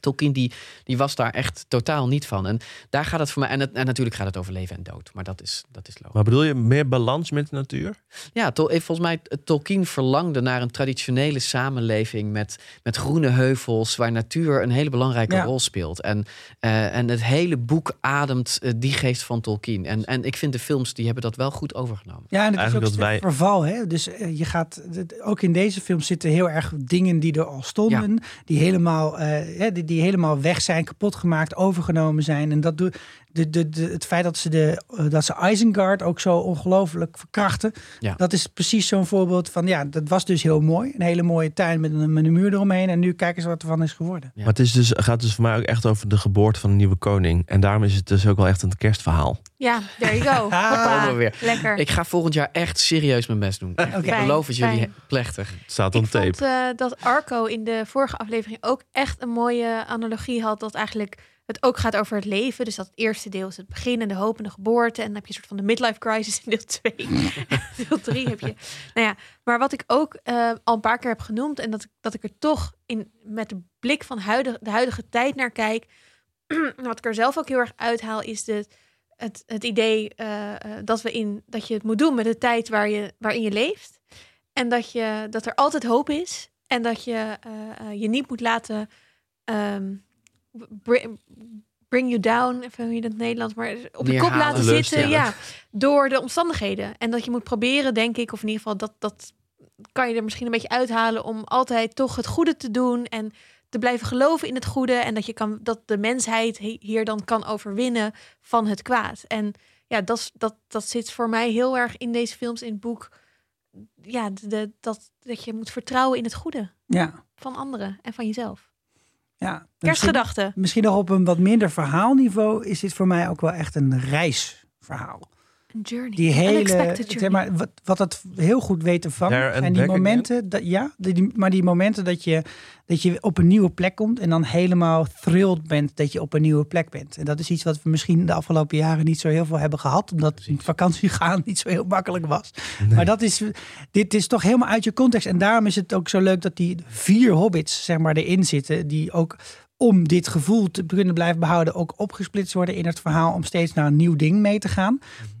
Tolkien die, die was daar echt totaal niet van. En daar gaat het voor mij. En, het, en natuurlijk gaat het over leven en dood. Maar dat is, dat is logisch.
Maar bedoel je meer balans met de natuur?
Ja, Tol- eh, volgens mij eh, Tolkien verlangde naar een traditionele samenleving met, met groene heuvels, waar natuur een hele belangrijke
Ja.
rol speelt. En, eh, en het hele boek ademt die geest van Tolkien. En, en ik vind de films die hebben dat wel goed overgenomen.
Ja, en het is ook
wij-
verval. Hè? Dus je gaat, ook in deze film zitten heel erg dingen die er al stonden. Die helemaal, eh, die, die, helemaal weg zijn, kapot gemaakt, overgenomen zijn. En dat doe, de, de, de, het feit dat ze, de, eh, dat ze Isengard ook zo ongelooflijk verkrachten.
Ja.
Dat is precies zo'n voorbeeld van, ja, dat was dus heel mooi. Een hele mooie tuin met een, met een muur eromheen. En nu kijken ze wat ervan is geworden.
Maar het is dus, gaat dus voor mij ook echt over de geboorte van een nieuwe koning. En daarom is het dus ook wel echt een kerstverhaal.
Ja, there you go. Hoppa.
Komen we weer.
Lekker.
Ik ga volgend jaar echt serieus mijn best doen. Ik beloof het jullie
fijn.
plechtig.
Het staat
Ik
tape.
vond eh, dat Arco in de vorige aflevering ook echt een mooie analogie had. Dat eigenlijk het ook gaat over het leven. Dus dat het eerste deel is het begin en de hoop en de geboorte. En dan heb je een soort van de midlife crisis in deel 2. deel 3 heb je. Nou ja, maar wat ik ook eh, al een paar keer heb genoemd. En dat, ik- dat ik er toch in, met de blik van huidige, de huidige tijd naar kijk. wat ik er zelf ook heel erg uithaal, is de, het, het idee eh, eh, dat, we in, dat je het moet doen met de tijd waar je, waarin je leeft. En dat, je, dat er altijd hoop is. En dat je je niet moet laten ehm, bring, bring you down, even hoe je dat in het Nederlands, maar op je kop laten zitten. Ja, door de omstandigheden. En dat je moet proberen, denk ik, of in ieder geval dat, dat kan je er misschien een beetje uithalen om altijd toch het goede te doen en te blijven geloven in het goede en dat je kan dat de mensheid he- hier dan kan overwinnen van het kwaad. En ja, dat, is- dat, dat zit voor mij heel erg in deze films, in het boek. Ja, de, de- dat, dat je moet vertrouwen in het goede
Ja,
van anderen en van jezelf.
Ja.
Kerstgedachten.
Misschien nog op een wat minder verhaalniveau is dit voor mij ook wel echt een reisverhaal.
Een journey.
Die hele,
journey.
zeg maar, wat, wat het heel goed weet te vangen. En die momenten, dat, ja, die, die- maar die momenten dat je, dat je op een nieuwe plek komt en dan helemaal thrilled bent dat je op een nieuwe plek bent. En dat is iets wat we misschien de afgelopen jaren niet zo heel veel hebben gehad, omdat in vakantie gaan niet zo heel makkelijk was. Maar dat is, dit is toch helemaal uit je context. En daarom is het ook zo leuk dat die vier hobbits, zeg maar, erin zitten, die ook om dit gevoel te kunnen blijven behouden, ook opgesplitst worden in het verhaal om steeds naar een nieuw ding mee te gaan.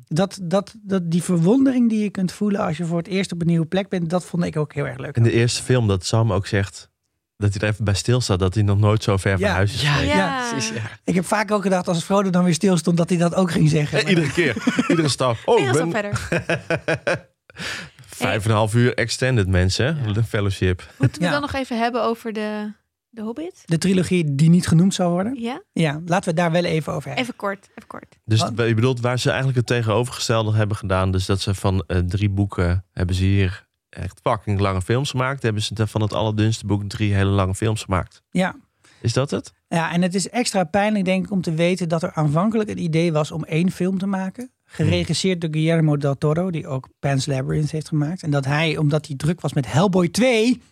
Dat, dat, dat die verwondering die je kunt voelen als je voor het eerst op een nieuwe plek bent, dat vond ik ook heel erg leuk.
In de eerste film dat Sam ook zegt dat hij er even bij stilstaat dat hij nog nooit zo ver van
Ja.
huis is
Ja,
geweest.
Ja.
precies. Ja.
Ik heb vaak ook gedacht als Frodo dan weer stil stond dat hij dat ook ging zeggen.
Eh, Iedere keer, iedere stap. Oh, ik ben
verder.
vijf en een half uur extended mensen,
Ja.
de fellowship.
Moeten we
Ja.
dan nog even hebben over de, de Hobbit?
De trilogie die niet genoemd zou worden.
Ja?
Ja, laten we het daar wel even over hebben.
Even kort, even kort.
Dus
Wat?
je bedoelt waar ze eigenlijk het tegenovergestelde hebben gedaan. Dus dat ze van eh, drie boeken hebben ze hier echt fucking lange films gemaakt. Hebben ze van het allerdunste boek drie hele lange films gemaakt.
Ja.
Is dat het?
ja, en het is extra pijnlijk denk ik om te weten dat er aanvankelijk het idee was om één film te maken. Geregisseerd door Guillermo del Toro, die ook Pan's Labyrinth heeft gemaakt. En dat hij, omdat hij druk was met Hellboy 2,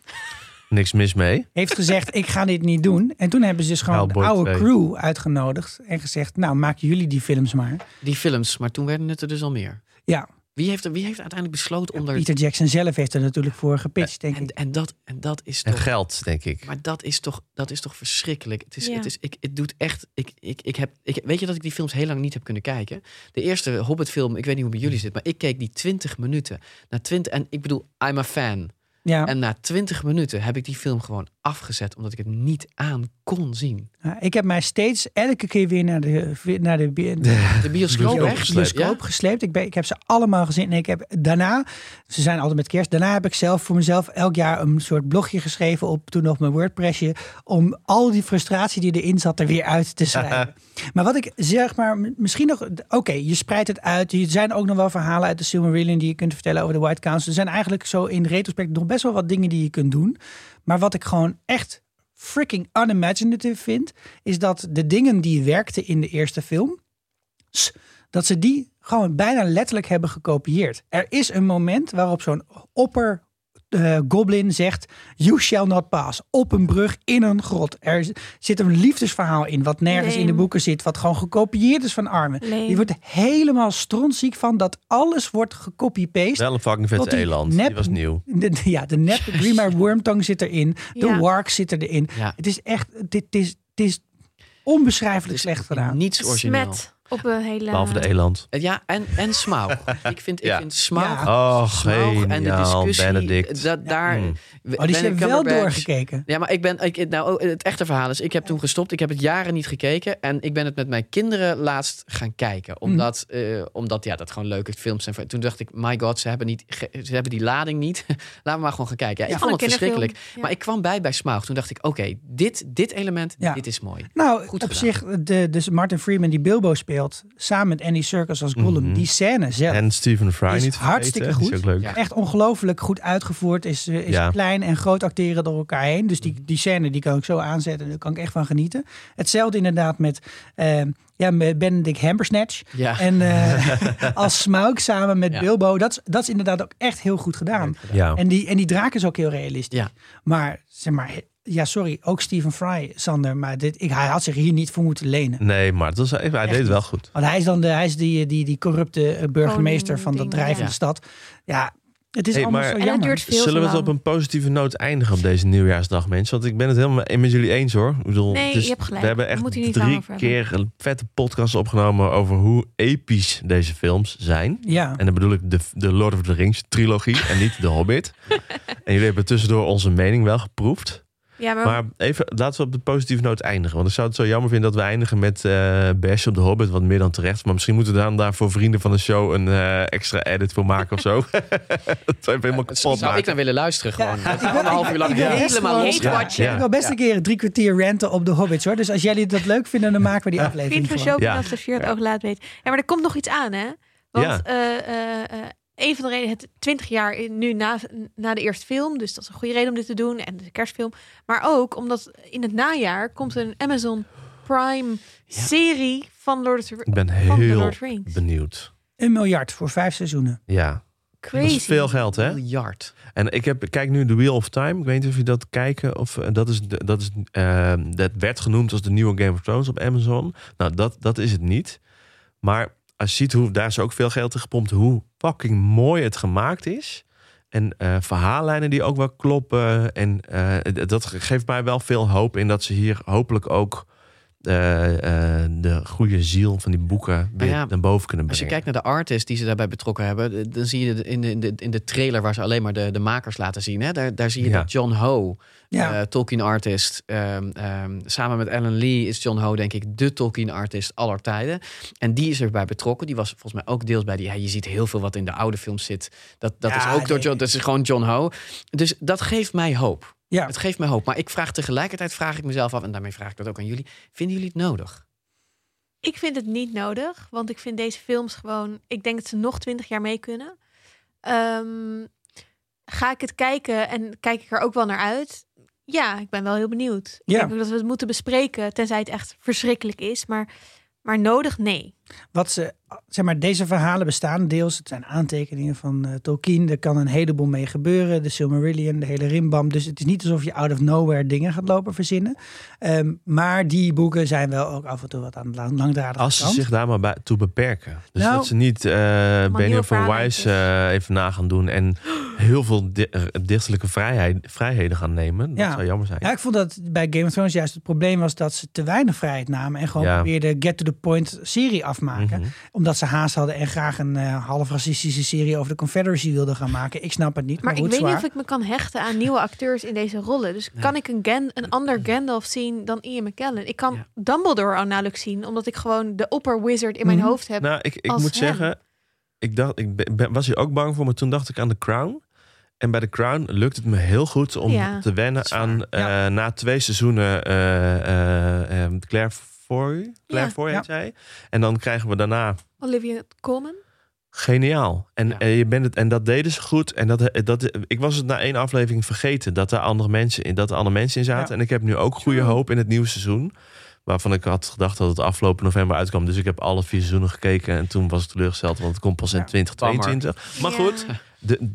Niks mis mee.
heeft gezegd: Ik ga dit niet doen. En toen hebben ze dus gewoon
Hellboy
de oude
2.
crew uitgenodigd en gezegd: Nou, maken jullie die films maar.
Die films, maar toen werden het er dus al meer.
Ja,
Wie heeft, er, wie heeft uiteindelijk besloten om er...
Peter Jackson zelf heeft er natuurlijk voor gepitcht, denk
en,
ik.
en, dat, en dat is
En
toch...
geld, denk ik.
Maar dat is toch, dat is toch verschrikkelijk. Het is,
Ja.
het is, ik, het doet echt. Ik, ik, ik heb, ik, weet je dat ik die films heel lang niet heb kunnen kijken? De eerste Hobbit-film, ik weet niet hoe het bij jullie zit, maar ik keek die 20 minuten. Na 20, en ik bedoel, I'm a fan.
Ja,
En na 20 minuten heb ik die film gewoon afgezet, omdat ik het niet aan kon zien.
Ja, ik heb mij steeds elke keer weer naar de, naar de, de,
De bioscoop,
Bioscoop gesleept.
bioscoop gesleept. Ik, ben, ik heb ze allemaal gezien. En ik heb daarna, ze zijn altijd met kerst. Daarna heb ik zelf voor mezelf elk jaar een soort blogje geschreven op toen nog mijn WordPressje. Om al die frustratie die erin zat er weer uit te schrijven. maar wat ik zeg maar, misschien nog, oké, je spreidt het uit. Er zijn ook nog wel verhalen uit de Silmarillion die je kunt vertellen over de White Council. Er zijn eigenlijk zo in retrospect nog best wel wat dingen die je kunt doen. Maar wat ik gewoon echt freaking unimaginative vind, is dat de dingen die werkten in de eerste film, dat ze die gewoon bijna letterlijk hebben gekopieerd. Er is een moment waarop zo'n opper eh, goblin zegt: You shall not pass. Op een brug in een grot. Er zit een liefdesverhaal in, wat nergens in de boeken zit, wat gewoon gekopieerd is van Armen.
Lame.
Die wordt helemaal strontziek van dat alles wordt gecopy-paste.
Wel een fucking
die
eland.
nep-
Die was nieuw.
De, de- ja, de nep Grima Wormtongue zit erin. De
Ja.
Wark zit erin.
Ja.
Het is echt, dit is, het is onbeschrijfelijk
Het is
slecht gedaan.
Niets origineel.
Smet. Op een hele...
Behalve de eland.
Ja, en, en Smaug. ik vind,
Ja.
ik vind Smaug,
Oh,
Smaug en de discussie,
Benedict.
dat daar...
Mm.
Oh, die zijn wel doorgekeken.
Ja, maar ik ben. Ik, nou, oh, het echte verhaal is: ik heb toen gestopt. Ik heb het jaren niet gekeken. En ik ben het met mijn kinderen laatst gaan kijken.
Mhm.
Omdat, eh, omdat ja, dat gewoon leuke films zijn. Toen dacht ik: my god, ze hebben, niet, ze hebben die lading niet. Laten we maar gewoon gaan kijken. Ja,
Ja,
ik vond het verschrikkelijk.
Ja.
Maar ik kwam bij bij Smaug. Toen dacht ik: oké, dit, dit element,
Ja.
dit is mooi.
Nou,
Goed
op
gedaan.
zich, de, dus Martin Freeman die Bilbo speelt, samen met Andy Serkis als Gollum,
Mhm.
die scène zelf
En Stephen Fry
is
niet
hartstikke goed.
ook leuk.
Ja.
Echt ongelooflijk goed uitgevoerd. Is, eh, is
Ja.
klein en groot acteren door elkaar heen. Dus die, die scène die kan ik zo aanzetten. Daar kan ik echt van genieten. Hetzelfde inderdaad met, eh, ja, met Benedict Hambersnatch.
Ja.
En eh, als Smaug samen met
Ja.
Bilbo. Dat, is- dat is inderdaad ook echt heel goed gedaan.
Ja.
En die, en die draak is ook heel realistisch.
Ja.
Maar zeg maar, ja, sorry, ook Stephen Fry, Sander. Maar dit, ik, hij had zich hier niet voor moeten lenen.
Nee, maar het was, hij deed het wel goed.
Want hij is dan de, hij is die, die, die corrupte eh, burgemeester
Koning
van dat drijvende
ja.
stad. Ja, het is
Hey,
allemaal
maar-
zo jammer.
duurt veel
Zullen we het op een positieve noot eindigen op deze nieuwjaarsdag, mensen? Want ik ben het helemaal met jullie eens hoor. Ik bedoel,
Nee,
is-
je hebt gelijk.
We hebben echt drie keer een vette podcast opgenomen over hoe episch deze films zijn.
Ja.
En dan bedoel ik de, de Lord of the Rings trilogie en niet de Hobbit. en jullie hebben tussendoor onze mening wel geproefd.
Ja, maar,
Maar even, laten we op de positieve noot eindigen. Want ik zou het zo jammer vinden dat we eindigen met eh Bash op de Hobbit. Wat meer dan terecht. Maar misschien moeten we dan daar voor vrienden van de show een eh, extra edit voor maken of zo. dat zou helemaal kapot
Zou ik naar willen luisteren gewoon.
Ja, wil-
Anderhalf uur lang
best
helemaal.
Ja.
Ik wil best een keer drie kwartier ranten op de Hobbits hoor. Dus als jullie dat leuk vinden, dan maken we die aflevering
vriend van. Show
Ja.
ook laat weten. Ja, maar er komt nog iets aan, hè? Want
Ja.
eh, eh, eh, een van de redenen, het 20 jaar in- nu na, na de eerste film, dus dat is een goede reden om dit te doen en de kerstfilm. Maar ook omdat in het najaar komt een Amazon Prime serie van Lord of the
Ik ben heel benieuwd.
Een miljard voor vijf seizoenen.
Ja,
Crazy.
dat is veel geld hè.
Miljard.
En ik heb, kijk nu The Wheel of Time. Ik weet niet of je dat kijken. Of, eh, dat, is, de- dat, is, eh, dat werd genoemd als de nieuwe Game of Thrones op Amazon. Nou, dat, dat is het niet. Maar als je ziet hoe daar is ook veel geld in gepompt. Hoe fucking mooi het gemaakt is. En eh, verhaallijnen die ook wel kloppen. En eh, dat geeft mij wel veel hoop in dat ze hier hopelijk ook de goede ziel van die boeken weer
ja,
naar boven kunnen
Als je
brengen.
kijkt naar de artist die ze daarbij betrokken hebben, dan zie je in de, in de, in de trailer waar ze alleen maar de, de makers laten zien. Hè? Daar, daar zie je
Ja.
dat John Ho,
Ja.
eh, Tolkien artist, ehm, ehm, samen met Alan Lee is John Ho denk ik de Tolkien artist aller tijden. En die is erbij betrokken. Die was volgens mij ook deels bij die. Ja, je ziet heel veel wat in de oude films zit. Dat, dat
Ja,
is ook door. John. Dat is gewoon John Ho. Dus dat geeft mij hoop.
Ja.
Het geeft mij hoop. Maar ik vraag tegelijkertijd vraag ik mezelf af en daarmee vraag ik dat ook aan jullie. Vinden jullie het nodig?
Ik vind het niet nodig, want ik vind deze films gewoon. Ik denk dat ze nog twintig jaar mee kunnen. Ehm, ga ik het kijken en kijk ik er ook wel naar uit? Ja, ik ben wel heel benieuwd. Ik
Ja.
denk ook dat we het moeten bespreken, tenzij het echt verschrikkelijk is. Maar, maar nodig, nee.
Wat ze, zeg maar, deze verhalen bestaan deels. Het zijn aantekeningen van eh, Tolkien. Er kan een heleboel mee gebeuren. De Silmarillion, de hele Rimbam. Dus het is niet alsof je out of nowhere dingen gaat lopen verzinnen. Ehm, maar die boeken zijn wel ook af en toe wat aan de lang, langdradige
Als ze
kant.
zich daar maar bij, toe beperken. Dus
Nou,
dat ze niet uh, van
verhaallijntjes.
Wise eh, even na gaan doen. En heel veel di eh, dichtelijke vrijheid, vrijheden gaan nemen. Dat
Ja.
zou jammer zijn.
Ja, ik vond dat bij Game of Thrones juist het probleem was dat ze te weinig vrijheid namen. En gewoon
Ja.
probeerden get to the point serie afmaken.
Mhm.
Omdat ze haast hadden en graag een eh, half racistische serie over de Confederacy wilden gaan maken. Ik snap het niet. Maar,
Maar ik weet niet of ik me kan hechten aan nieuwe acteurs in deze rollen. Dus kan ik een, Gan een ander Gandalf zien dan Ian McKellen? Ik kan Dumbledore al nauwelijks zien, omdat ik gewoon de opper wizard in mijn
Mhm.
hoofd heb.
Nou, ik, ik
als
moet
hem.
zeggen, ik, dacht, ik ben- was hier ook bang voor, maar toen dacht ik aan The Crown. En bij The Crown lukt het me heel goed om
Ja,
te wennen aan eh, na twee seizoenen eh, eh, eh, Claire Foy. Claire
Ja.
Foy heet
Ja.
zij. En dan krijgen we daarna
Olivia Colman.
Geniaal. En,
Ja.
en je bent het, en dat deden ze goed. En dat, dat, ik was het na één aflevering vergeten dat er andere mensen in, dat er andere mensen in zaten.
Ja.
En ik heb nu ook goede hoop in het nieuwe seizoen. Waarvan ik had gedacht dat het afgelopen november uitkwam. Dus ik heb alle vier seizoenen gekeken. En toen was ik teleurgesteld, want het komt pas in
Ja.
2022. Maar
Ja.
goed, de,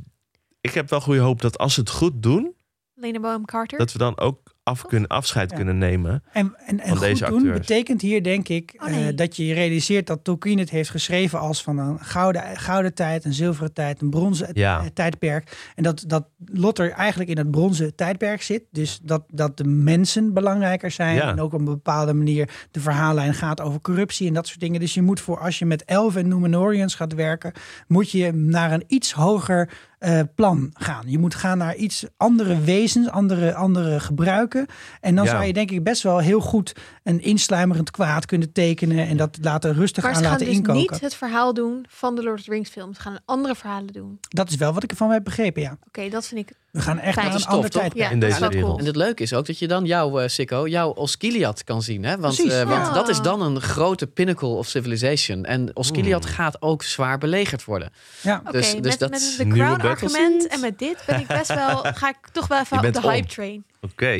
ik heb wel goede hoop dat als ze het goed doen,
Lena Bohem Carter.
dat we dan ook af kunnen, afscheid
Ja.
kunnen nemen.
En, en, en
Van
goed
deze
doen betekent hier denk ik
Oh, nee.
eh, dat je je realiseert dat Tolkien het heeft geschreven als van een gouden, gouden tijd, een zilveren tijd, een bronzen
Ja.
eh, tijdperk. En dat, dat Lotter eigenlijk in het bronzen tijdperk zit. Dus dat, dat de mensen belangrijker zijn.
Ja.
En ook op een bepaalde manier de verhaallijn gaat over corruptie en dat soort dingen. Dus je moet voor als je met elfen en Númenóreans gaat werken, moet je naar een iets hoger eh, plan gaan. Je moet gaan naar iets andere wezens, andere, andere gebruiken. En dan
Ja.
zou je denk ik best wel heel goed een insluimerend kwaad kunnen tekenen en dat laten rustig
Maar
aan
ze gaan
laten
dus
inkoken.
niet het verhaal doen van de Lord of the Rings films. Ze gaan andere verhalen doen.
Dat is wel wat ik ervan heb begrepen, ja.
Oké, dat vind ik
We gaan echt
Fijn.
naar een
is
ander
tof, toch?
tijdperk.
Ja,
in
dat
deze wereld.
cool.
En het leuke is ook dat je dan jouw uh, Sikko, jou Osgiliath kan zien. Hè? Want,
Precies.
eh, want dat is dan een grote pinnacle of civilization. En Osgiliath gaat ook zwaar belegerd worden.
Ja.
Oké,
Dus- dus
met,
dat
met
is
de
nieuwe
crown argument en met dit ben ik best wel, ga ik toch wel even op de hype train.
Oké.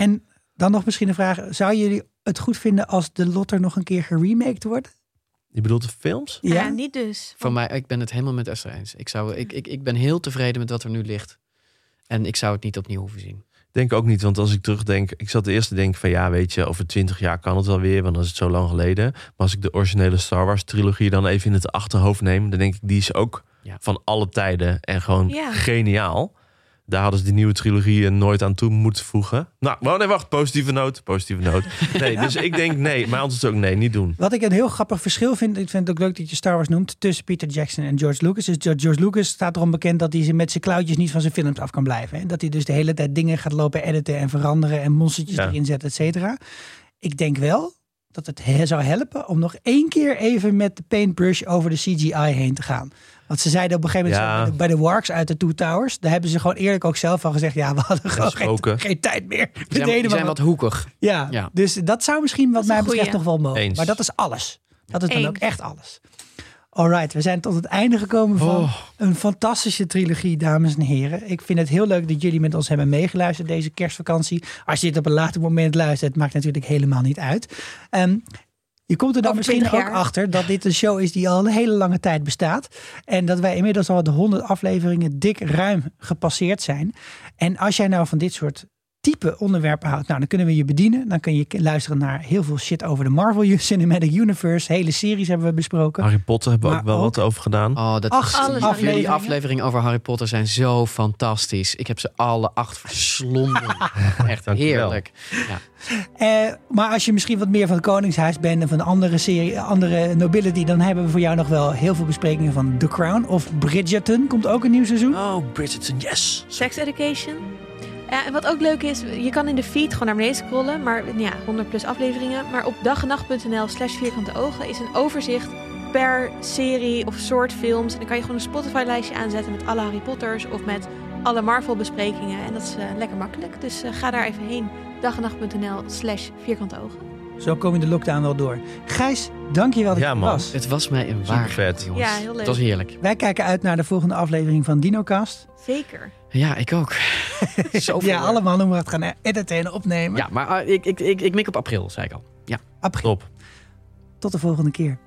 En dan nog misschien een vraag. Zou jullie het goed vinden als de Lotter nog een keer geremaked wordt?
Je bedoelt de films?
Ja,
Ja.
niet dus.
Voor mij, ik ben het helemaal met Esther eens. Ik, zou, ik, ik, ik ben heel tevreden met wat er nu ligt. En ik zou het niet opnieuw hoeven zien.
Denk ook niet, want als ik terugdenk, ik zat eerst te denken van ja, weet je, over twintig jaar kan het wel weer, want dan is het zo lang geleden. Maar als ik de originele Star Wars trilogie dan even in het achterhoofd neem, dan denk ik die is ook
Ja.
van alle tijden en gewoon
Ja.
geniaal. Daar hadden ze die nieuwe trilogie er nooit aan toe moeten voegen. Nou, maar nee, wacht, positieve noot, positieve noot. Nee, dus ik denk nee, antwoord is ook nee, niet doen.
Wat ik een heel grappig verschil vind, ik vind het ook leuk dat je Star Wars noemt, tussen Peter Jackson en George Lucas. Is George George Lucas staat erom bekend dat hij ze met zijn klauwtjes niet van zijn films af kan blijven. Hè? Dat hij dus de hele tijd dingen gaat lopen editen en veranderen en monstertjes
Ja.
erin zetten, et cetera. Ik denk wel dat het he- zou helpen om nog één keer even met de paintbrush over de CGI heen te gaan. Want ze zeiden op een gegeven moment
Ja.
zo, bij, de, Warks uit de Two Towers, daar hebben ze gewoon eerlijk ook zelf al gezegd, ja, we hadden gewoon geen, tijd meer. We
zijn,
deden wat.
hoekig.
Ja,
Ja.
dus dat zou misschien wat mij betreft
goeie.
nog wel mogen.
Eens.
Maar dat is alles. Dat is dan
Eens.
ook echt alles. Alright, we zijn tot het einde gekomen van
Oh.
een fantastische trilogie, dames en heren. Ik vind het heel leuk dat jullie met ons hebben meegeluisterd deze kerstvakantie. Als je dit op een later moment luistert, maakt natuurlijk helemaal niet uit. Ehm, je komt er dan misschien ook
20 jaar.
achter dat dit een show is die al een hele lange tijd bestaat. En dat wij inmiddels al de 100 afleveringen dik ruim gepasseerd zijn. En als jij nou van dit soort type onderwerpen houdt, nou, dan kunnen we je bedienen. Dan kun je luisteren naar heel veel shit over de Marvel Cinematic Universe. Hele series hebben we besproken.
Harry Potter hebben we ook wel
ook-
wat over gedaan.
Oh, dat
Acht
is,
Alles
jullie
afleveringen.
afleveringen over Harry Potter zijn zo fantastisch. Ik heb ze alle acht verslonden. Echt heerlijk. Ja.
Eh, maar als je misschien wat meer van het Koningshuis bent en van andere serie, andere nobility, dan hebben we voor jou nog wel heel veel besprekingen van The Crown of Bridgerton. Komt ook een nieuw seizoen.
Oh, Bridgerton, yes!
Sex Education. En wat ook leuk is, je kan in de feed gewoon naar beneden scrollen. Maar ja, 100 plus afleveringen. Maar op dagenacht.nl slash vierkante ogen is een overzicht per serie of soort films. En dan kan je gewoon een Spotify lijstje aanzetten met alle Harry Potters of met alle Marvel besprekingen. En dat is eh, lekker makkelijk. Dus eh, ga daar even heen. dagenacht.nl slash vierkante ogen.
Zo kom je de lockdown wel door. Gijs, dank je wel dat
Ja,
je
man.
was.
Het was mij een waar.
vet.
jongens.
Ja, heel leuk.
Het was heerlijk.
Wij kijken uit naar de volgende aflevering van DinoCast.
Zeker.
Ja, ik ook. Zoveel
Ja, allemaal hoe we het gaan editen en opnemen.
Ja, maar ah, ik, ik, ik, ik mik op april, zei ik al. Ja.
April.
Top.
Tot de volgende keer.